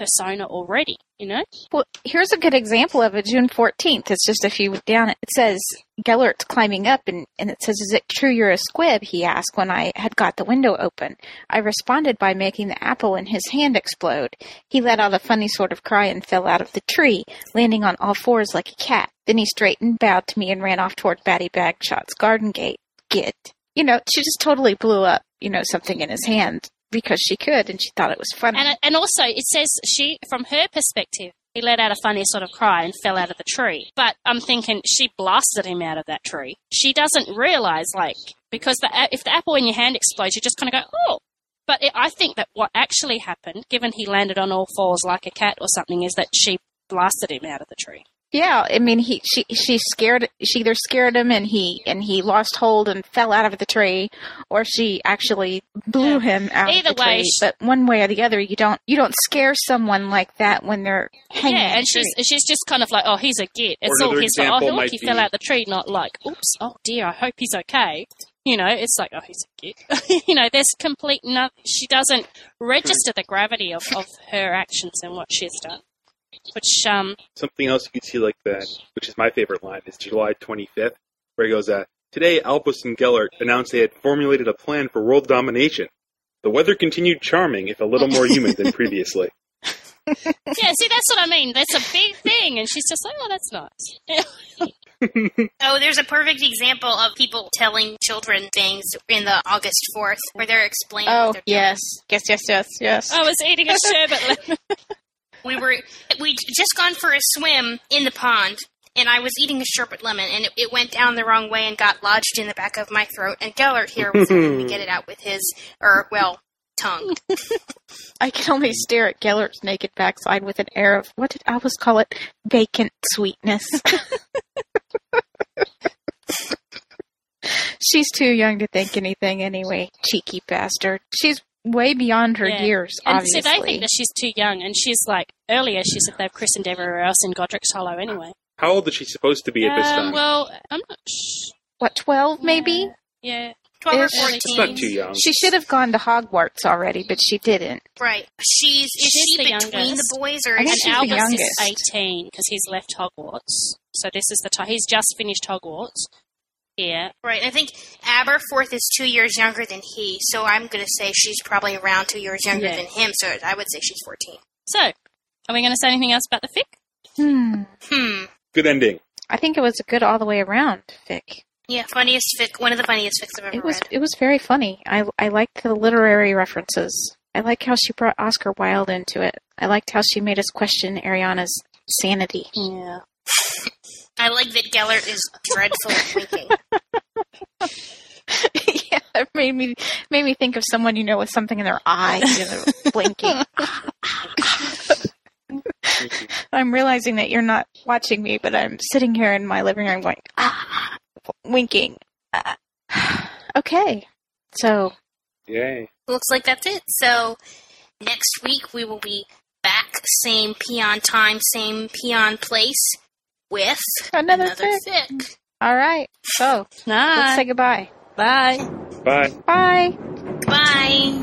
persona already you know Well, here's a good example of it. June 14th. It's just a few down. It says Gellert's climbing up, and, and it says, "Is it true you're a squib?" He asked when I had got the window open. I responded by making the apple in his hand explode. He let out a funny sort of cry and fell out of the tree, landing on all fours like a cat. Then he straightened, bowed to me, and ran off toward Batty Bagshot's garden gate. Git. You know, she just totally blew up. You know, something in his hand because she could, and she thought it was funny. And and also it says she, from her perspective, he let out a funny sort of cry and fell out of the tree. But I'm thinking she blasted him out of that tree. She doesn't realize like because the if the apple in your hand explodes, you just kind of go oh. But it, I think that what actually happened, given he landed on all fours like a cat or something, is that she blasted him out of the tree. Yeah, I mean, he she she scared she either scared him and he and he lost hold and fell out of the tree, or she actually blew him out Either of the way, tree. she- but one way or the other, you don't you don't scare someone like that when they're hanging. yeah, and she's tree. she's just kind of like, oh, he's a git. It's all his fault. Oh, look, he be- fell out the tree. Not like, oops, oh dear, I hope he's okay. You know, it's like, oh, he's a git. you know, there's complete no. She doesn't register the gravity of, of her actions and what she's done. Which, um, Something else you could see like that, which is my favorite line, is July 25th, where he goes, uh, Today, Albus and Gellert announced they had formulated a plan for world domination. The weather continued charming, if a little more humid than previously. yeah, see, that's what I mean. That's a big thing. And she's just like, oh, that's nice. Oh, there's a perfect example of people telling children things in the August 4th where they're explaining. Oh, what they're yes. Yes, yes, yes, yes. I was eating a sherbet lemon. we were we'd just gone for a swim in the pond and I was eating a sherbet lemon and it, it went down the wrong way and got lodged in the back of my throat and Gellert here was helping me get it out with his or well tongue. I can only stare at Gellert's naked backside with an air of, what did I always call it? Vacant sweetness. She's too young to think anything anyway, cheeky bastard. She's way beyond her Yeah. years, And obviously. see, they think that she's too young, and she's like earlier. She said they've christened everywhere else in Godric's Hollow anyway. How old is she supposed to be at this Um, time? well, I'm not. Sh- what, 12 maybe? yeah, 12 or 14. That's not too young. She should have gone to Hogwarts already, but she didn't. Right. She's is She's she the between youngest. the boys or I is think she she's the youngest. is 18 because he's left Hogwarts. So this is the time he's just finished Hogwarts. Yeah, Right. I think Aberforth is two years younger than he, so I'm going to say she's probably around two years younger Yeah. than him. So I would say she's 14. So, are we going to say anything else about the fic? Hmm. Hmm. Good ending. I think it was a good all the way around fic. Yeah, funniest fic. One of the funniest fics I've ever It was read. it was very funny. I I liked the literary references. I like how she brought Oscar Wilde into it. I liked how she made us question Ariana's sanity. Yeah. I like that Gellert is dreadful at winking. yeah, it made me made me think of someone you know with something in their eye, you know, blinking. I'm realizing that you're not watching me, but I'm sitting here in my living room going, ah, winking. Ah. Okay, so Yay. Looks like that's it. So next week we will be back, same peon time, same peon place, with another, another fic. All right. So, Bye. let's say goodbye. Bye. Bye. Bye. Bye.